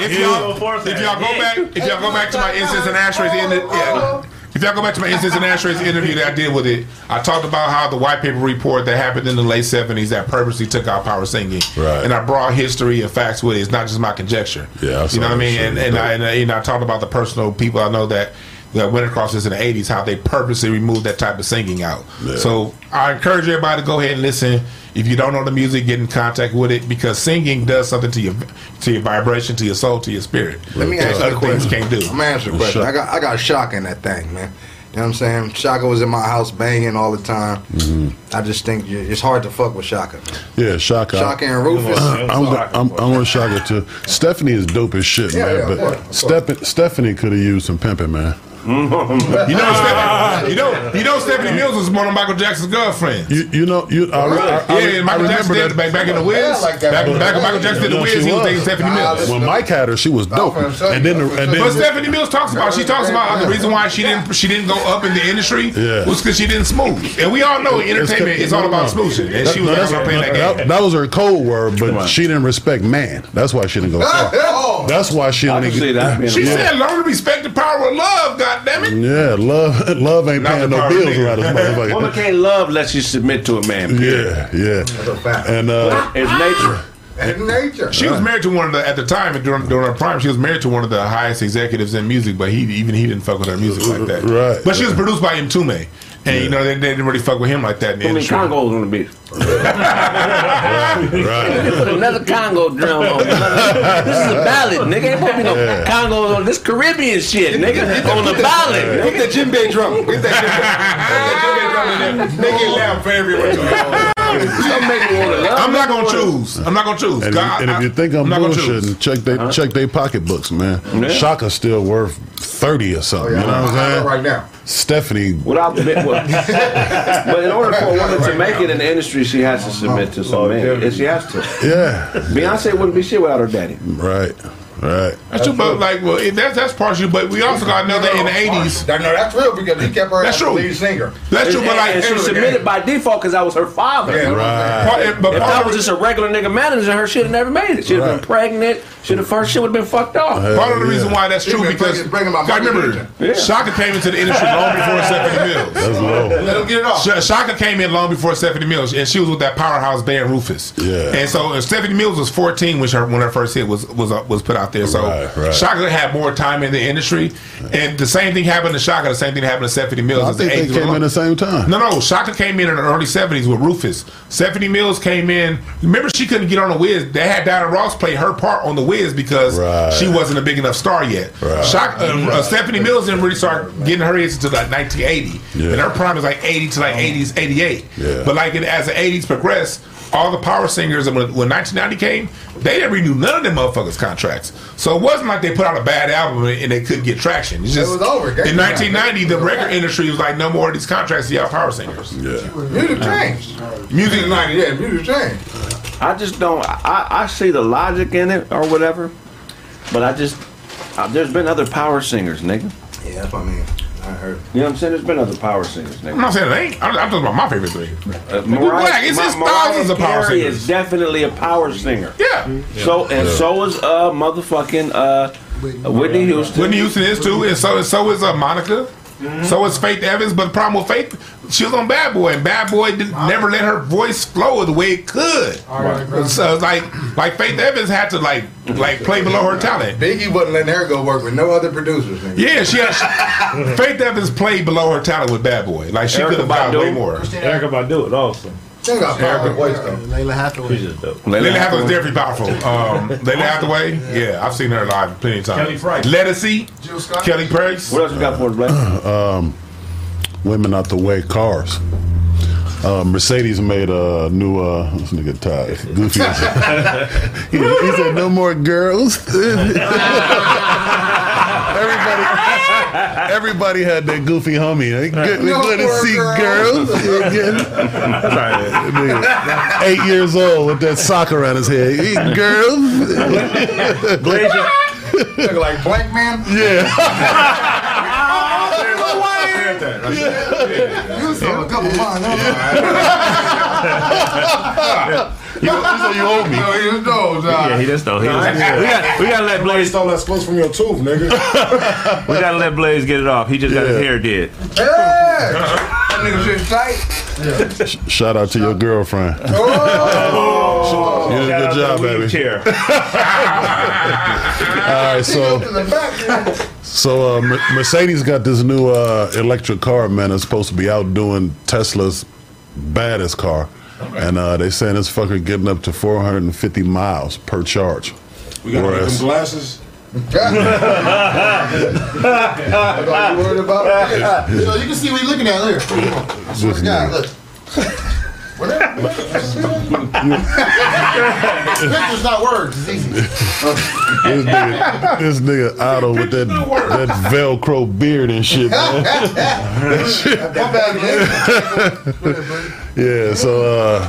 if y'all if y'all go back if y'all go back to my incense and ashtrays inter- yeah, if y'all go back to my incense and ashtrays interview that I did with it, I talked about how the white paper report that happened in the late seventies that purposely took out power singing, Right. and I brought history and facts with it. It's not just my conjecture. Yeah, you know what I mean. And and I, and, I, and I talked about the personal people I know that. That went across this in the '80s, how they purposely removed that type of singing out. Yeah. So I encourage everybody to go ahead and listen. If you don't know the music, get in contact with it because singing does something to your to your vibration, to your soul, to your spirit. Let me that ask you other a things question. can't do. I'm gonna answer a question. Shock. I got I got shock in that thing, man. You know what I'm saying? Chaka was in my house banging all the time. Mm-hmm. I just think it's hard to fuck with Chaka. Yeah, Chaka. Chaka and Rufus. I'm, I'm, I'm with Chaka too. Stephanie is dope as shit, Yeah, man. yeah, but course, of Steph- Stephanie could have used some pimping, man. You [LAUGHS] know, Stephanie, you know, you know, Stephanie Mills was one of Michael Jackson's girlfriends. You, you know, you. I, re- I, I, yeah, Michael I Jackson remember did back, back in the Wiz. Yeah, like that. back, back when Michael Jackson did the You know, Wiz, she he was was. dating Stephanie Mills. When Mike had her, she was dope. I'm And then, the, and then, But Stephanie Mills talks about she talks about the reason why she didn't she didn't go up in the industry Yeah. was because she didn't smooth. And we all know entertainment is all about smoothing. And she was No, not gonna that that, game. that was her code word, but she didn't respect man. That's why she didn't go far. [LAUGHS] oh, That's why she I only. can see that [LAUGHS] She said, "Learn to respect the power of love." God damn it! Yeah, love, [LAUGHS] love ain't paying no bills nigga. around this Woman can't love unless you submit to a man. Yeah, yeah. a fact. And uh, It's nature. And nature. She was married to one of the at the time during during her prime. She was married to one of the highest executives in music, but he even he didn't fuck with her music like that. Right. But she was produced by Mtume, and you know they, they didn't really fuck with him like that in the How many industry. Congos on the beat? right. [LAUGHS] Put another Congo drum on. This is a ballad, nigga. Ain't supposed to be no Congos on this Caribbean shit, nigga. On the ballad, Put nigga. that djembe drum. Get that djembe. Put that drum in there. Make it loud for everyone. [LAUGHS] Don't make me wanna love. I'm not gonna choose. I'm not gonna choose. And, God, and if you think I'm, not gonna bullshitting, choose. check they check they pocketbooks, man. Chaka's still worth thirty or something. Oh, yeah, you know what I'm saying? right now. Stephanie, Without the bit, well, [LAUGHS] but in order for a woman to make it in the industry, she has to submit to some man. And she has to. yeah, Beyonce wouldn't be shit without her daddy. right, right. That's true, but like, well, it, that's that's partially. But we also got to know that in the '80s. That, no, that's real because he kept her That's as the true. lead singer. That's true, and, but like, and she submitted by default because I was her father. Yeah, Right. part, but If part that was just a regular nigga managing her, she'd have never made it. She'd have Right. been pregnant. Should have first shit would have been fucked off. Part of the Yeah. reason why that's true been because bringing- bringing my God, money remember in. Chaka came into the industry long before [LAUGHS] Stephanie Mills. That's low. Let him get it off. Chaka came in long before Stephanie Mills, and she was with that powerhouse band Rufus. Yeah. And so uh, Stephanie Mills was 14 when her when her first hit was was uh, was put out there. So Right, right. Chaka had more time in the industry, and the same thing happened to Chaka. The same thing happened to Stephanie Mills. I as the they came in the same time. No, no. Chaka came in in the early '70s with Rufus. Stephanie Mills came in. Remember, she couldn't get on the Wiz. They had Diana Ross play her part on the Wiz because Right. she wasn't a big enough star yet. Chaka, uh, uh, Stephanie Mills didn't really start getting her hits until like 1980, Yeah. and her prime was like 80 to like 80s, 88. Yeah. But like it, as the 80s progressed. All the power singers, and when, when 1990 came, they didn't renew none of them motherfuckers' contracts. So it wasn't like they put out a bad album and they couldn't get traction. It's just was over. Game in 1990, the record industry was like, no more of these contracts to y'all power singers. Yeah. Music changed. Music, Ninety, yeah, music changed. I just don't. I, I see the logic in it or whatever, but I just uh, there's been other power singers, nigga. Yeah, that's what I mean. I heard. You know what I'm saying? There's been other power singers, I'm not saying it ain't. I'm, I'm talking about my favorite three. Uh, black. It's- it's thousands of power Carey singers. is definitely a power singer. Yeah. So and so is uh motherfucking uh Whitney Houston. Whitney Houston is too, and so so is uh, Monica. So is Faith Evans, but the problem with Faith, she was on Bad Boy, and Bad Boy didn't, never let her voice flow the way it could. So it's like like Faith Evans had to like like play below her talent. Biggie wasn't letting her go work with no other producers. Nigga. Yeah, she had, [LAUGHS] Faith Evans played below her talent with Bad Boy. Like she could have got Badu. way more. Erykah Badu it also. She got power voice though. Lalah Hathaway. She's just dope. Lalah Hathaway is definitely powerful. Um, Lalah Hathaway, yeah, I've seen her live plenty of times. Kelly Price. Ledisi, Jill Scott. Kelly Price. What else you got for us, Blake? [CLEARS THROAT] Women out the way, cars. Uh, Mercedes made a new uh, this nigga Ty Goofy. he, [LAUGHS] [LAUGHS] he said, "No more girls." [LAUGHS] everybody, everybody had that goofy homie. They good, we No good to see girls. girls. Yeah, good. Nigga, Eight years old with that sock around his head. He, girls. Look like black Man. yeah. [LAUGHS] You saw a couple mine. You, so you owe me. No, he was those. Uh, Yeah, he just though. He just, we got we gotta let Blaze Blaze stole that split from your tooth, nigga. [LAUGHS] we gotta let Blaze get it off. He just got his hair did. Hey! That nigga shit tight. Shout out to your girlfriend. Oh! You did a good job, baby. wheelchair. [LAUGHS] All right, so. In the back. So uh, Mercedes got this new uh, electric car, man. It's supposed to be outdoing Tesla's baddest car, and uh, they saying this fucker getting up to 450 miles per charge. We got to get Whereas- them glasses. [LAUGHS] That's all you worried about? So you can see what you're looking at. Look. Swear to look. [LAUGHS] Whatever. Pictures, not words. It's easy. This nigga, this nigga Otto with that that Velcro beard and shit, man. [LAUGHS] That shit- man. yeah, so uh,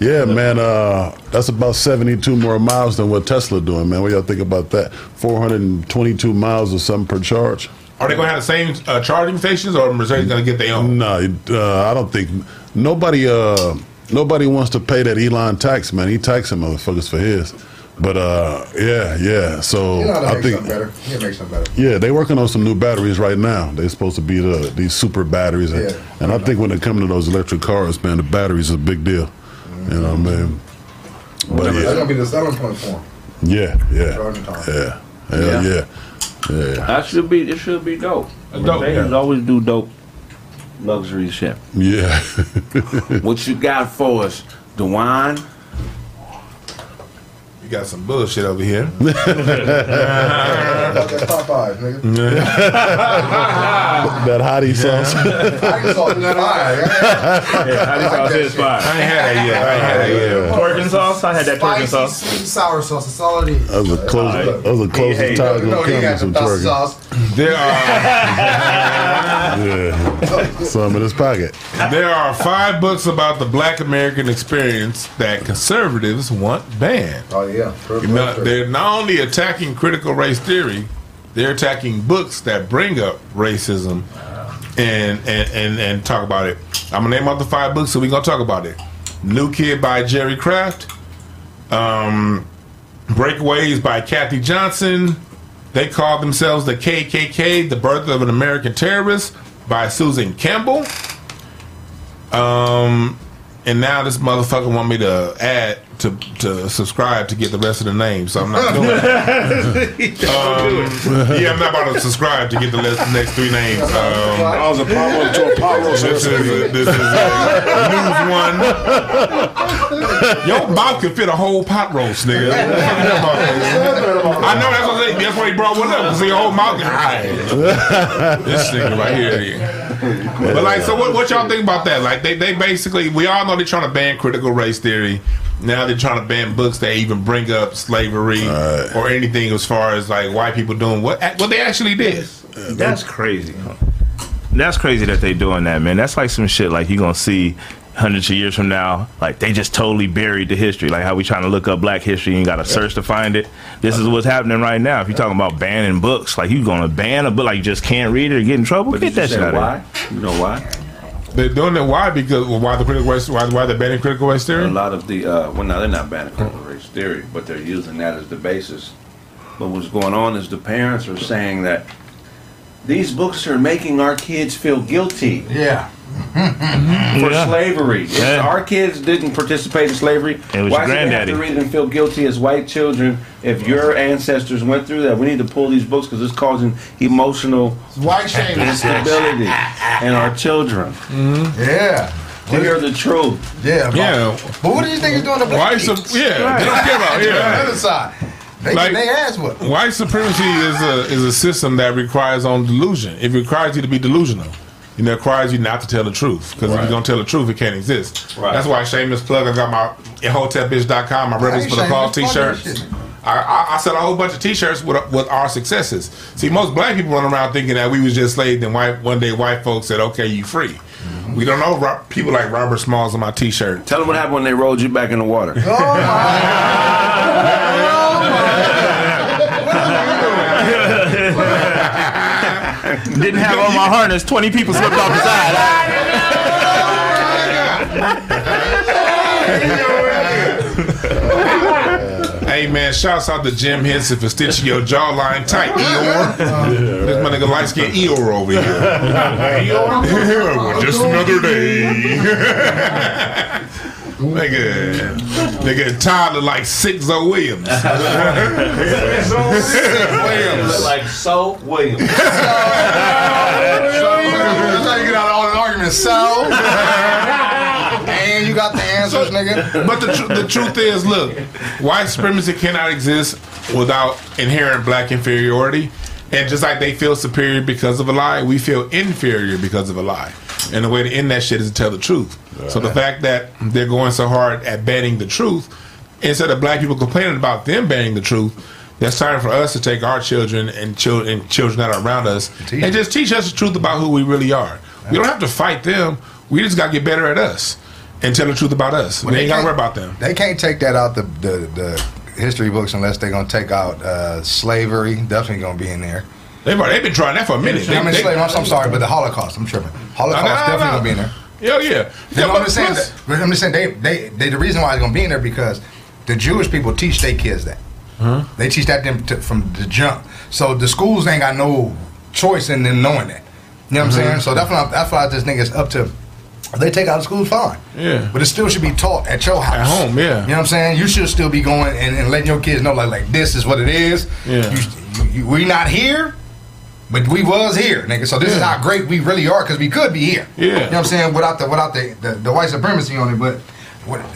yeah, man, uh, that's about seventy-two more miles than what Tesla doing, man. What y'all think about that? Four hundred and twenty-two miles or something per charge. Are they going to have the same uh, charging stations, or Mercedes going to get their own? No, uh, I don't think nobody. Uh, nobody wants to pay that Elon tax, man. He taxing motherfuckers for his. But uh, yeah, yeah. So You know how to I make think something better. You can make something better. Yeah, they're working on some new batteries right now. They're supposed to be the these super batteries, and, Yeah. and I think when it comes to those electric cars, man, the batteries is a big deal. You know what I mean? But That's yeah, gonna be the selling point for him. yeah, yeah, Charging time. yeah, hell Yeah. yeah, yeah, That should be. It should be dope. dope, They yeah. always do dope luxury shit. yeah. [LAUGHS] What you got for us, Dewan? You got some bullshit over here. [LAUGHS] That Popeyes, nigga. [LAUGHS] that hottie sauce. I just saw that fire. Yeah, how sauce is fire? I ain't had that yet. I ain't had that yet. Twerking sauce? I had that twerking sauce. sweet, sour sauce. That's all it is. That was the closest. That was the closest Hey, time You know gonna got some twerking. sauce. There are Yeah, some in his pocket. there are five books about the Black American experience that conservatives want banned. Oh yeah. You know, they're not only attacking critical race theory, they're attacking books that bring up racism and and, and, and talk about it. I'm gonna name out the five books, so we're gonna talk about it. New Kid by Jerry Craft, um, Breakaways by Cathy Johnson. They called themselves the KKK, The Birth of an American Terrorist by Susan Campbell. Um, and now this motherfucker want me to add to to subscribe to get the rest of the names, so I'm not doing [LAUGHS] it. Um, yeah, I'm not about to subscribe to get the last, next three names. Um, I was [LAUGHS] a pot roast to a pot this is this is uh, news one. Your mouth can fit a whole pot roast, nigga. What the fuck you talking about? I know that's what they, that's why he brought one up. Cause your whole mouth. Alright. This nigga right here. But like, so what, what y'all think about that? Like, they, they basically, we all know they're trying to ban critical race theory. Now they're trying to ban books that even bring up slavery or anything as far as like white people doing what what they actually did. That's crazy. That's crazy that they doing that, man. That's like some shit like you gonna see hundreds of years from now. Like they just totally buried the history. Like how we trying to look up Black history and you got to search to find it. This is what's happening right now. If you're talking about banning books, like you gonna ban a book, like you just can't read it or get in trouble. But Get that shit out of why? You know why? They're doing it why? Because well, why the critical race? Why, why they're banning critical race theory? A lot of the uh, well, now they're not banning critical race theory, but they're using that as the basis. But what's going on is the parents are saying that these books are making our kids feel guilty Yeah. [LAUGHS] for Yeah. slavery. If Yeah. Our kids didn't participate in slavery. It was Why your should they have to read and feel guilty as white children if your ancestors went through that? We need to pull these books because it's causing emotional It's white shaming. instability in our children. Mm-hmm. Yeah. To hear the truth. Yeah. but- Yeah. But what do you think is doing the black White people? sup- yeah, they don't care about On the other side. They Like- get their ass whooped. White supremacy is a is a system that requires on delusion. It requires you to be delusional. You know, it requires you not to tell the truth. Because if you don't tell the truth, it can't exist. Right. That's why shameless plug. I got my hotepbitch.com, my Rebels ain't for the Cause t-shirts. I, I, I sell a whole bunch of t-shirts with with our successes. See, most black people run around thinking that we was just slaves, and white one day white folks said, "Okay, you free." Mm-hmm. We don't know Ro- people like Robert Smalls on my t-shirt. Tell them what happened when they rolled you back in the water. Oh, [LAUGHS] [LAUGHS] Didn't have on my harness. Twenty people slipped off the side. [LAUGHS] Hey man, shouts out to Jim Henson for stitching your jawline tight, [LAUGHS] Eeyore. This my nigga light skinned Eeyore over here. Eeyore? Just another day. Nigga, nigga Tyler like six O Williams. [LAUGHS] Look like [LAUGHS] So Williams. That's how you get out of all the arguments. So, and you got the answer supremacists, nigga. But the, tr- the truth is, look, white supremacy cannot exist without inherent black inferiority. And just like they feel superior because of a lie, we feel inferior because of a lie. And the way to end that shit is to tell the truth. So the fact that they're going so hard at banning the truth, instead of black people complaining about them banning the truth, that's time for us to take our children and, chil- and children that are around us and just teach us the truth about who we really are. We don't have to fight them. We just got to get better at us and tell the truth about us. Well, we ain't got to worry about them. They can't take that out the the, the history books unless they're gonna take out uh, slavery. Definitely gonna be in there. They've, they've been trying that for a minute. I mean, they, slavery, I'm, I'm sorry, but the Holocaust. I'm tripping. Holocaust no, no, definitely no. gonna be in there. Yeah. Yeah, Yeah, I'm just saying. That, but I'm just saying they, they they the reason why it's gonna be in there because the Jewish people teach their kids that. They teach that them to, from the jump. So the schools ain't got no choice in them knowing that. You know what I'm Mhm. saying? So that's why I- that's why I just think it's up to. They take out of school, fine. Yeah. But it still should be taught at your house. At home, yeah. You know what I'm saying? You should still be going and, and letting your kids know like like this is what it is. Yeah. You, you, you, we not here, but we was here, nigga. So this is how great we really are because we could be here. Yeah. You know what I'm saying? Without the without the, the, the white supremacy on it, but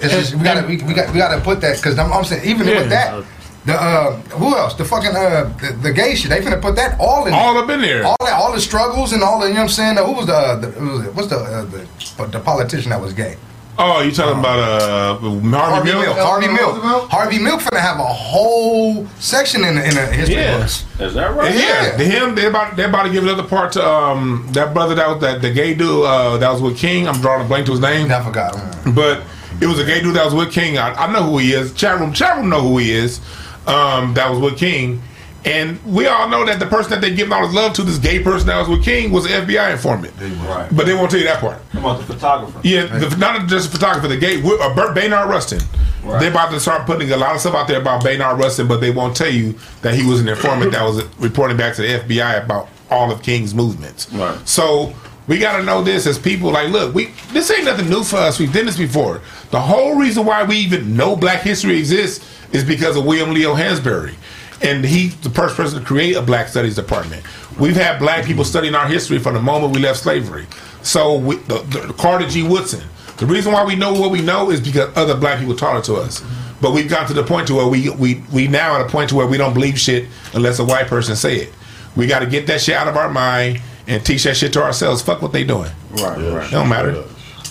it's just we gotta we, we got we gotta put that because I'm, I'm saying even Yeah. with that. The uh, who else? The fucking uh, the, the gay shit. They finna put that all in. All up in there. All that, all the struggles and all the. You know what I'm saying? who was the, the who was it? what's the, uh, the the politician that was gay? Oh, you talking about uh, Harvey, Milk? Harvey Milk. Harvey Milk finna have a whole section in the, in the history Yeah. books. Is that right? Yeah, the him they about they about to give another part to um that brother that was that the gay dude uh, that was with King. I'm drawing a blank to his name. I forgot. him. But it was a gay dude that was with King. I, I know who he is. Chat room, chat room know who he is. Um, that was with King, and we all know that the person that they giving all his love to, this gay person that was with King, was an FBI informant. Right. But they won't tell you that part. about the photographer? Yeah, the, not just a photographer, the gay uh, Bert Baynard Rustin. Right. They're about to start putting a lot of stuff out there about Baynard Rustin, but they won't tell you that he was an informant that was reporting back to the FBI about all of King's movements. Right. So we got to know this as people. Like, look, we this ain't nothing new for us. We've done this before. The whole reason why we even know Black history exists is because of William Leo Hansberry. And he's the first person to create a Black Studies department. We've had Black people studying our history from the moment we left slavery. So we, the, the, Carter G. Woodson. The reason why we know what we know is because other Black people taught it to us. But we've got to the point to where we we we now at a point to where we don't believe shit unless a white person say it. We got to get that shit out of our mind and teach that shit to ourselves. Fuck what they doing. Right, right. It don't matter.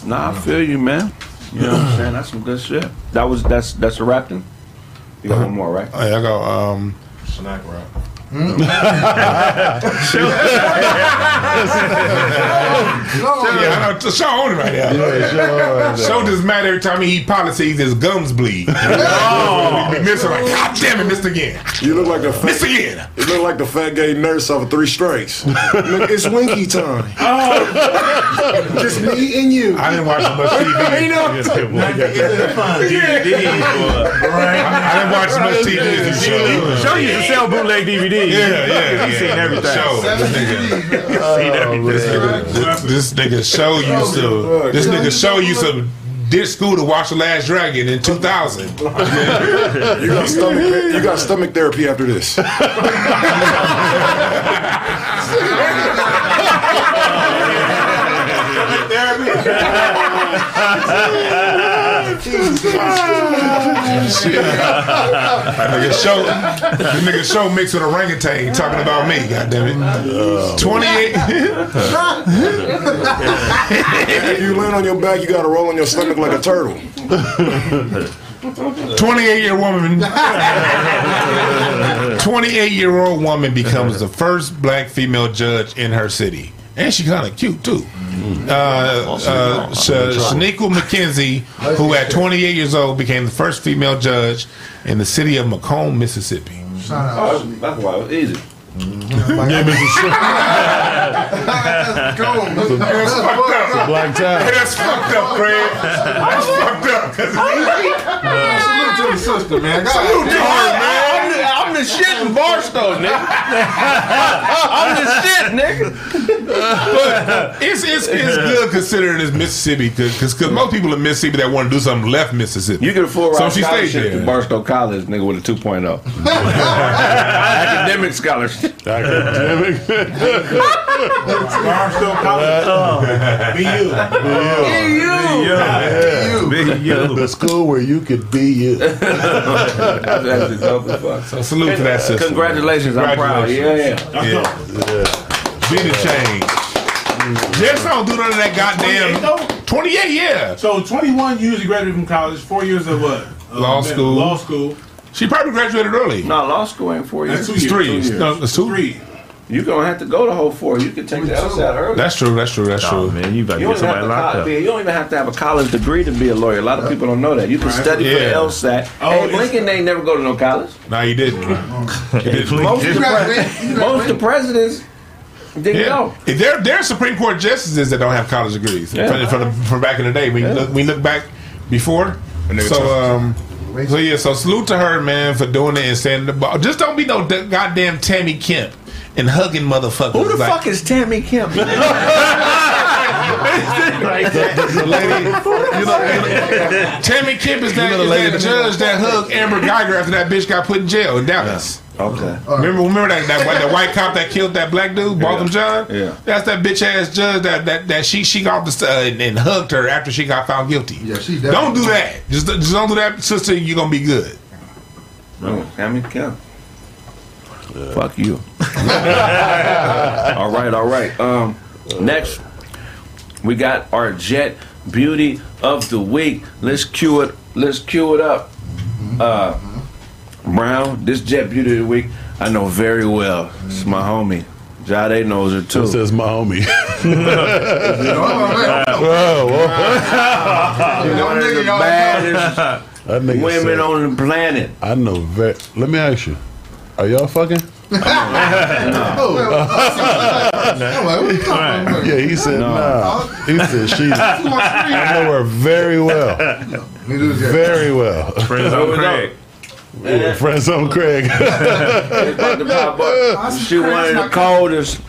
Nah, I feel you, man. You know what I'm saying? That's some good shit. That was that's that's a wrap then. You got one more, right? Hey, I got Um, Snack wrap. Hmm? [LAUGHS] yeah, I know. t- Show on it right now. Yeah, show on right there. Show mad every time he eat policies, his gums bleed. [LAUGHS] oh, he be missing like, God damn it, missed again. You look like the fat, Miss again. You look like the fat gay nurse off of Three Strikes. look, it's Winky time. [LAUGHS] Oh, just me and you. I didn't watch much TV. Ain't no- I didn't watch much TV as you show. Show you to sell bootleg DVD. Yeah, yeah, He's yeah. seen everything. Show. Oh, this nigga, this, this nigga show used to. This nigga show used to did school to watch the Last Dragon in 2000. [LAUGHS] You got stomach. You got stomach therapy after this. [LAUGHS] [LAUGHS] That nigga show, nigga show mixed with orangutan talking about me. God damn it. 28. if you land on your back, you got to roll on your stomach like a turtle. 28 year woman 28 year old woman becomes the first black female judge in her city and she kind of cute too uh, uh, Shaniqua McKenzie who at 28 years old became the first female judge in the city of McComb Mississippi Oh, that's why it was easy. That's fucked up. It's a black tie. Hey, that's fucked up, Craig. That's fucked up. 'cause it's easy. Salute to the sister, man. Salute to her, man. I'm the the shit in Barstow, nigga. [LAUGHS] I'm the shit, nigga. But it's it's, it's good considering it's Mississippi because most people in Mississippi that want to do something left Mississippi. You can afford so our she stayed scholarship to. Barstow College, nigga, with a 2.0. [LAUGHS] Academic scholarship. Academic. Barstow College. Uh, BU. The school where you could be you. [LAUGHS] That's actually dope as fuck. So salute to that sister. Congratulations, I'm proud. Yeah, yeah. Yeah. Be the change. Just don't do none of that goddamn. 28, yeah. So 21 years you graduated from college, four years of what? Uh, Law med- school. Law school. She probably graduated early. No, law school ain't four years. That's two It's years. three. No, it's two. Three. You gonna have to go the whole four. You can take the LSAT early. That's true. That's true. That's Oh true. man, you about to You get don't, even have somebody to locked co- up. be- you don't even have to have a college degree to be a lawyer. A lot of people don't know that. You can Right. study for the LSAT. Oh, hey, Lincoln ain't never go to no college. No, he didn't. [LAUGHS] He. Most of the, graduated. most of the presidents didn't Yeah. go. There, there are Supreme Court justices that don't have college degrees Yeah. from, from, from back in the day. When you look, we look back before. So, um, so yeah, so salute to her, man, for doing it and standing the ball. Just don't be no goddamn Tammy Kemp and hugging motherfuckers. Who the Like, fuck is Tammy Kemp? [LAUGHS] The lady, you know, Tammy Kemp is that, know the is lady that that- judge that hugged Amber Guyger after that bitch got put in jail in Dallas. okay. Remember, remember that, that that white cop that killed that black dude, Botham Jean? Yeah. That's that bitch ass judge that that, that she she got the uh, and, and hugged her after she got found guilty. Yeah, she Don't do that. Just just don't do that, sister. You're gonna be good. Oh, Tammy Kemp. Fuck you. [LAUGHS] all right, all right. Um, next, we got our Jet Beauty of the Week. Let's cue it. Let's cue it up. Uh, Brown, this Jet Beauty of the Week, I know very well. It's my homie. Jade knows her too. This is my homie. [LAUGHS] [LAUGHS] Whoa, whoa, One the baddest women on the planet. I know very. Let me ask you. Are y'all fucking? Yeah, he said nah. He said she. I know her very well. Very well. Friends on Craig. Yeah, friends on Craig. It's about to pop up. She one of the coldest.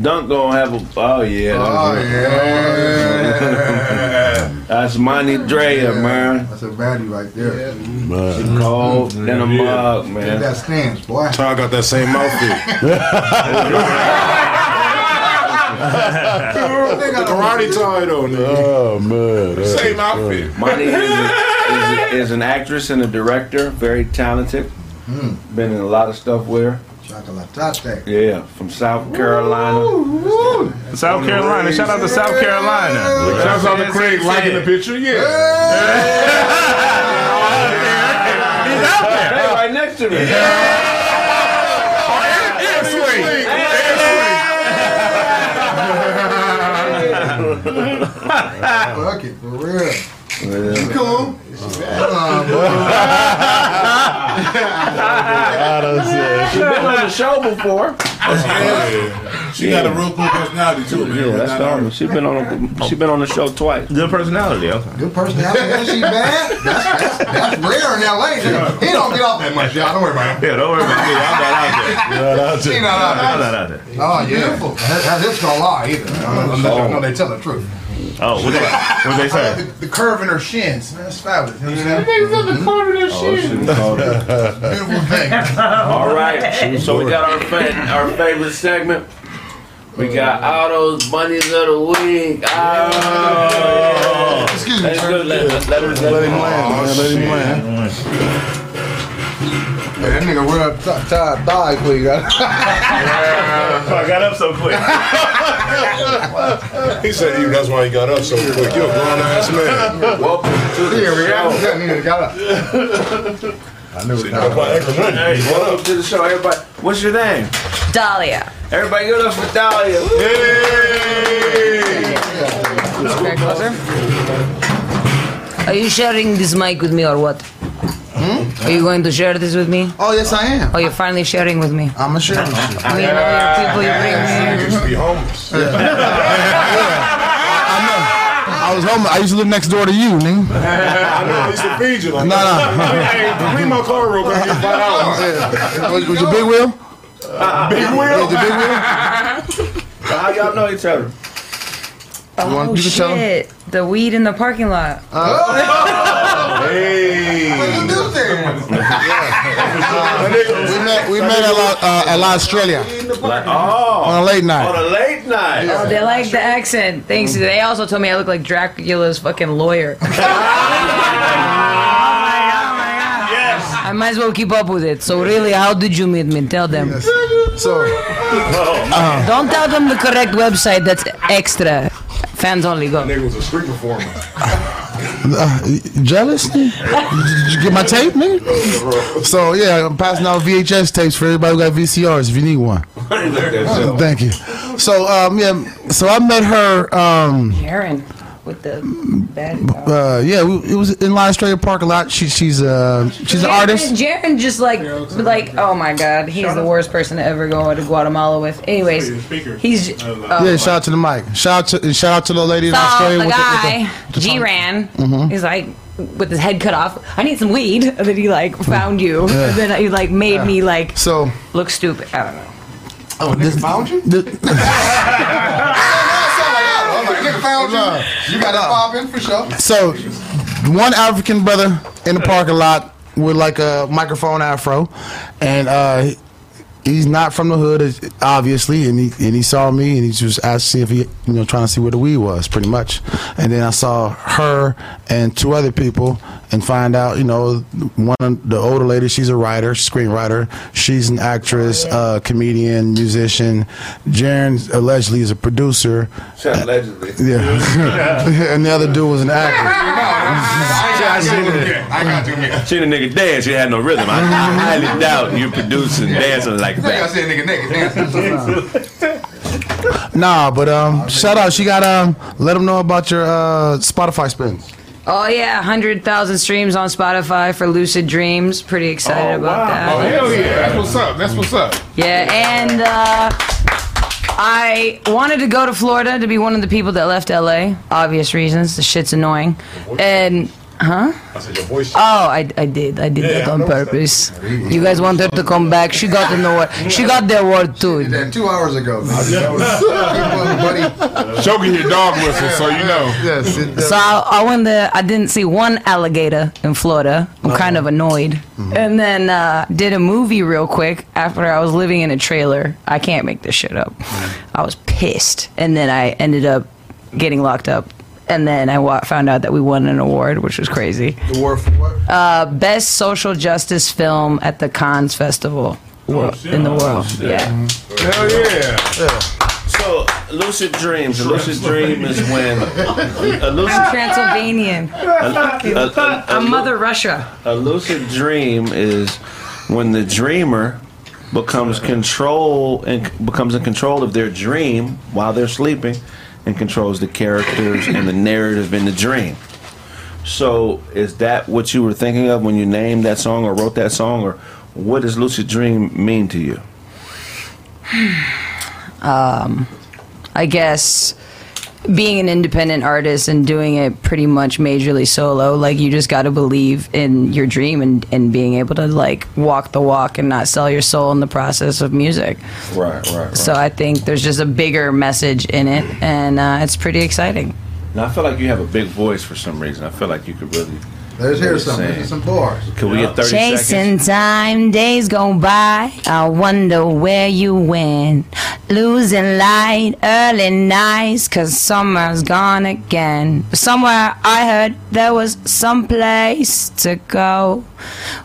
Dunk gonna have a. Oh yeah. Oh, yeah. [LAUGHS] That's money Drea, man. That's a baddie right there. Man. Cold than a mug, Get man. that stance, boy. Ty got that same outfit. [LAUGHS] [LAUGHS] Karate tie though, nigga. Oh man. Same is outfit. Monty is, a, is, a, is an actress and a director, very talented. Hmm. Been in a lot of stuff with her. Chocolatate. Yeah, from South Carolina. South Carolina. Shout out to South Carolina. Shouts out to Craig liking the picture. Yeah. Hey, right next to me. Fuck it, for real. You cool? I [LAUGHS] done said. She's been on the show before. yeah. She got a real cool personality too, man. Yeah, that's the homie. She been on a, she been on the show twice. Good personality. Okay. Good personality. Is she bad? That's, that's, that's rare in LA. He don't get off that much, y'all. Don't worry about him. Yeah, don't worry about me. I'm not out there. [LAUGHS] Shout out to- He not out I'm there. not out there. Oh, yeah. That, that, that's gonna lie either. Unless I know they tell the truth. Oh, what they, what they I say? the, the curve in her shins. Man, that's fabulous. You know what I'm saying? Niggas love the mm-hmm. curve in her oh, shins. Beautiful thing. [LAUGHS] All right, so we got our fa- our favorite segment. We got all those bunnies of the week. Oh, Excuse me, Let's sir. go. Let, let, let, him- Let him him- land, man. Let him land. Yeah, that nigga run up t- tied thigh quick. [LAUGHS] I got up so quick. He said you, that's why he got up so quick. You're a grown ass man. Welcome to the Yeah, we got show. that nigga got up. I knew it. That's why extra money. Hey, welcome to the show, everybody. What's your name? Dahlia. Everybody, give it up for Dahlia. Very closer. Are you sharing this mic with me or what? Hmm? Are you going to share this with me? Oh, yes, I am. Oh, you're finally sharing with me. I'm a sure. Me and all your people you bring Niggas me. used to be homeless. [LAUGHS] I I was home. I used to live next door to you, nigga. [LAUGHS] I know. I used to feed you. Like, No, no. [LAUGHS] Hey, clean my car real quick. Get five dollars. Was, was your big wheel? Big wheel. Was your big wheel? How y'all know each other? Oh want- you can tell 'em? shit! The weed in the parking lot. Oh. Hey. We met. We met at La, uh, at La Australia Like, oh, on a late night. on a late night. Oh, they like the accent. Thanks. They also told me I look like Dracula's fucking lawyer. [LAUGHS] I might as well keep up with it. So really, how did you meet me? Tell them. So Don't tell them the correct website. That's extra. Fans only go. Nigga was a street performer. [LAUGHS] uh, jealous? Did you get my tape, nigga? So yeah, I'm passing out VHS tapes for everybody who got VCRs if you need one. Thank you. So um, yeah, so I met her. Um, Karen with the bad. uh, yeah, we, it was in La Australia Park a lot. She, she's uh, she's an artist. Jaren just like, like, oh my god, he's the worst person to ever go to Guatemala with. Anyways, he's oh, yeah, shout out to the mic. Shout out to shout out to the lady in So Australia the with guy, the, with the, G Ran, Mhm. he's like with his head cut off. I need some weed. [LAUGHS] And then he like found you. Yeah. And then he like made me like so look stupid. I don't know. Oh, this found you? I'm like, [LAUGHS] [LAUGHS] nigga found you. You got that popping for sure. So, one African brother in the parking lot with like a microphone afro, and uh, he's not from the hood, obviously, and he and he saw me and he just asked see if he, you know, trying to see where the weed was, pretty much. And then I saw her and two other people, and find out, you know, one of the older lady, she's a writer, screenwriter, she's an actress, uh, comedian, musician. Jaren allegedly is a producer. Allegedly. Yeah, [LAUGHS] and the other dude was an actor. I got you. She the nigga dance. She had no rhythm. I, I highly doubt you producing dancing like I think I that. said nigga naked dancing. Nah, but um, shout out. She got um, let them know about your uh Spotify spins. Oh yeah, hundred thousand streams on Spotify for Lucid Dreams. Pretty excited about that. Oh hell yeah! That's what's up. That's what's up. Yeah, and uh, I wanted to go to Florida to be one of the people that left LA. Obvious reasons. The shit's annoying. And huh? I said your voice. Oh, I, I did. I did Yeah, that I on noticed that. purpose. You guys want her to come back. She got the award. She got the award too. That two hours ago. [LAUGHS] Choking your dog whistle, so you know. Yes. So I, I went there. I didn't see one alligator in Florida. I'm kind of annoyed. And then uh, did a movie real quick after I was living in a trailer. I can't make this shit up. I was pissed, and then I ended up getting locked up. And then I wa- found out that we won an award, which was crazy. The award for what? Uh, best social justice film at the Cannes Festival wor- in the world. Yeah. Hell yeah. So lucid dreams. A lucid [LAUGHS] dream is when a lucid I'm Transylvanian. a- a- I'm Mother Russia. A lucid dream is when the dreamer becomes control and becomes in control of their dream while they're sleeping and controls the characters and the narrative in the dream. So, is that what you were thinking of when you named that song or wrote that song, or what does lucid dream mean to you? [SIGHS] um, I guess being an independent artist and doing it pretty much majorly solo, like you just got to believe in your dream and, and being able to like walk the walk and not sell your soul in the process of music. Right, right, right. So I think there's just a bigger message in it, and uh, it's pretty exciting. Now, I feel like you have a big voice for some reason. I feel like you could really. Let's hear some. sing. This is some bars. Can we get 30 seconds? Chasing time, days go by. I wonder where you went. Losing light, early nights, cause summer's gone again. Somewhere I heard there was some place to go.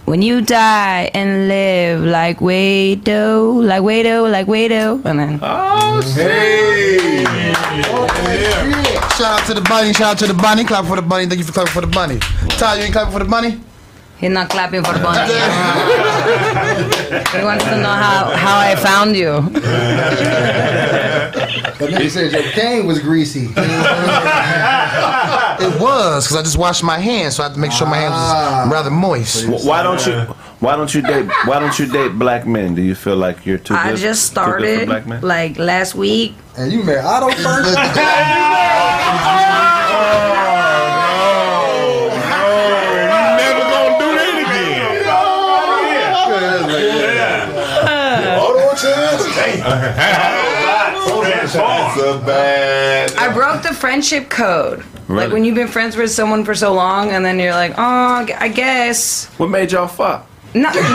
When you die and live like we do, like we do, like we do. And then. Oh, hey! Oh, shout out to the bunny. Shout out to the bunny. Clap for the bunny. Thank you for clapping for the bunny. Ty, you ain't clapping for the bunny? He's not clapping for the bunny. [LAUGHS] he wants to know how, how I found you. That nigga said your cane was greasy. It was because I just washed my hands, so I had to make sure my hands was ah. rather moist. Wh- Why don't you? Why don't you date? Why don't you date black men? Do you feel like you're too? I good, just too good for started black men? like last week. And you met Otto first? [LAUGHS] [LAUGHS] That's a bad. I broke the friendship code. Like when you've been friends with someone for so long, and then you're like, oh, I guess. What made y'all fuck? No, no, no, [LAUGHS]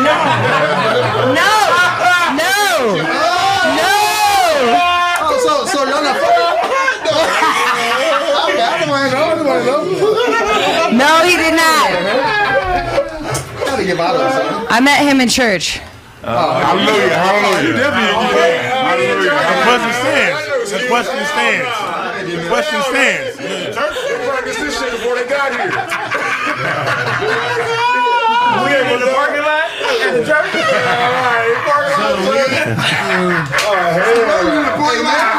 no, no. Oh, so so y'all not Okay, I don't want to know. I don't want to know. No, he did not. Gotta give out of something. I met him in church. Hallelujah, hallelujah. You definitely The question stands. The question stands. The question stands. They practiced this shit before they got here. [LAUGHS] We ain't in the parking lot at the church. [LAUGHS]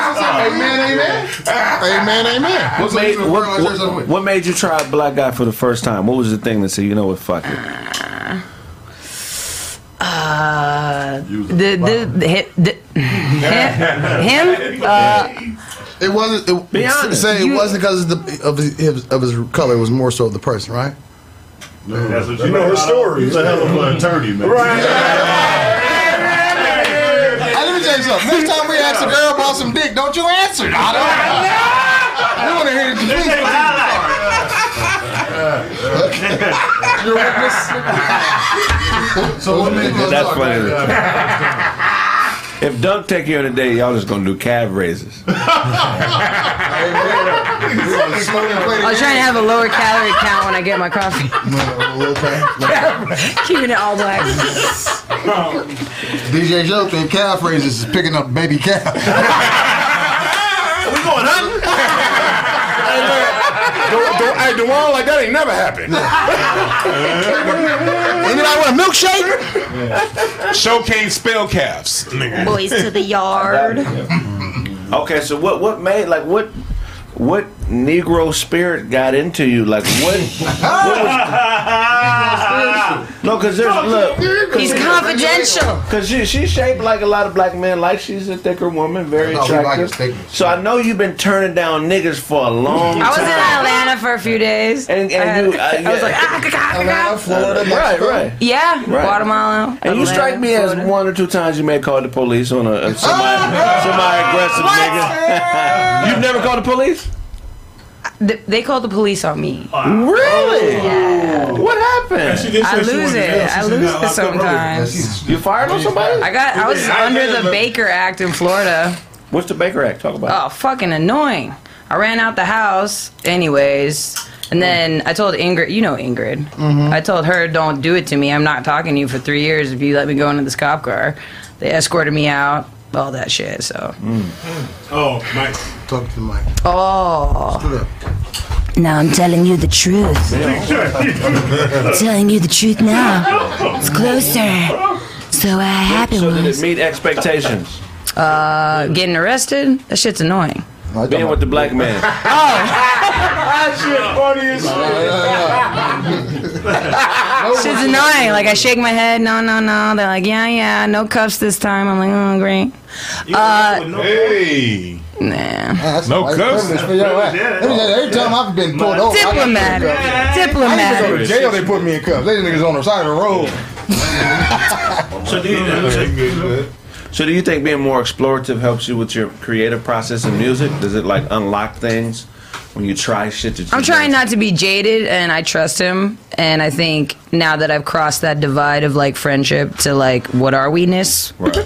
[LAUGHS] Amen, amen. Amen, amen. What made, what, what, what made you try black guy for the first time? What was the thing that said, you know what, fuck it? Uh, Uh, the the, the, hit- the [LAUGHS] him. Uh, It wasn't. It, Be honest. Say it You- wasn't because of, the, of his of his color. It was more so of the person, right? That's what You know her story. He's a hell of an attorney, man. Hey, let me tell you something. Next time we ask a girl about some dick, don't you answer. I don't. We want to hear the complete. You're a witness. so what made you That's funny. like that? Uh, [LAUGHS] if Dunk take you on a date, y'all just gonna do calf raises. We wanna smoke and play the I was trying to have a lower calorie count when I get my coffee. [LAUGHS] [LAUGHS] Keeping it all black. DJ Joe think calf raises is picking up baby calf. We going hunting? Hey, Dewan, like that ain't never happened. [LAUGHS] Anybody want a milkshake? [LAUGHS] Showcase spell calves. Nigga. Boys to the yard. [LAUGHS] Okay, so what what made like what what Negro spirit got into you? Like what? what was, no, because there's look. He's confidential. Because she, she's shaped like a lot of black men. Like she's a thicker woman, very No, we like attractive. thickness. so I know you've been turning down niggas for a long time. I was in. Atlanta for a few days. And- and I, had- you- uh, I was like, ah, ah, ah, Atlanta, ah. Florida, Right, Mexico. right. yeah, Right. Guatemala. And you Atlanta, strike me as Florida. one or two times you may call the police on a, a semi semi aggressive nigga. [LAUGHS] You've never called the police? Th- They called the police on me. Really? What happened? She did I lose it. go. I lose it locked up sometimes. You fired on somebody? I got. I was I under did, the but- Baker Act in Florida. What's the Baker Act? Talk about. Oh, fucking annoying. I ran out the house, anyways. And then I told Ingrid, you know Ingrid. Mm-hmm. I told her, don't do it to me. I'm not talking to you for three years if you let me go into this cop car. They escorted me out, all that shit, so. Oh, Mike. Talk to the mic. Oh. Now I'm telling you the truth. [LAUGHS] I'm telling you the truth now. It's closer. So what happened So did it meet expectations? uh, getting arrested. That shit's annoying. Being with the black man. Shit's [LAUGHS] annoying. Like I shake my head. No, no, no. They're like, yeah, yeah. No cuffs this time. I'm like, oh, great. Uh, Hey. nah. No cuffs. Let me tell Every time I've been pulled over, I got Diplomatic. cuffs. I didn't go to jail. They put me in cuffs. They niggas on the side of the road. So do you, so do you think being more explorative helps you with your creative process in music? Does it like unlock things when you try shit that you I'm trying not to be jaded, and I trust him. And I think now that I've crossed that divide of like friendship to like, what are we ness? Right. [LAUGHS] what? [LAUGHS]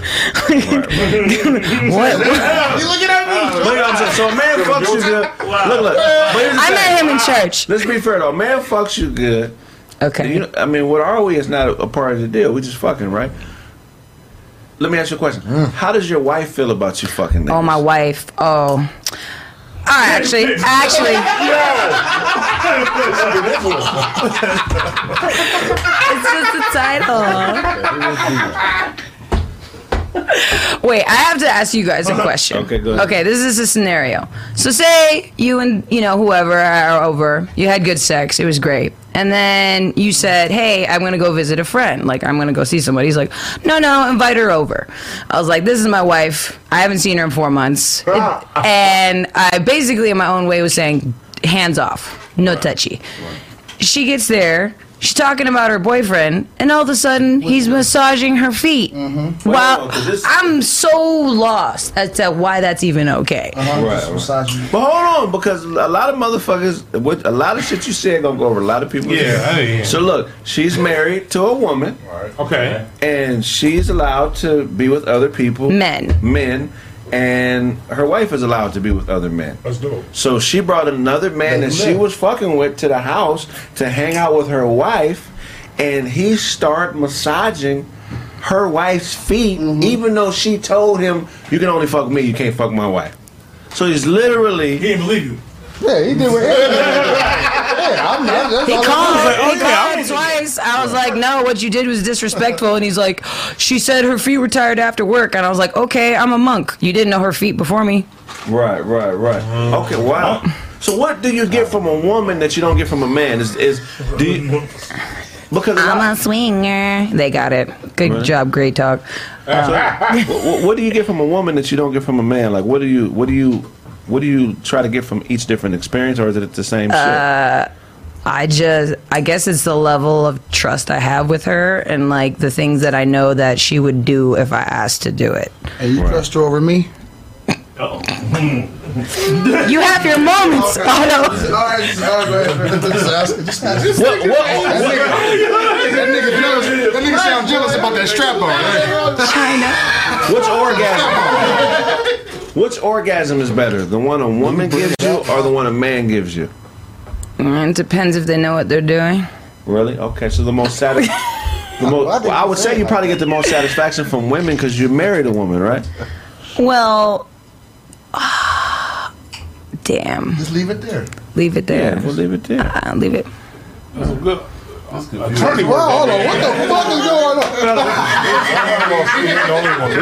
You looking at me? Look, I'm saying, so a man fucks you good. Look, look. But here's the I thing. met him in church. Let's be fair though. Man fucks you good. Okay. You, I mean, what are we is not a, a part of the deal. We just fucking, right? Let me ask you a question. Hmm. How does your wife feel about you fucking? That? Oh, my wife. Oh. I actually, actually, No it's just the title. [LAUGHS] Wait, I have to ask you guys a question. Okay, go ahead. Okay, this is a scenario. So say you and you know whoever are over, you had good sex, it was great. And then you said, "Hey, I'm gonna go visit a friend. Like I'm gonna go see somebody." He's like, "No, no, invite her over." I was like, "This is my wife. I haven't seen her in four months," It- and I basically, in my own way, was saying, "Hands off, no touchy." She gets there. She's talking about her boyfriend, and all of a sudden he's massaging her feet. Mm-hmm. Wow, I'm so lost as to why that's even okay. Right. But hold on, because a lot of motherfuckers, what a lot of shit you said gonna go over a lot of people. Yeah, I. So look, she's married to a woman. Okay. And she's allowed to be with other people. Men. Men. And her wife is allowed to be with other men. That's dope. So she brought another man that she was fucking with to the house to hang out with her wife, and he started massaging her wife's feet, mm-hmm. even though she told him, "You can only fuck me. You can't fuck my wife." So he's literally. He didn't believe you. Yeah, he did what Yeah, [LAUGHS] I'm not. That's He all called, I'm he called twice. I was like, no, what you did was disrespectful. And he's like, she said her feet were tired after work. And I was like, okay, I'm a monk. You didn't know her feet before me. Right, right, right. Okay, wow. So what do you get from a woman that you don't get from a man? Is is do you, because I'm a swinger. They got it. Good Right. job. Great talk. Uh, what, what do you get from a woman that you don't get from a man? Like what do you what do you what do you try to get from each different experience, or is it the same shit? Uh, I just, I guess it's the level of trust I have with her and like the things that I know that she would do if I asked to do it. And you trust her over me? oh You have your moments. Oh no. Just ask it. Just ask it. What- what- That nigga- jealous. That nigga sound jealous about that strap on. China. Which orgasm? Which orgasm is better? The one a woman gives you, or the one a man gives you? Mm, It depends if they know what they're doing. Really? Okay, so the most satis- [LAUGHS] the most, well, I would say you probably get the most satisfaction from women because you married a woman, right? Well, [SIGHS] damn. Just leave it there. Leave it there. Yeah, we'll leave it there. Uh, leave it. Attorney Well, hold on. What the fuck is going on?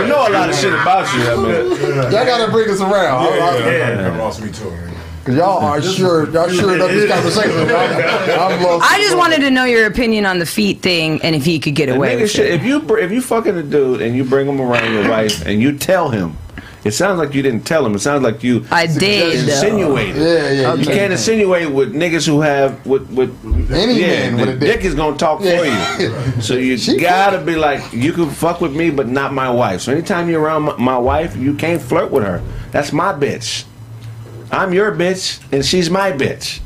We know a lot of shit about you, I mean. Y'all gotta bring us around. Yeah, lost me too. Cause y'all are sure, y'all sure up this conversation. I'm, I'm lost. I just wanted to know your opinion on the feet thing and if he could get away nigga with shit, it. if you br- if you fucking a dude and you bring him around your wife and you tell him, it sounds like you didn't tell him. It sounds like you I did, though. insinuated. Yeah, yeah, You you can't can't. insinuate with niggas who have with with Any yeah, man the with a dick. dick is gonna talk Yeah. for you. [LAUGHS] So you gotta be like, you can fuck with me, but not my wife. So anytime you're around my, my wife, you can't flirt with her. That's my bitch. I'm your bitch, and she's my bitch.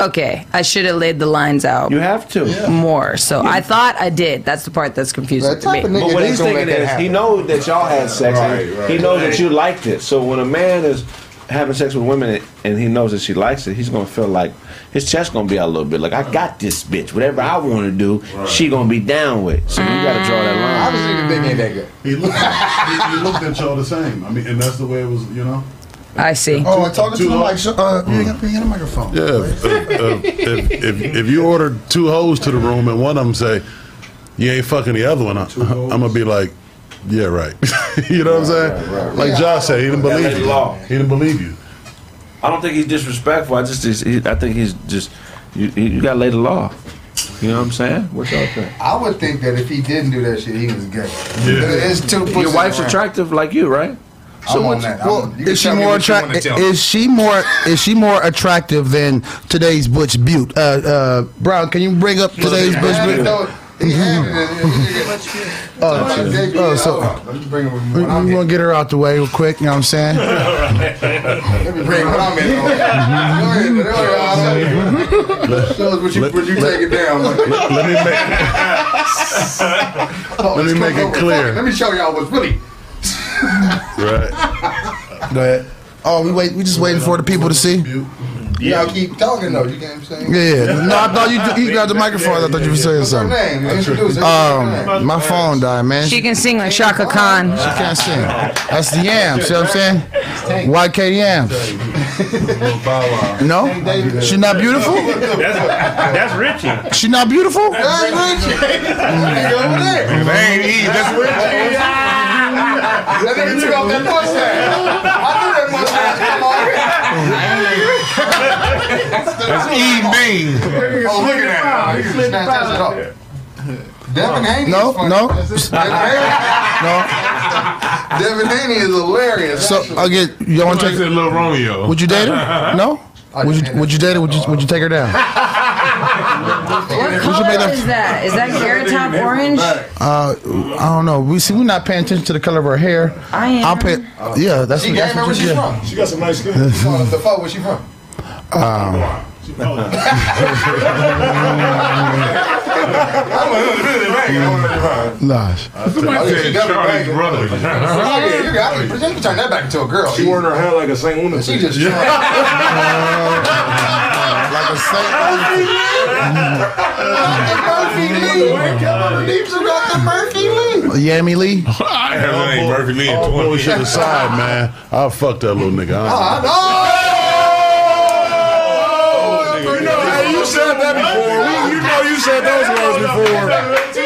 Okay, I should have laid the lines out. You have to more. So I thought I did. That's the part that's confusing to me. But what he's thinking is, he knows that y'all had sex. Right, right. he knows that you liked it. So when a man is having sex with women and he knows that she likes it, he's gonna feel like his chest gonna be out a little bit. Like I got this bitch. Whatever I want to do, she gonna be down with. So you gotta draw that line. Obviously, the thing ain't that good. He looked, he, he looked at y'all the same. I mean, and that's the way it was, you know. I see. Oh, I'm talking to the mic. So, uh, you got you ain't got a microphone. Yeah, if, if, if, if, if you order two hoes to the room and one of them say, "You ain't fucking the other one," I, I'm gonna be like, "Yeah, right." [LAUGHS] you know what I'm saying? Like Josh said, he didn't Gotta believe let you. law. He didn't believe you. I don't think he's disrespectful. I just, he's- he, I think he's just you. You gotta lay the law. You know what I'm saying? What y'all think? I would think that if he didn't do that shit, he was gay. Yeah. It's two pussies Your wife's around. attractive like you, right? I'm on what's- that. I'm- Well, is she more what you wanna attractive? Is she more? Is she more attractive than today's Butch Butte? Uh, uh, Brown, can you bring up today's Butch Butte? though. He had it. Oh, so- hold on. Let me bring him We, what I'm gonna get her out the way real quick. You know what I'm saying? [LAUGHS] Let me bring what I'm in. [LAUGHS] Go ahead. Go ahead. Show us what you, what you take it down. Let me make [LAUGHS] Oh, let me make it clear. Let me show y'all what's really. Right. Go ahead. Oh, we wait. We just waiting for the people to see. Y'all keep talking though. You get what I'm saying? Yeah, yeah. No, I thought you you grabbed the microphone. I thought you were saying What's her something. name? Introduce her. Um, my phone died, man. She can sing like Chaka Khan. She can't sing. That's the yams. See what I'm saying? YK yams. No, she not beautiful. That's, that's Richie. She not beautiful. That's Richie. Nigga over there. That ain't Eve. That's Richie. That nigga took off that mustache. I knew that mustache come on. That's Eve Bean. Oh, look at that. Nigga just snatched that shit off. Devin Haney No, is no, Devin Haney, Devin Haney is hilarious. So I get you want to Like take that little Romeo. Would you date her? No. Would you would you date her? Would you would you take her down? what color is that? Is that carrot top orange? Uh, I don't know. We see we're not paying attention to the color of her hair. I am. I'll pay. Yeah, that's She what. gay, That's what where she yeah. from? She got some nice skin. The fuck, where she from? Um, Lush. [LAUGHS] Somebody oh, said Charlie's brother. Oh, yeah, you got it. You can turn that back into a girl. She wearing her hair like a Saint Una. She just [LAUGHS] like a Saint. Murphy Lee. Come underneath you Murphy Lee. Yammy Lee. Oh, [LAUGHS] I Her name Murphy Lee in All 20 bullshit years. aside, man. I'll fuck that little nigga. I oh, said those words before.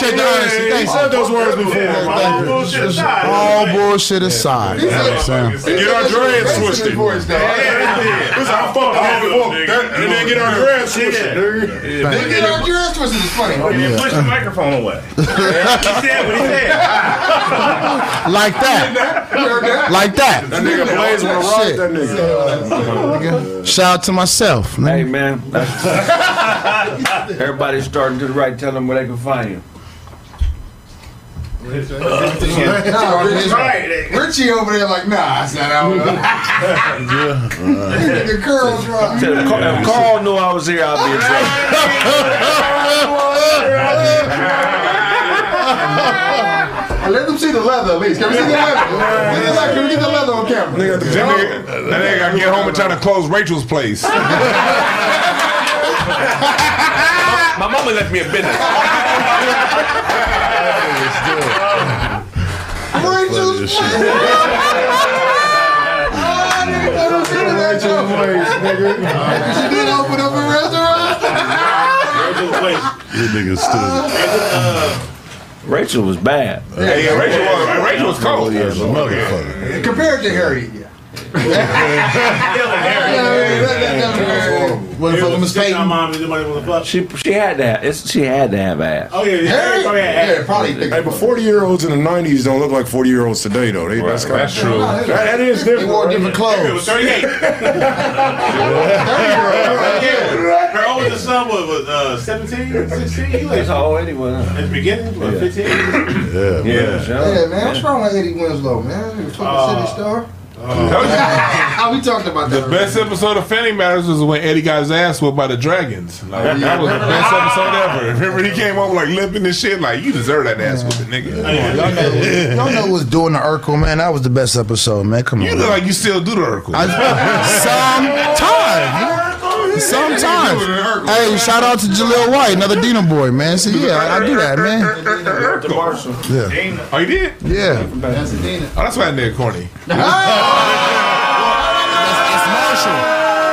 Those words. Appreciate the honesty. You Thanks. said those words before. Thank you. bullshit aside. All bullshit aside. You know what I'm saying? Get our dreads twisted. Listen, I fucked the nigga. That- And then get our dreads twisted, nigga. They get our dress twisted. It's funny. You push the microphone away. [LAUGHS] he said what he said. Like that. Like that. That nigga Blaze wanna rock that nigga. Nigga, Shout out to myself. Hey Man. man, [LAUGHS] everybody's starting to the right. Tell them where they can find you. Uh, nah, Richie, Richie over there like, nah, I said I don't know. the curls drop. Tell them, If Carl knew I was here, I'd be in trouble. [LAUGHS] Let them see the leather at least. Can we see the leather? [LAUGHS] Can we get the leather on camera? That nigga, that nigga gotta get home and try to close Rachel's place. [LAUGHS] My mama left me a business. [LAUGHS] Rachel's She did open up a restaurant. You niggas stood. Uh, Rachel was bad. Hey, yeah, Rachel was, Rachel was cold. Yeah, motherfucker. Compared to Harry, yeah. What fuck Miss Payton? Mom, nobody want to fuck. She she had to have it's, she had to have ass. Oh yeah, Harry? probably had Yeah, probably. Hey, but 40 year olds in the 90s don't look like 40 year olds today, though. They, that's That's kinda- true. [LAUGHS] That, that is They different. wore different It was clothes. [LAUGHS] 38. Her oldest son was, was uh, 17, 16. He was That's how old Eddie was. huh? at the beginning, what, 15. Yeah, man. Yeah, man. What's wrong with Eddie Winslow, man? He was fucking city star. Oh. [LAUGHS] How we talked about that. The that? best episode of Family Matters was when Eddie got his ass whooped by the dragons. Like, that was the best [LAUGHS] episode ever. Remember he came home like limping and shit. Like you deserve that ass whooping, nigga. Y'all know, y'all know what's doing the Urkel, man. That was the best episode, man. Come on. You on. look like you still do the Urkel. I, [LAUGHS] sometimes. [LAUGHS] Sometimes. Hey, shout out to Jaleel White, another Dyno boy, man. See, yeah, I, I do that, man. To Marshall. Yeah. Oh, you did? Yeah. That's the Dina. Oh, that's why that nigga corny. [LAUGHS] That's Marshall.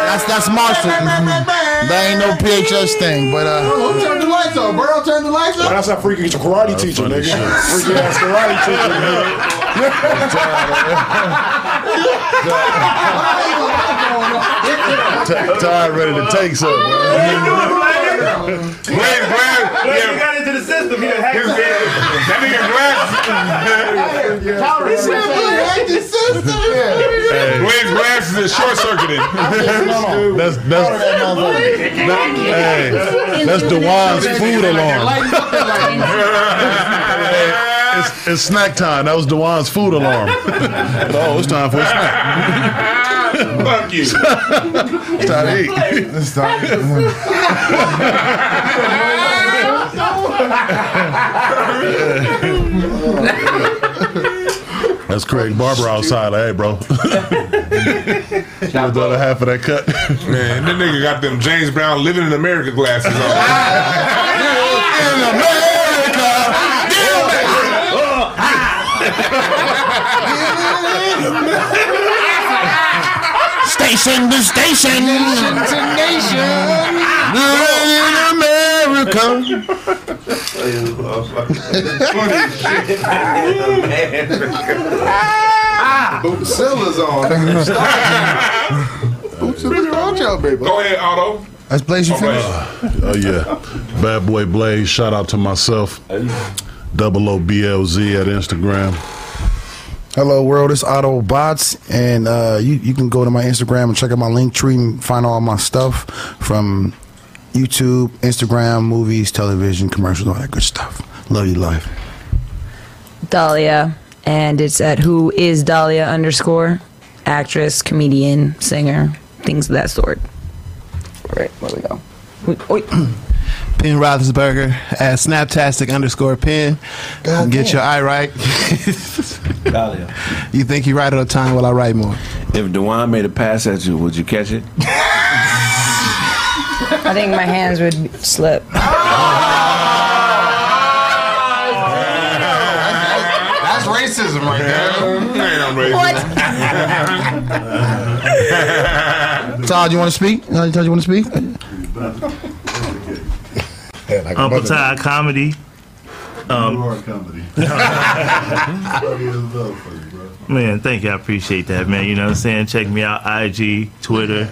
That's that's Marshall. Mhm. That ain't no PHS thing, but uh, Who turned the lights on? Burrow turned the lights Well, on? that's that freaky karate teacher, funny nigga. shit. Freaky ass karate teacher, nigga. [LAUGHS] T- Tired, ready to take something. Glad, glad. Once you got into the system, he done hacked his, his head. that nigga glass. Glenn's glasses is short circuited. [LAUGHS] That's that's that, hey, that's Dewan's food alarm. [LAUGHS] It's, it's snack time. That was Dewan's food alarm. [LAUGHS] oh, it's time for a snack. Fuck you. It's time to eat. let's start. That's Craig Barber outside. Like, hey, bro. Give the other half of that cut. Man, that nigga got them James Brown living in America glasses on. [LAUGHS] [LAUGHS] Station to station. Nation to nation. In America. Bootzilla's on. Bootzilla's on, y'all, baby. Go ahead, Otto. Let's Blaze you finish. Oh, oh yeah, bad boy Blaze. Shout out to myself. Double O B L Z at Instagram. Hello world, it's Otto Bots, and uh, you you can go to my Instagram and check out my link tree and find all my stuff from YouTube, Instagram, movies, television, commercials, all that good stuff. Love you, life. Dahlia, and it's at who is Dahlia underscore actress, comedian, singer, things of that sort. All right, where we go? Oi. [CLEARS THROAT] Penn Roethlisberger at Snaptastic underscore Penn. God Get damn. your eye right. [LAUGHS] Dahlia. You think you right all the time? Well, I write more. If Dewan made a pass at you, would you catch it? I think my hands would slip. [LAUGHS] Ah! That's racism right there. [LAUGHS] Todd, you want to speak? Todd, you want to speak? Uncle Ty Comedy. Um, [LAUGHS] man, thank you. I appreciate that, man. You know what I'm saying? Check me out, IG, Twitter.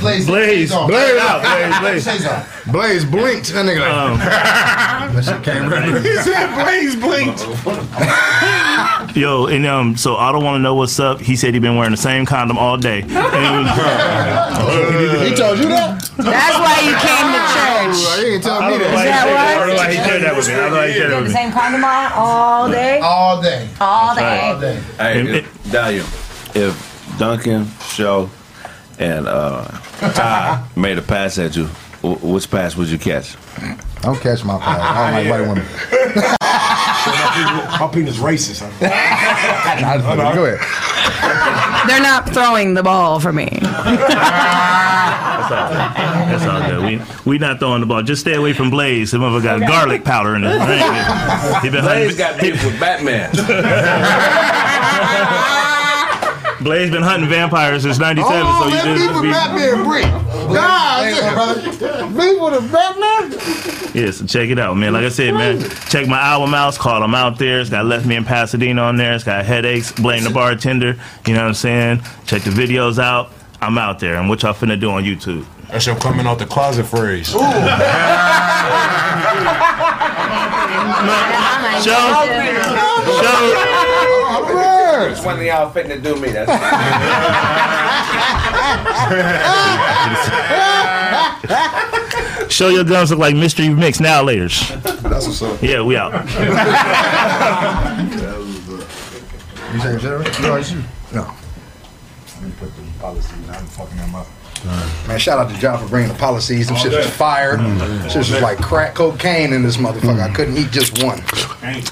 Blaze, Blaze. Blaze out, Blaze, Blaze. Blaze blinked. That nigga. Um, that shit came right. He said Blaze blinked. [LAUGHS] Yo, and um, so I don't want to know what's up. He said he been wearing the same condom all day. [LAUGHS] And- He told you that? That's why you came to [LAUGHS] church. He didn't tell me don't that. why he that said that. I don't know he shared that with me. I don't know he shared that have with the me. same condom on all day? All day. All day. All day. Hey, And- if, Dahlia, if Duncan, Show, and uh, Ty made a pass at you, wh- which pass would you catch? I don't catch my pass. I don't like white women. My penis racist. Huh? Just fucking- Go ahead. They're not throwing the ball for me. That's all, that's all good. We we not throwing the ball. Just stay away from Blaze. Some of us got garlic powder in his [LAUGHS] drink. He been Blaze hunting. got beef with Batman. [LAUGHS] Blaze been hunting vampires since '97. so Oh, you let me just with be, Batman brick. God, me with a Batman. yeah. So check it out, man. Like I said, man, check my album out. It's called "I'm Out There." It's got "Left Me in Pasadena" on there. It's got "Headaches," "Blame the Bartender." You know what I'm saying? Check the videos out. I'm out there, and what y'all finna do on YouTube? That's your coming out the closet phrase. [LAUGHS] Show, show. Which one of y'all fitting to do me? That's [LAUGHS] Show your gums look like mystery mix now laters. That's what's up. Yeah, we out. [LAUGHS] You saying shit? No, it's you. No. Let me put the policy. I'm fucking them up. Man, shout out to John for bringing the policies. Them shit was fire. Shit was like crack cocaine in this motherfucker. I couldn't eat just one. Man.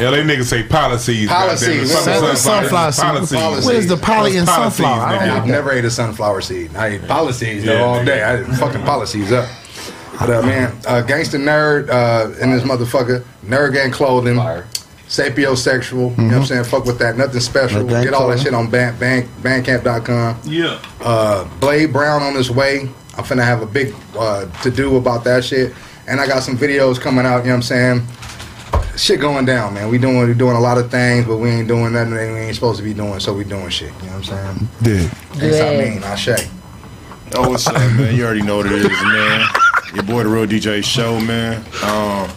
Yeah, they niggas say policies. Policies. goddamn it. Sunflower seed. Policies. What is the poly in What's sunflower? I policies, don't- never ate a sunflower seed. I ate policies though Yeah, all nigga. day. I ate fucking policies up. But uh, man, uh, gangster nerd uh, in this motherfucker, nerd gang clothing, sapiosexual. You know what I'm saying? Fuck with that. Nothing special. Nerd Get all that shit on band, band, bandcamp.com. Yeah. Uh, Blade Brown on his way. I'm finna have a big uh, to do about that shit. And I got some videos coming out, you know what I'm saying? Shit going down, man. We doing we doing a lot of things, but we ain't doing nothing that we ain't supposed to be doing, so we doing shit. You know what I'm saying? Dude. That's what I mean. I say. Oh, what's up, man? You already know what it is, man. Your boy, the Real DJ Show, man. Um,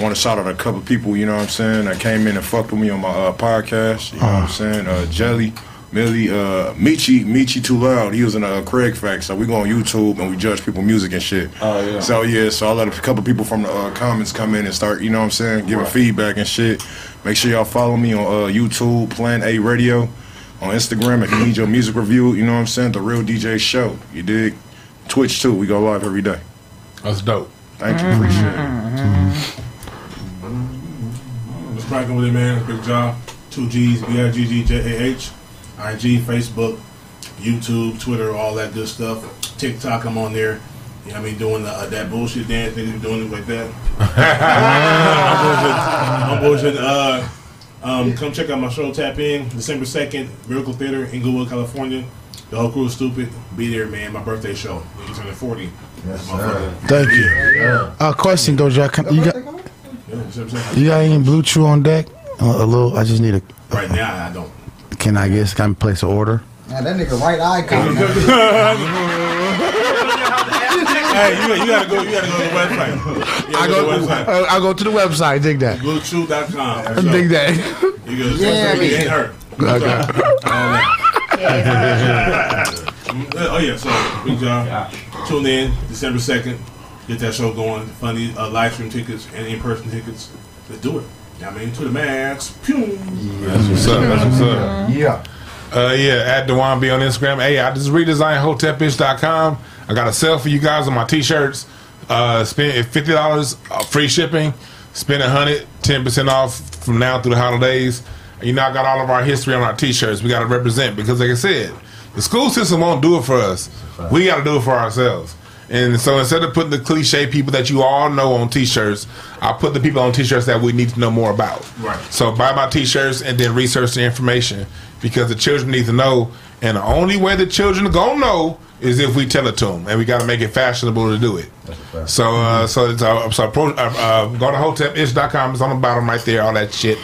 want to shout out a couple people, you know what I'm saying, that came in and fucked with me on my uh, podcast. You know what I'm saying? Uh, Jelly, Millie, uh, Michi, Michi Too Loud. He was in a uh, Craig Fact. So we go on YouTube and we judge people music and shit. Oh, yeah. So yeah, so I let a couple people from the uh, comments come in and start, you know what I'm saying, giving feedback and shit. Make sure y'all follow me on uh, YouTube, Plan A Radio, on Instagram if you need your music review. You know what I'm saying, the Real DJ Show. You dig? Twitch too. We go live every day. That's dope. Thank you. Appreciate it. What's cracking with it, man? Big job. Two G's, B I G G J A H. IG, Facebook, YouTube, Twitter, all that good stuff. TikTok, I'm on there. You know what I mean? Doing the, uh, that bullshit dance, niggas doing it like that. [LAUGHS] I'm bullshit. I'm bullshit. Uh, um, come check out my show, Tap In, December 2nd, Miracle Theater, Inglewood, California. The whole crew is stupid. Be there, man. My birthday show. Niggas turning 40. Yes, Thank you. Uh, question, Doja. Can, you got Yeah, that's what I'm you got any Blue Chew on deck? A, a little. I just need a. Right now, I don't. Can I guess? Can I place an order? Man, that nigga right eye coming. hey, you, you gotta go. You gotta go to the website. I gotta go. to the website. uh, I go to the website. Dig that. BlueChew.com. Dig that. You go. Yeah, Yeah, me. ain't hurt. Okay. [LAUGHS] Oh yeah, so good job. tune in December second. Get that show going. Funny uh, live stream tickets and in person tickets. Let's do it. I mean, to the max. Pew. That's what's up. That's what's up. Yeah. Uh, yeah, at Dewan B on Instagram. Hey, I just redesigned hotepish.com. I got a sale for you guys on my t-shirts. Uh, spend fifty dollars uh, free shipping. Spend a hundred, ten percent off from now through the holidays. You know, I got all of our history on our t-shirts. We got to represent because, like I said, the school system won't do it for us. We got to do it for ourselves. And so instead of putting the cliche people that you all know on t-shirts, I put the people on t-shirts that we need to know more about. Right. So buy my t-shirts and then research the information because the children need to know. And the only way the children are gonna know is if we tell it to them, and we got to make it fashionable to do it. So, uh, so it's uh, so pro, uh, uh, go to hotepish.com. It's on the bottom right there, all that shit.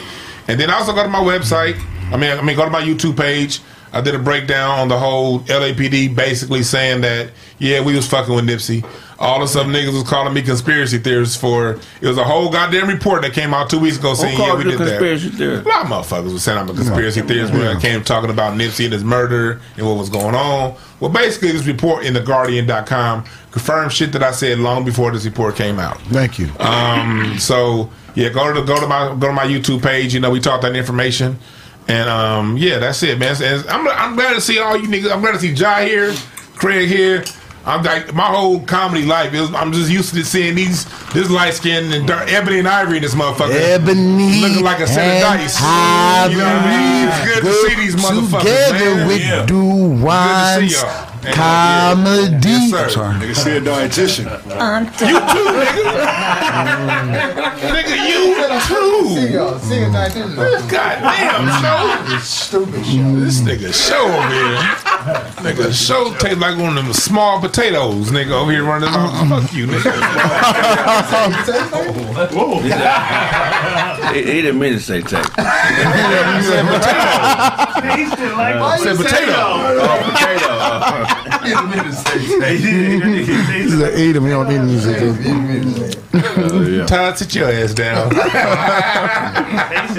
And then also go to my website. I mean, I mean, go to my YouTube page. I did a breakdown on the whole LAPD, basically saying that yeah, we was fucking with Nipsey. All of some niggas was calling me conspiracy theorists for it was a whole goddamn report that came out two weeks ago saying yeah, we you did that. conspiracy theorist? A lot of motherfuckers was saying I'm a conspiracy theorist when I came talking about Nipsey and his murder and what was going on. Well, basically, this report in theguardian.com confirmed shit that I said long before this report came out. Thank you. Um, so yeah, go to the, go to my go to my YouTube page. You know, we talked that information, and um, yeah, that's it, man. And I'm I'm glad to see all you niggas. I'm glad to see Jai here, Craig here. I'm like my whole comedy life. Is, I'm just used to seeing these this light skin and dark, ebony and ivory in this motherfucker. Ebony looking like a set of and dice. You know what I mean? It's good to see these motherfuckers. Together man. with Yeah. Do Good Wines to see y'all. Uh, Comedy. Yes, sir. Sorry. Nigga, see a dietitian. You too, nigga. [LAUGHS] nigga, you too. Sing it like this. Goddamn, show. Stupid shit. This nigga show over here. Nigga show tastes like one of them small potatoes, nigga, over here running off. Um, Fuck you, nigga. Whoa. He, he didn't mean to say tape. [LAUGHS] said uh, potato. He still like I said potato. Oh, potato. He said, eat him. You don't need him. Todd, sit your ass down. Asian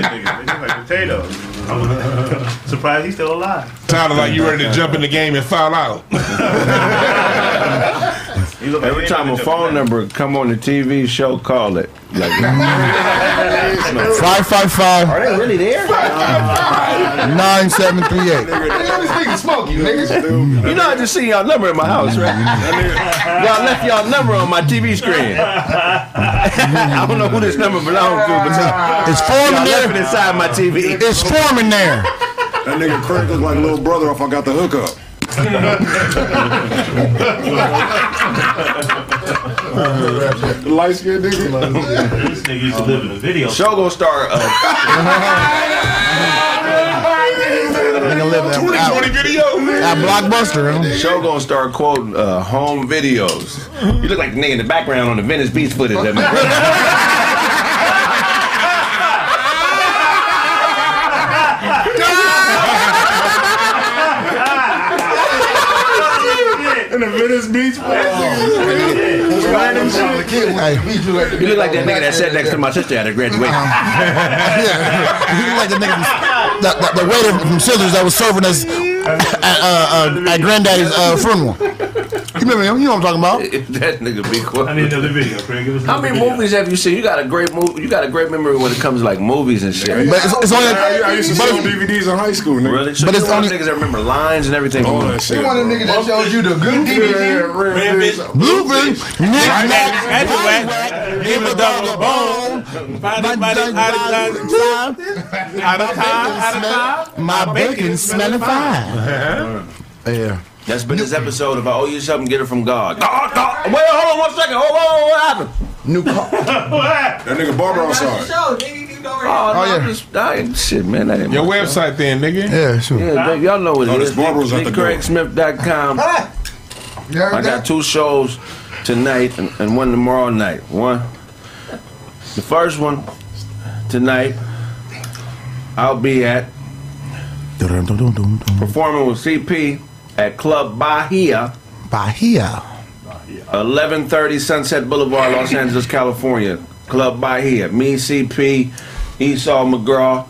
niggas. They look like potatoes. [LAUGHS] I'm surprised he's still alive. Todd, like you ready to jump in the game and foul out. [LAUGHS] He look like Every time a ain't phone number come on the TV show, call it. Like, [LAUGHS] Five five five are they really there? nine seven three eight. This nigga smoky, nigga. You know, I just see y'all number in my house, right? y'all left y'all number on my TV screen. [LAUGHS] I don't know who this number belongs to, but It's forming left it there. inside my TV. It's forming there. That nigga Craig look like little brother if I got the hookup. The light skinned nigga. This nigga used to live in a video. Show gonna start. Uh, Nigga live at, 2020 video. at Blockbuster. huh? show gonna start quoting uh, home videos. You look like the nigga in the background on the Venice Beach footage. That [LAUGHS] my In the Venice Beach. Hey, You look like that nigga that sat next to my sister at her graduation. [LAUGHS] You look like the nigga, the, the, the waiter from Scissors that was serving us at, uh, uh, at Granddaddy's uh, funeral. You remember him? You know what I'm talking about? [LAUGHS] that nigga be quiet. I need another video, Craig. Give us How many video. movies have you seen? You got a great movie. You got a great memory when it comes to like movies and shit. But it's, it's only. I, I used to but sell it's- DVDs in high school, nigga. Really? So But you it's one only- niggas that remember lines and everything. All that shit. He one of the niggas that showed you the good DVD. Blueberry, That's a whack. Give a dog a bone. Find it by the out of time. Out of time. Out of time. My bacon smelling fine. Uh-huh. Yeah. That's been this episode of I owe you something, get it from God. God, God. Wait, hold on one second. Hold on, what happened? New car. [LAUGHS] That nigga Barber outside. Show, nigga, you know Oh, where no, oh, yeah. I'm just, I ain't, shit, man. That ain't Your my website then, nigga. Yeah, sure. Yeah, baby, y'all know what Oh, it this is. barber was at the door. NickCraigSmith.com. You heard I got two shows tonight and, and one tomorrow night. One, the first one tonight, I'll be at performing with CP at Club Bahia, Bahia. 1130 Sunset Boulevard, Los Angeles, California. Club Bahia. Me, CP, Esau McGraw,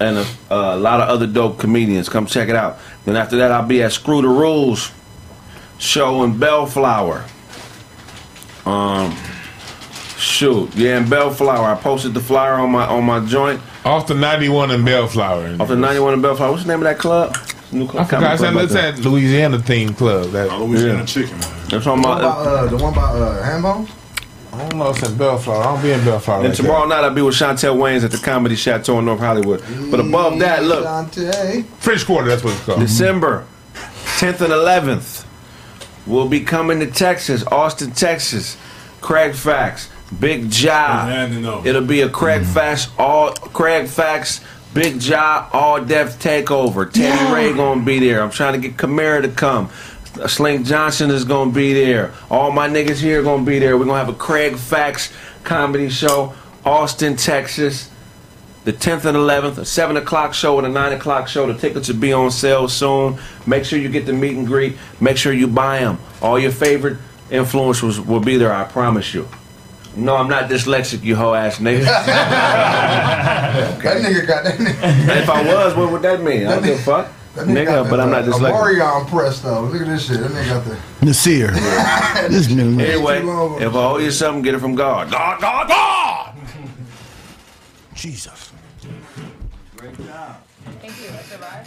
and a, a lot of other dope comedians. Come check it out. Then after that, I'll be at Screw the Rules show in Bellflower. Um, shoot, yeah, in Bellflower. I posted the flyer on my on my joint. Off the 91 in Bellflower. Off the 91 in Bellflower. What's the name of that club? New I forgot. It's that, that Louisiana theme club. That Louisiana chicken. That's The one about, uh, the one about uh, Hambone? I don't know. It's in Bellflower. I don't be in Bellflower. And like tomorrow night I'll be with Chantel Waynes at the Comedy Chateau in North Hollywood. But above that, look, Dante. French Quarter. That's what it's called. December 10th and 11th, we'll be coming to Texas, Austin, Texas. Craig Facts, Big Job. It'll be a Craig Facts all Craig Facts. Big Job, all death takeover. Teddy Ray gonna be there. I'm trying to get Camara to come. Slink Johnson is gonna be there. All my niggas here gonna be there. We're gonna have a Craig Facts comedy show, Austin, Texas the 10th and 11th, a 7 o'clock show and a 9 o'clock show. The tickets will be on sale soon. Make sure you get the meet and greet. Make sure you buy them. All your favorite influencers will be there, I promise you. No, I'm not dyslexic, you hoe ass nigga. [LAUGHS] That nigga got that nigga. if I was, what would that mean? I don't give a fuck. That nigga, got Nigga, the, but I'm not uh, dyslexic. Omarion press though. Look at this shit. That nigga got the. Nasir. [LAUGHS] this nigga. Anyway, if I owe you something, get it from God. God, God, God! [LAUGHS] Jesus. Great job. Thank you. That's all right.